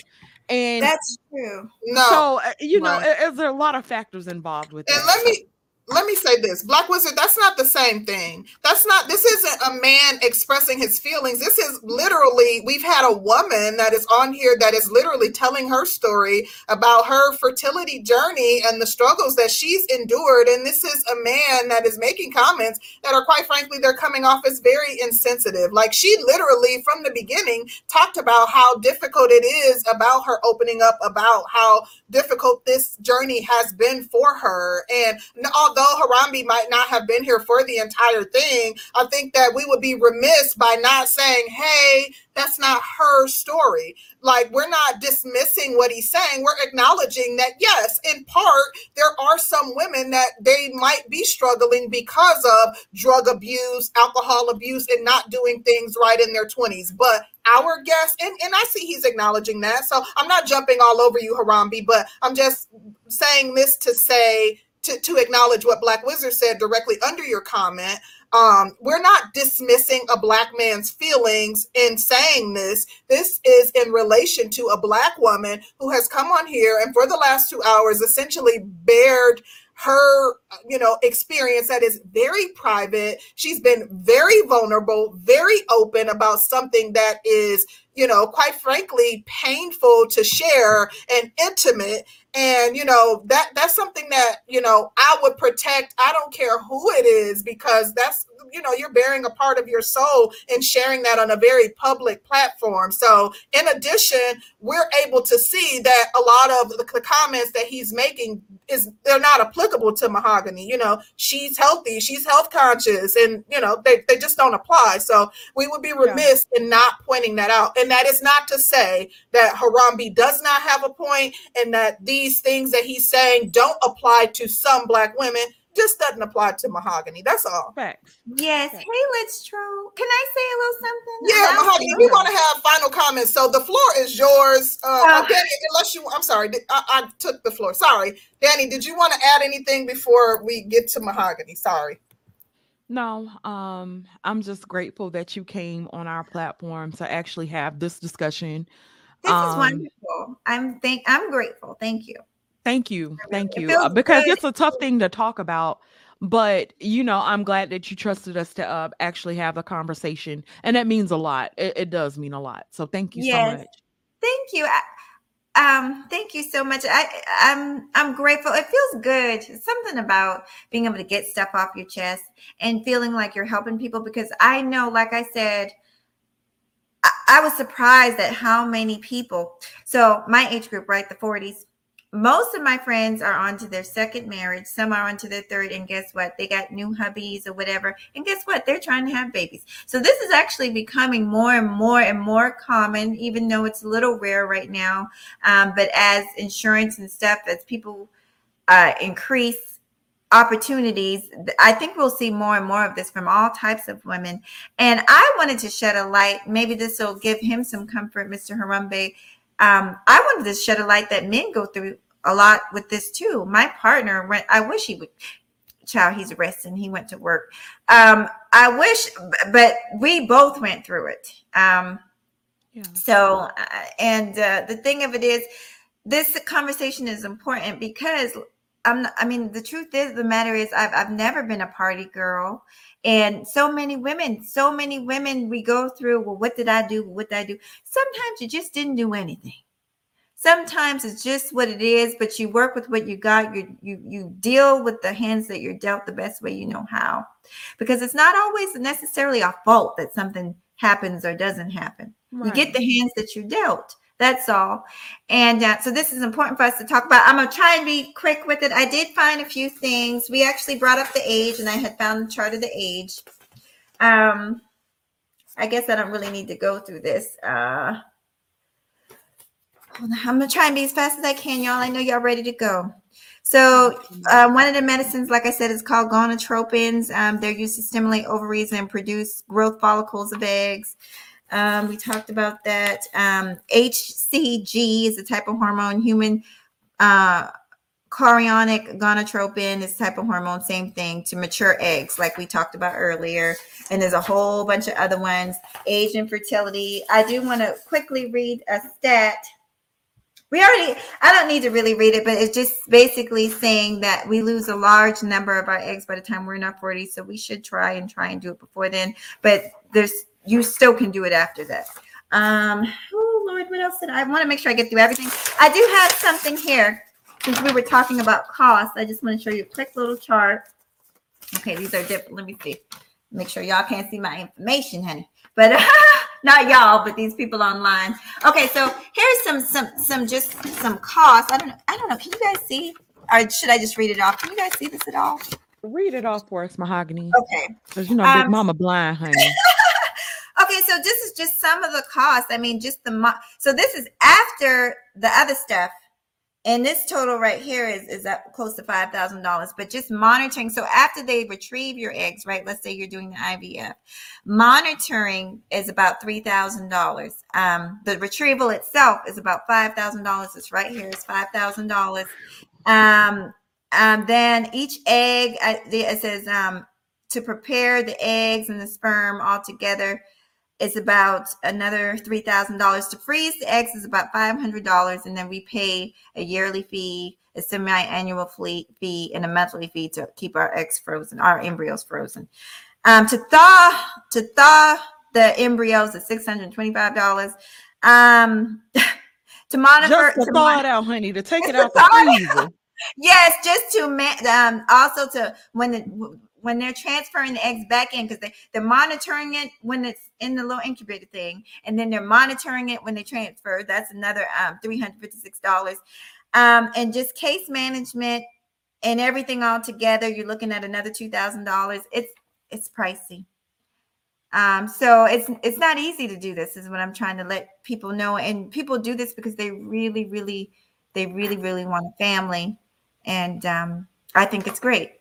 and that's true no so uh, you know right. there are a lot of factors involved with and that. let me let me say this. Black wizard that's not the same thing. That's not this isn't a man expressing his feelings. This is literally we've had a woman that is on here that is literally telling her story about her fertility journey and the struggles that she's endured. And this is a man that is making comments that are quite frankly they're coming off as very insensitive. Like she literally from the beginning talked about how difficult it is about her opening up about how difficult this journey has been for her. And although although Harambe might not have been here for the entire thing, I think that we would be remiss by not saying, hey, that's not her story. Like, we're not dismissing what he's saying. We're acknowledging that, yes, in part, there are some women that they might be struggling because of drug abuse, alcohol abuse, and not doing things right in their 20s. But our guest, and, and I see he's acknowledging that. So I'm not jumping all over you, Harambe, but I'm just saying this to say, to, to acknowledge what Black Wizard said directly under your comment. Um, we're not dismissing a black man's feelings in saying this. This is in relation to a black woman who has come on here and for the last two hours essentially bared her you know experience that is very private she's been very vulnerable very open about something that is you know quite frankly painful to share and intimate and you know that that's something that you know i would protect. I don't care who it is because that's you know you're bearing a part of your soul and sharing that on a very public platform. So in addition we're able to see that a lot of the, the comments that he's making is they're not applicable to mahogany. You know she's healthy she's health conscious and you know they, they just don't apply. So we would be remiss yeah. in not pointing that out. And that is not to say that harambe does not have a point and that these things that he's saying don't apply to some black women just doesn't apply to mahogany. That's all. Facts. Yes. Facts. Hey, let's tro. Can I say a little something? Yeah, mahogany. We want to have final comments. So the floor is yours. Uh, uh, Danny, unless you, I'm sorry, I, I took the floor. Sorry, Danny. Did you want to add anything before we get to mahogany? Sorry. No, um, I'm just grateful that you came on our platform to actually have this discussion. This um, is wonderful. I'm thank I'm grateful. Thank you. Thank you. Thank you. Uh, because good. it's a tough thing to talk about. But, you know, I'm glad that you trusted us to uh, actually have a conversation. And that means a lot. It, it does mean a lot. So thank you yes. so much. Thank you. I, um, thank you so much. I, I'm I'm grateful. It feels good. Something about being able to get stuff off your chest and feeling like you're helping people because I know, like I said, I, was surprised at how many people. So my age group, right, the 40s, most of my friends are on to their second marriage. Some are on to their third. And guess what? They got new hubbies or whatever. And guess what? They're trying to have babies. So this is actually becoming more and more and more common, even though it's a little rare right now. Um, but as insurance and stuff, as people uh, increase opportunities, I think we'll see more and more of this from all types of women. And I wanted to shed a light. Maybe this will give him some comfort, Mr. Harambe um, I wanted to shed a light that men go through a lot with this too. My partner went, I wish he would, child, he's arrested he went to work. Um, I wish, but we both went through it. Um, yeah. So, uh, and uh, the thing of it is, this conversation is important because I'm, I mean, the truth is, the matter is, I've, I've never been a party girl. And so many women, so many women we go through, well, what did I do? What did I do? Sometimes you just didn't do anything. Sometimes it's just what it is, but you work with what you got. You you you deal with the hands that you're dealt the best way you know how. Because it's not always necessarily a fault that something happens or doesn't happen. Right. You get the hands that you're dealt. That's all. And uh, so this is important for us to talk about. I'm going to try and be quick with it. I did find a few things. We actually brought up the age, and I had found the chart of the age. Um, I guess I don't really need to go through this. Uh, I'm going to try and be as fast as I can, y'all. I know y'all ready to go. So uh, one of the medicines, like I said, is called gonadotropins. Um, they're used to stimulate ovaries and produce growth follicles of eggs. Um, we talked about that. Um, HCG is a type of hormone. Human uh, chorionic gonadotropin is type of hormone. Same thing to mature eggs, like we talked about earlier. And there's a whole bunch of other ones. Age and fertility. I do want to quickly read a stat. We already, I don't need to really read it, but it's just basically saying that we lose a large number of our eggs by the time we're in our 40s. So we should try and try and do it before then. But there's you still can do it after that. Um, oh Lord, what else did I, I want to make sure I get through everything? I do have something here since we were talking about cost. I just want to show you a quick little chart. Okay, these are different. Let me see. Make sure y'all can't see my information, honey. But not y'all, but these people online. Okay, so here's some some some just some costs. I don't know. I don't know. Can you guys see? Or should I just read it off? Can you guys see this at all? Read it off for us, Mahogany. Okay. Because you know, um, Big Mama blind, honey. Okay, so this is just some of the costs. I mean, just the mo- so this is after the other stuff, and this total right here is is up close to five thousand dollars. But just monitoring. So after they retrieve your eggs, right? Let's say you're doing the IVF, monitoring is about three thousand dollars. Um, the retrieval itself is about five thousand dollars. It's right here. It's five thousand dollars. Um, um, then each egg, it says um, to prepare the eggs and the sperm all together is about another $3,000. To freeze the eggs is about $500. And then we pay a yearly fee, a semi annual fee, and a monthly fee to keep our eggs frozen, our embryos frozen. Um, to thaw, to thaw the embryos is $625. Um, to monitor, just to, to thaw mon- it out, honey, to take it out the freezer. Yes, just to um, also to when the when they're transferring the eggs back in because they, they're monitoring it when it's in the little incubator thing and then they're monitoring it when they transfer. That's another um, $356 um, and just case management and everything all together you're looking at another $2000 it's it's pricey. Um, so it's it's not easy to do this is what i'm trying to let people know and people do this because they really really they really really want a family and um, i think it's great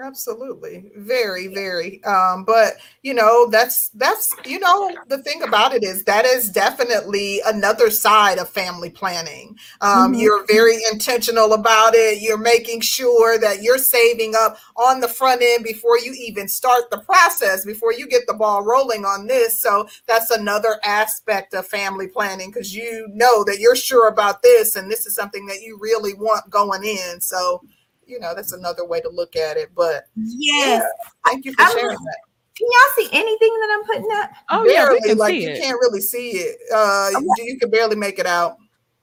Absolutely. Very, very. Um, but you know, that's that's you know, the thing about it is that is definitely another side of family planning. Um, mm-hmm. you're very intentional about it. You're making sure that you're saving up on the front end before you even start the process, before you get the ball rolling on this. So that's another aspect of family planning because you know that you're sure about this and this is something that you really want going in. So you know, that's another way to look at it. But yes, yeah, thank you for I'm, sharing that. Can y'all see anything that I'm putting up? Oh barely, yeah, like you it. can't really see it. Uh, okay. you, you can barely make it out.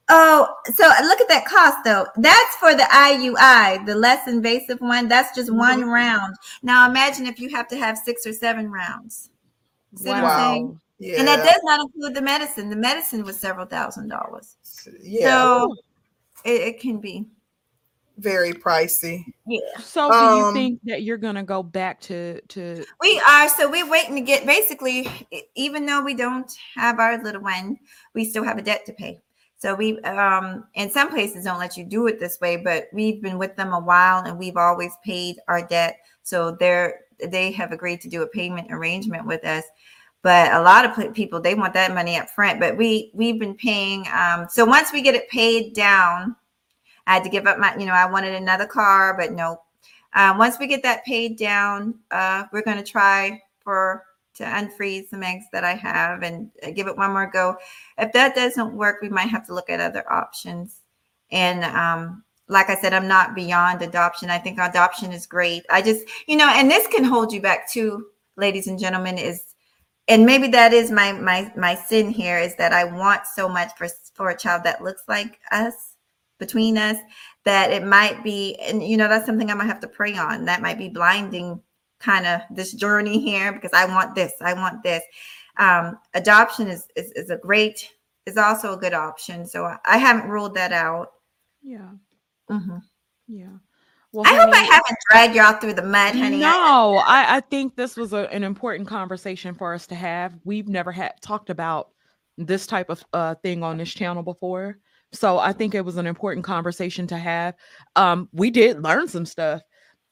Oh, so look at that cost though. That's for the IUI, the less invasive one. That's just mm-hmm. one round. Now imagine if you have to have six or seven rounds. See wow. Yeah. And that does not include the medicine. The medicine was several thousand dollars. Yeah. So it, it can be very pricey. Yeah. So do you um, think that you're gonna go back to to we are so we're waiting to get basically even though we don't have our little one, we still have a debt to pay. So we um in some places don't let you do it this way, but we've been with them a while and we've always paid our debt. So they're they have agreed to do a payment arrangement with us. But a lot of people they want that money up front. But we we've been paying. Um, so once we get it paid down, I had to give up my, you know, I wanted another car, but nope. Uh, once we get that paid down, uh, we're going to try for to unfreeze some eggs that I have and uh, give it one more go. If that doesn't work, we might have to look at other options. And um, like I said, I'm not beyond adoption. I think adoption is great. I just, you know, and this can hold you back too, ladies and gentlemen, is and maybe that is my my my sin here is that I want so much for for a child that looks like us between us that it might be and you know that's something i might have to pray on that might be blinding kind of this journey here because i want this i want this um, adoption is, is is a great is also a good option so i haven't ruled that out yeah mm-hmm. yeah well, I honey, hope I haven't dragged y'all through the mud, honey. No, I, I think this was a, an important conversation for us to have. We've never had talked about this type of uh, thing on this channel before. So I think it was an important conversation to have. Um, we did learn some stuff.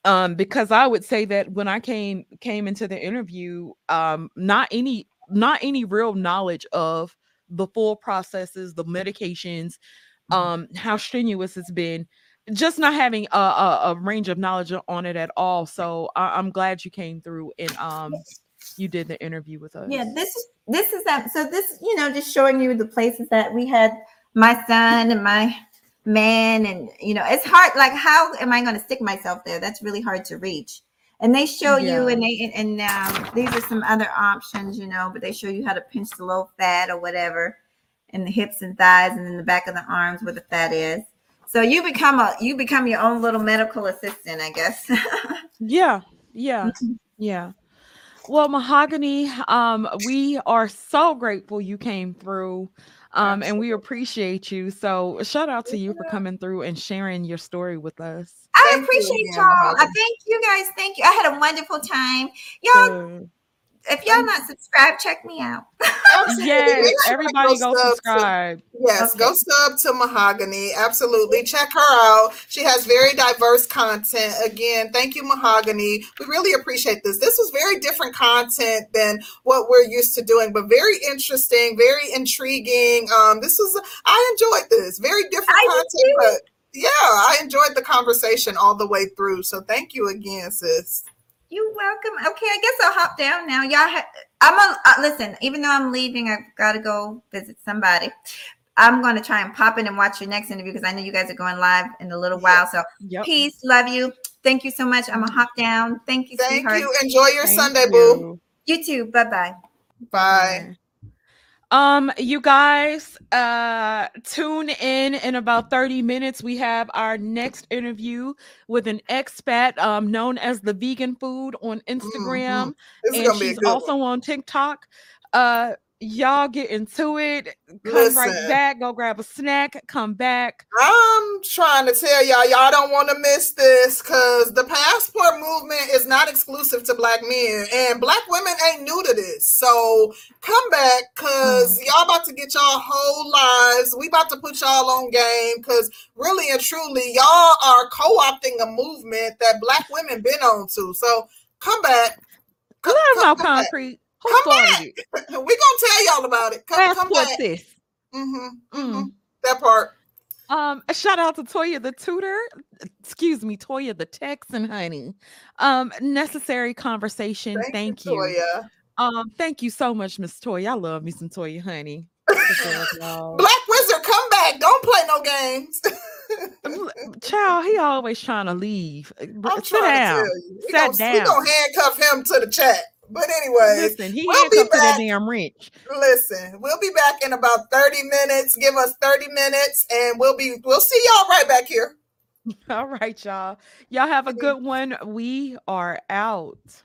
Um, because I would say that when I came came into the interview, um, not any not any real knowledge of the full processes, the medications, mm-hmm. um, how strenuous it's been, just not having a, a, a range of knowledge on it at all. So I, am glad you came through and um you did the interview with us. Yeah, this is this is that. So this, you know, just showing you the places that we had my son and my man and you know it's hard like how am i going to stick myself there? That's really hard to reach. And they show yeah. you and they and, um, these are some other options you know but they show you how to pinch the low fat or whatever in the hips and thighs and in the back of the arms where the fat is. So you become a you become your own little medical assistant i guess. Yeah yeah mm-hmm. yeah. Well mahogany um we are so grateful you came through um, and we appreciate you. So shout out to you for coming through and sharing your story with us. I thank appreciate you, y'all. I thank you guys. Thank you. I had a wonderful time. Y'all, if y'all not subscribed, check me out. yes, everybody go, go subscribe. To, yes, okay. go sub to Mahogany. Absolutely. Check her out. She has very diverse content. Again, thank you, Mahogany. We really appreciate this. This was very different content than what we're used to doing, but very interesting, very intriguing. Um, this was I enjoyed this. Very different I content, but yeah, I enjoyed the conversation all the way through. So thank you again, sis. You're welcome. Okay, I guess I'll hop down now. Y'all, ha- I'm a uh, listen. Even though I'm leaving, I've got to go visit somebody. I'm going to try and pop in and watch your next interview because I know you guys are going live in a little while. So yep. peace, love you. Thank you so much. I'm gonna hop down. Thank you. Thank sweetheart. you. Enjoy your Thank Sunday, you. boo. You too. Bye-bye. Bye. Um, you guys, uh, tune in in about 30 minutes. We have our next interview with an expat um, known as the vegan food on Instagram. Mm-hmm. And she's also one. on TikTok. Uh, y'all get into it. Come Listen, right back. Go grab a snack. Come back. I'm trying to tell y'all, y'all don't want to miss this because the passport movement is not exclusive to black men, and black women ain't new to this. So come back because mm. y'all about to get y'all whole lives. We about to put y'all on game because really and truly, y'all are co-opting a movement that black women been on to. So come back. Come, come, come concrete. Come back. We're gonna tell y'all about it. Come, come back. This. Mm-hmm, mm-hmm. Mm. That part. Um, a shout out to Toya the tutor. Excuse me, Toya the Texan, honey. Um, necessary conversation. Thank, thank you, Toya. Um, thank you so much, Miss Toya. I love me some Toya, honey. Black Wizard, come back. Don't play no games. Child, he always trying to leave. I'm Sit down. Sit down. We gonna handcuff him to the chat. But anyway, listen, he we'll be back. to that damn wrench. Listen, we'll be back in about 30 minutes. Give us 30 minutes and we'll be we'll see y'all right back here. All right, y'all. Y'all have a good one. We are out.